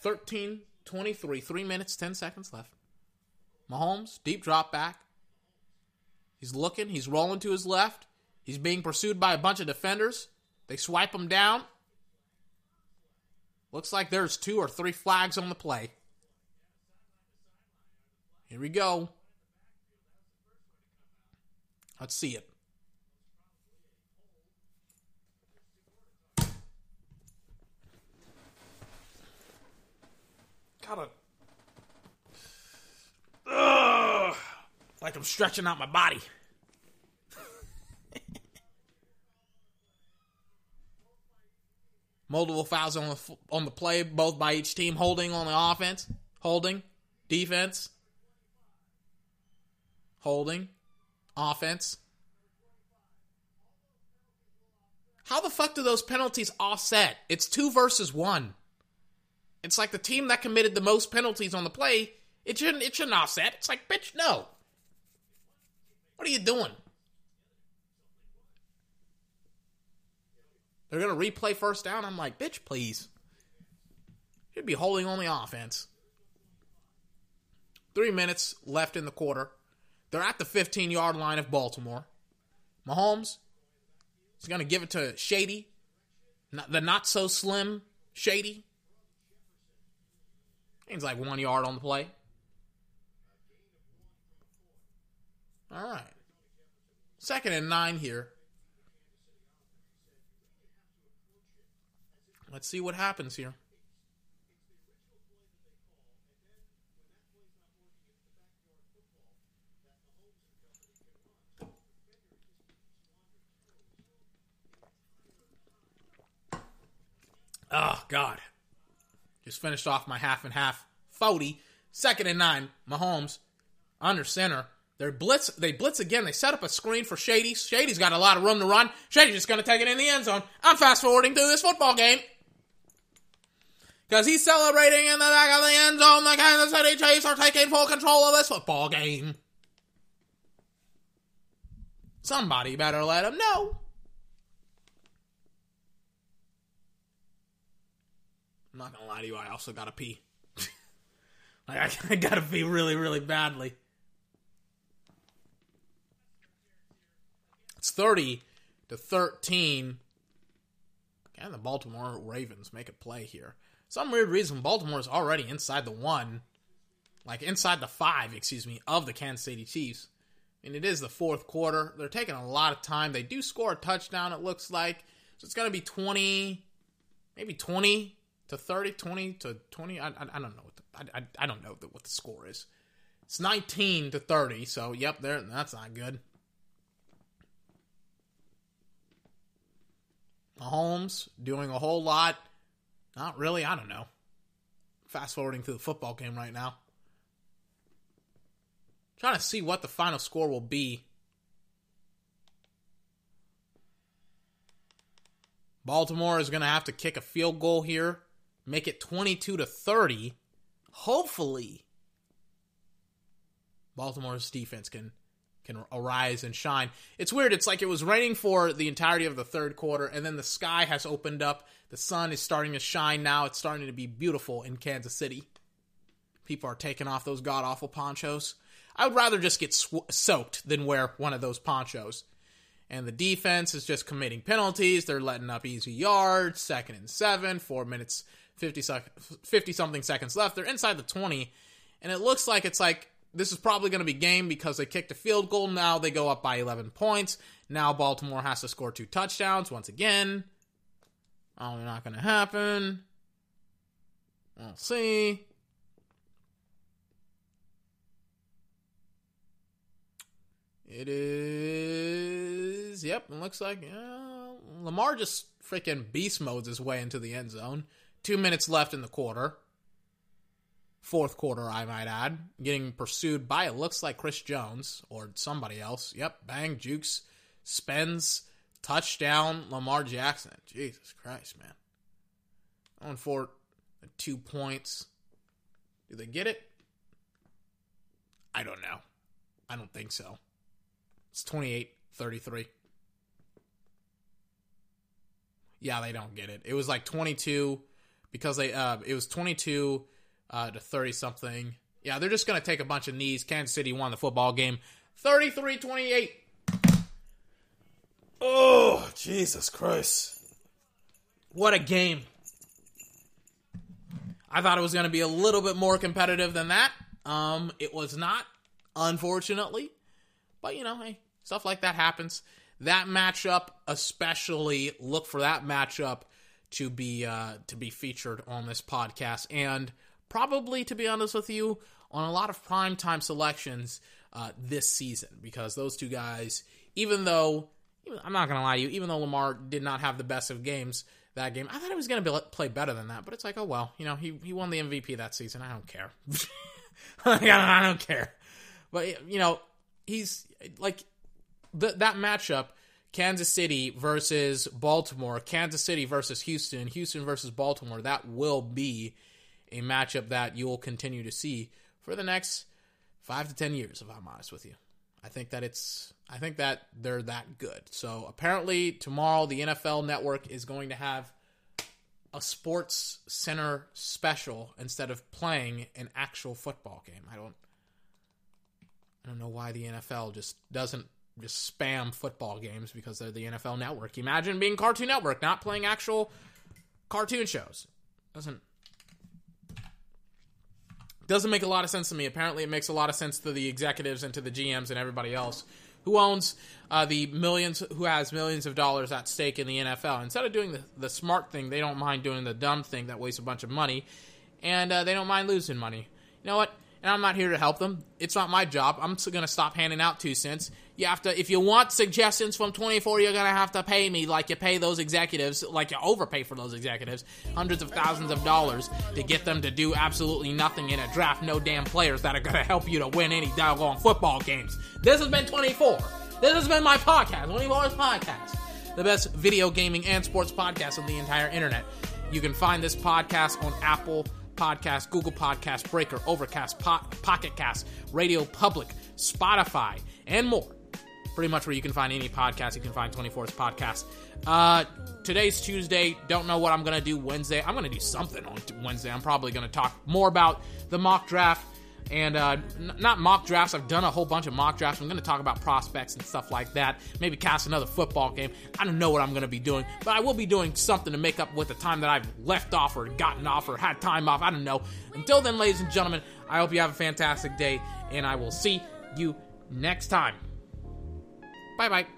13 23, 3 minutes, 10 seconds left. Mahomes, deep drop back. He's looking, he's rolling to his left. He's being pursued by a bunch of defenders. They swipe him down. Looks like there's two or three flags on the play. Here we go. Let's see it. Gotta. Ugh, like I'm stretching out my body. Multiple fouls on the on the play, both by each team. Holding on the offense, holding, defense, holding, offense. How the fuck do those penalties offset? It's two versus one. It's like the team that committed the most penalties on the play. It shouldn't. It shouldn't offset. It's like, bitch, no. What are you doing? They're gonna replay first down. I'm like, bitch, please. Should be holding on the offense. Three minutes left in the quarter. They're at the 15 yard line of Baltimore. Mahomes is to give it to Shady, the not so slim Shady. He's like one yard on the play. All right. Second and nine here. Let's see what happens here. Oh, God. Just finished off my half and half. 40. Second and nine. Mahomes under center. They're blitz. They blitz again. They set up a screen for Shady. Shady's got a lot of room to run. Shady's just going to take it in the end zone. I'm fast forwarding through this football game. Because he's celebrating in the back of the end zone. The Kansas City Chiefs are taking full control of this football game. Somebody better let him know. I'm not gonna lie to you, I also gotta pee. like, I, I gotta pee really, really badly. It's 30 to 13. And the Baltimore Ravens make a play here. Some weird reason Baltimore is already inside the one, like inside the five, excuse me, of the Kansas City Chiefs. And it is the fourth quarter. They're taking a lot of time. They do score a touchdown, it looks like. So it's going to be 20, maybe 20 to 30, 20 to 20. I, I, I don't know what the, I, I, I don't know the, what the score is. It's 19 to 30. So, yep, there that's not good. Mahomes doing a whole lot. Not really. I don't know. Fast forwarding to the football game right now. Trying to see what the final score will be. Baltimore is going to have to kick a field goal here, make it 22 to 30. Hopefully, Baltimore's defense can can arise and shine. It's weird. It's like it was raining for the entirety of the third quarter, and then the sky has opened up. The sun is starting to shine now. It's starting to be beautiful in Kansas City. People are taking off those god awful ponchos. I would rather just get sw- soaked than wear one of those ponchos. And the defense is just committing penalties. They're letting up easy yards. Second and seven, four minutes, 50, sec- 50 something seconds left. They're inside the 20. And it looks like it's like this is probably going to be game because they kicked a field goal. Now they go up by 11 points. Now Baltimore has to score two touchdowns once again. Probably not going to happen. We'll see. It is. Yep, it looks like uh, Lamar just freaking beast modes his way into the end zone. Two minutes left in the quarter. fourth quarter, I might add, getting pursued by it looks like Chris Jones or somebody else. Yep, bang, jukes, spends, touchdown, Lamar Jackson. Jesus Christ, man. On for two points. Do they get it? I don't know. I don't think so. It's 28 33. Yeah, they don't get it. It was like 22 because they uh it was 22 uh to 30 something. Yeah, they're just going to take a bunch of knees. Kansas City won the football game 33-28. Oh, Jesus Christ. What a game. I thought it was going to be a little bit more competitive than that. Um, it was not, unfortunately. But, you know, hey, stuff like that happens. That matchup, especially, look for that matchup to be uh, to be featured on this podcast, and probably, to be honest with you, on a lot of primetime selections uh, this season, because those two guys, even though I'm not to lie to you, even though Lamar did not have the best of games that game, I thought he was to be, play better than that. But it's like, oh well, you know, he he won the MVP that season. I don't care. I don't care. But you know, he's like th- that matchup. Kansas City versus Baltimore, Kansas City versus Houston, Houston versus Baltimore. That will be a matchup that you will continue to see for the next five to ten years, if I'm honest with you. I think that it's I think that they're that good. So apparently tomorrow the NFL network is going to have a sports center special instead of playing an actual football game. I don't I don't know why the NFL just doesn't just spam football games because they're the NFL network. Imagine being Cartoon Network not playing actual cartoon shows. Doesn't doesn't make a lot of sense to me. Apparently, it makes a lot of sense to the executives and to the GMs and everybody else who owns uh, the millions, who has millions of dollars at stake in the NFL. Instead of doing the, the smart thing, they don't mind doing the dumb thing that wastes a bunch of money, and uh, they don't mind losing money. You know what? And I'm not here to help them. It's not my job. I'm going to stop handing out two cents. You have to, if you want suggestions from 24, you're going to have to pay me like you pay those executives, like you overpay for those executives, hundreds of thousands of dollars to get them to do absolutely nothing in a draft, no damn players that are going to help you to win any doggone football games. This has been 24. This has been my podcast, 24's podcast, the best video gaming and sports podcast on the entire internet. You can find this podcast on Apple Podcast, Google Podcast, Breaker, Overcast, po- Pocket Cast, Radio Public, Spotify, and more. Pretty much where you can find any podcast, you can find 24's podcast. Uh, today's Tuesday. Don't know what I'm going to do Wednesday. I'm going to do something on Wednesday. I'm probably going to talk more about the mock draft and uh, n- not mock drafts. I've done a whole bunch of mock drafts. I'm going to talk about prospects and stuff like that. Maybe cast another football game. I don't know what I'm going to be doing, but I will be doing something to make up with the time that I've left off or gotten off or had time off. I don't know. Until then, ladies and gentlemen, I hope you have a fantastic day, and I will see you next time. Bye bye.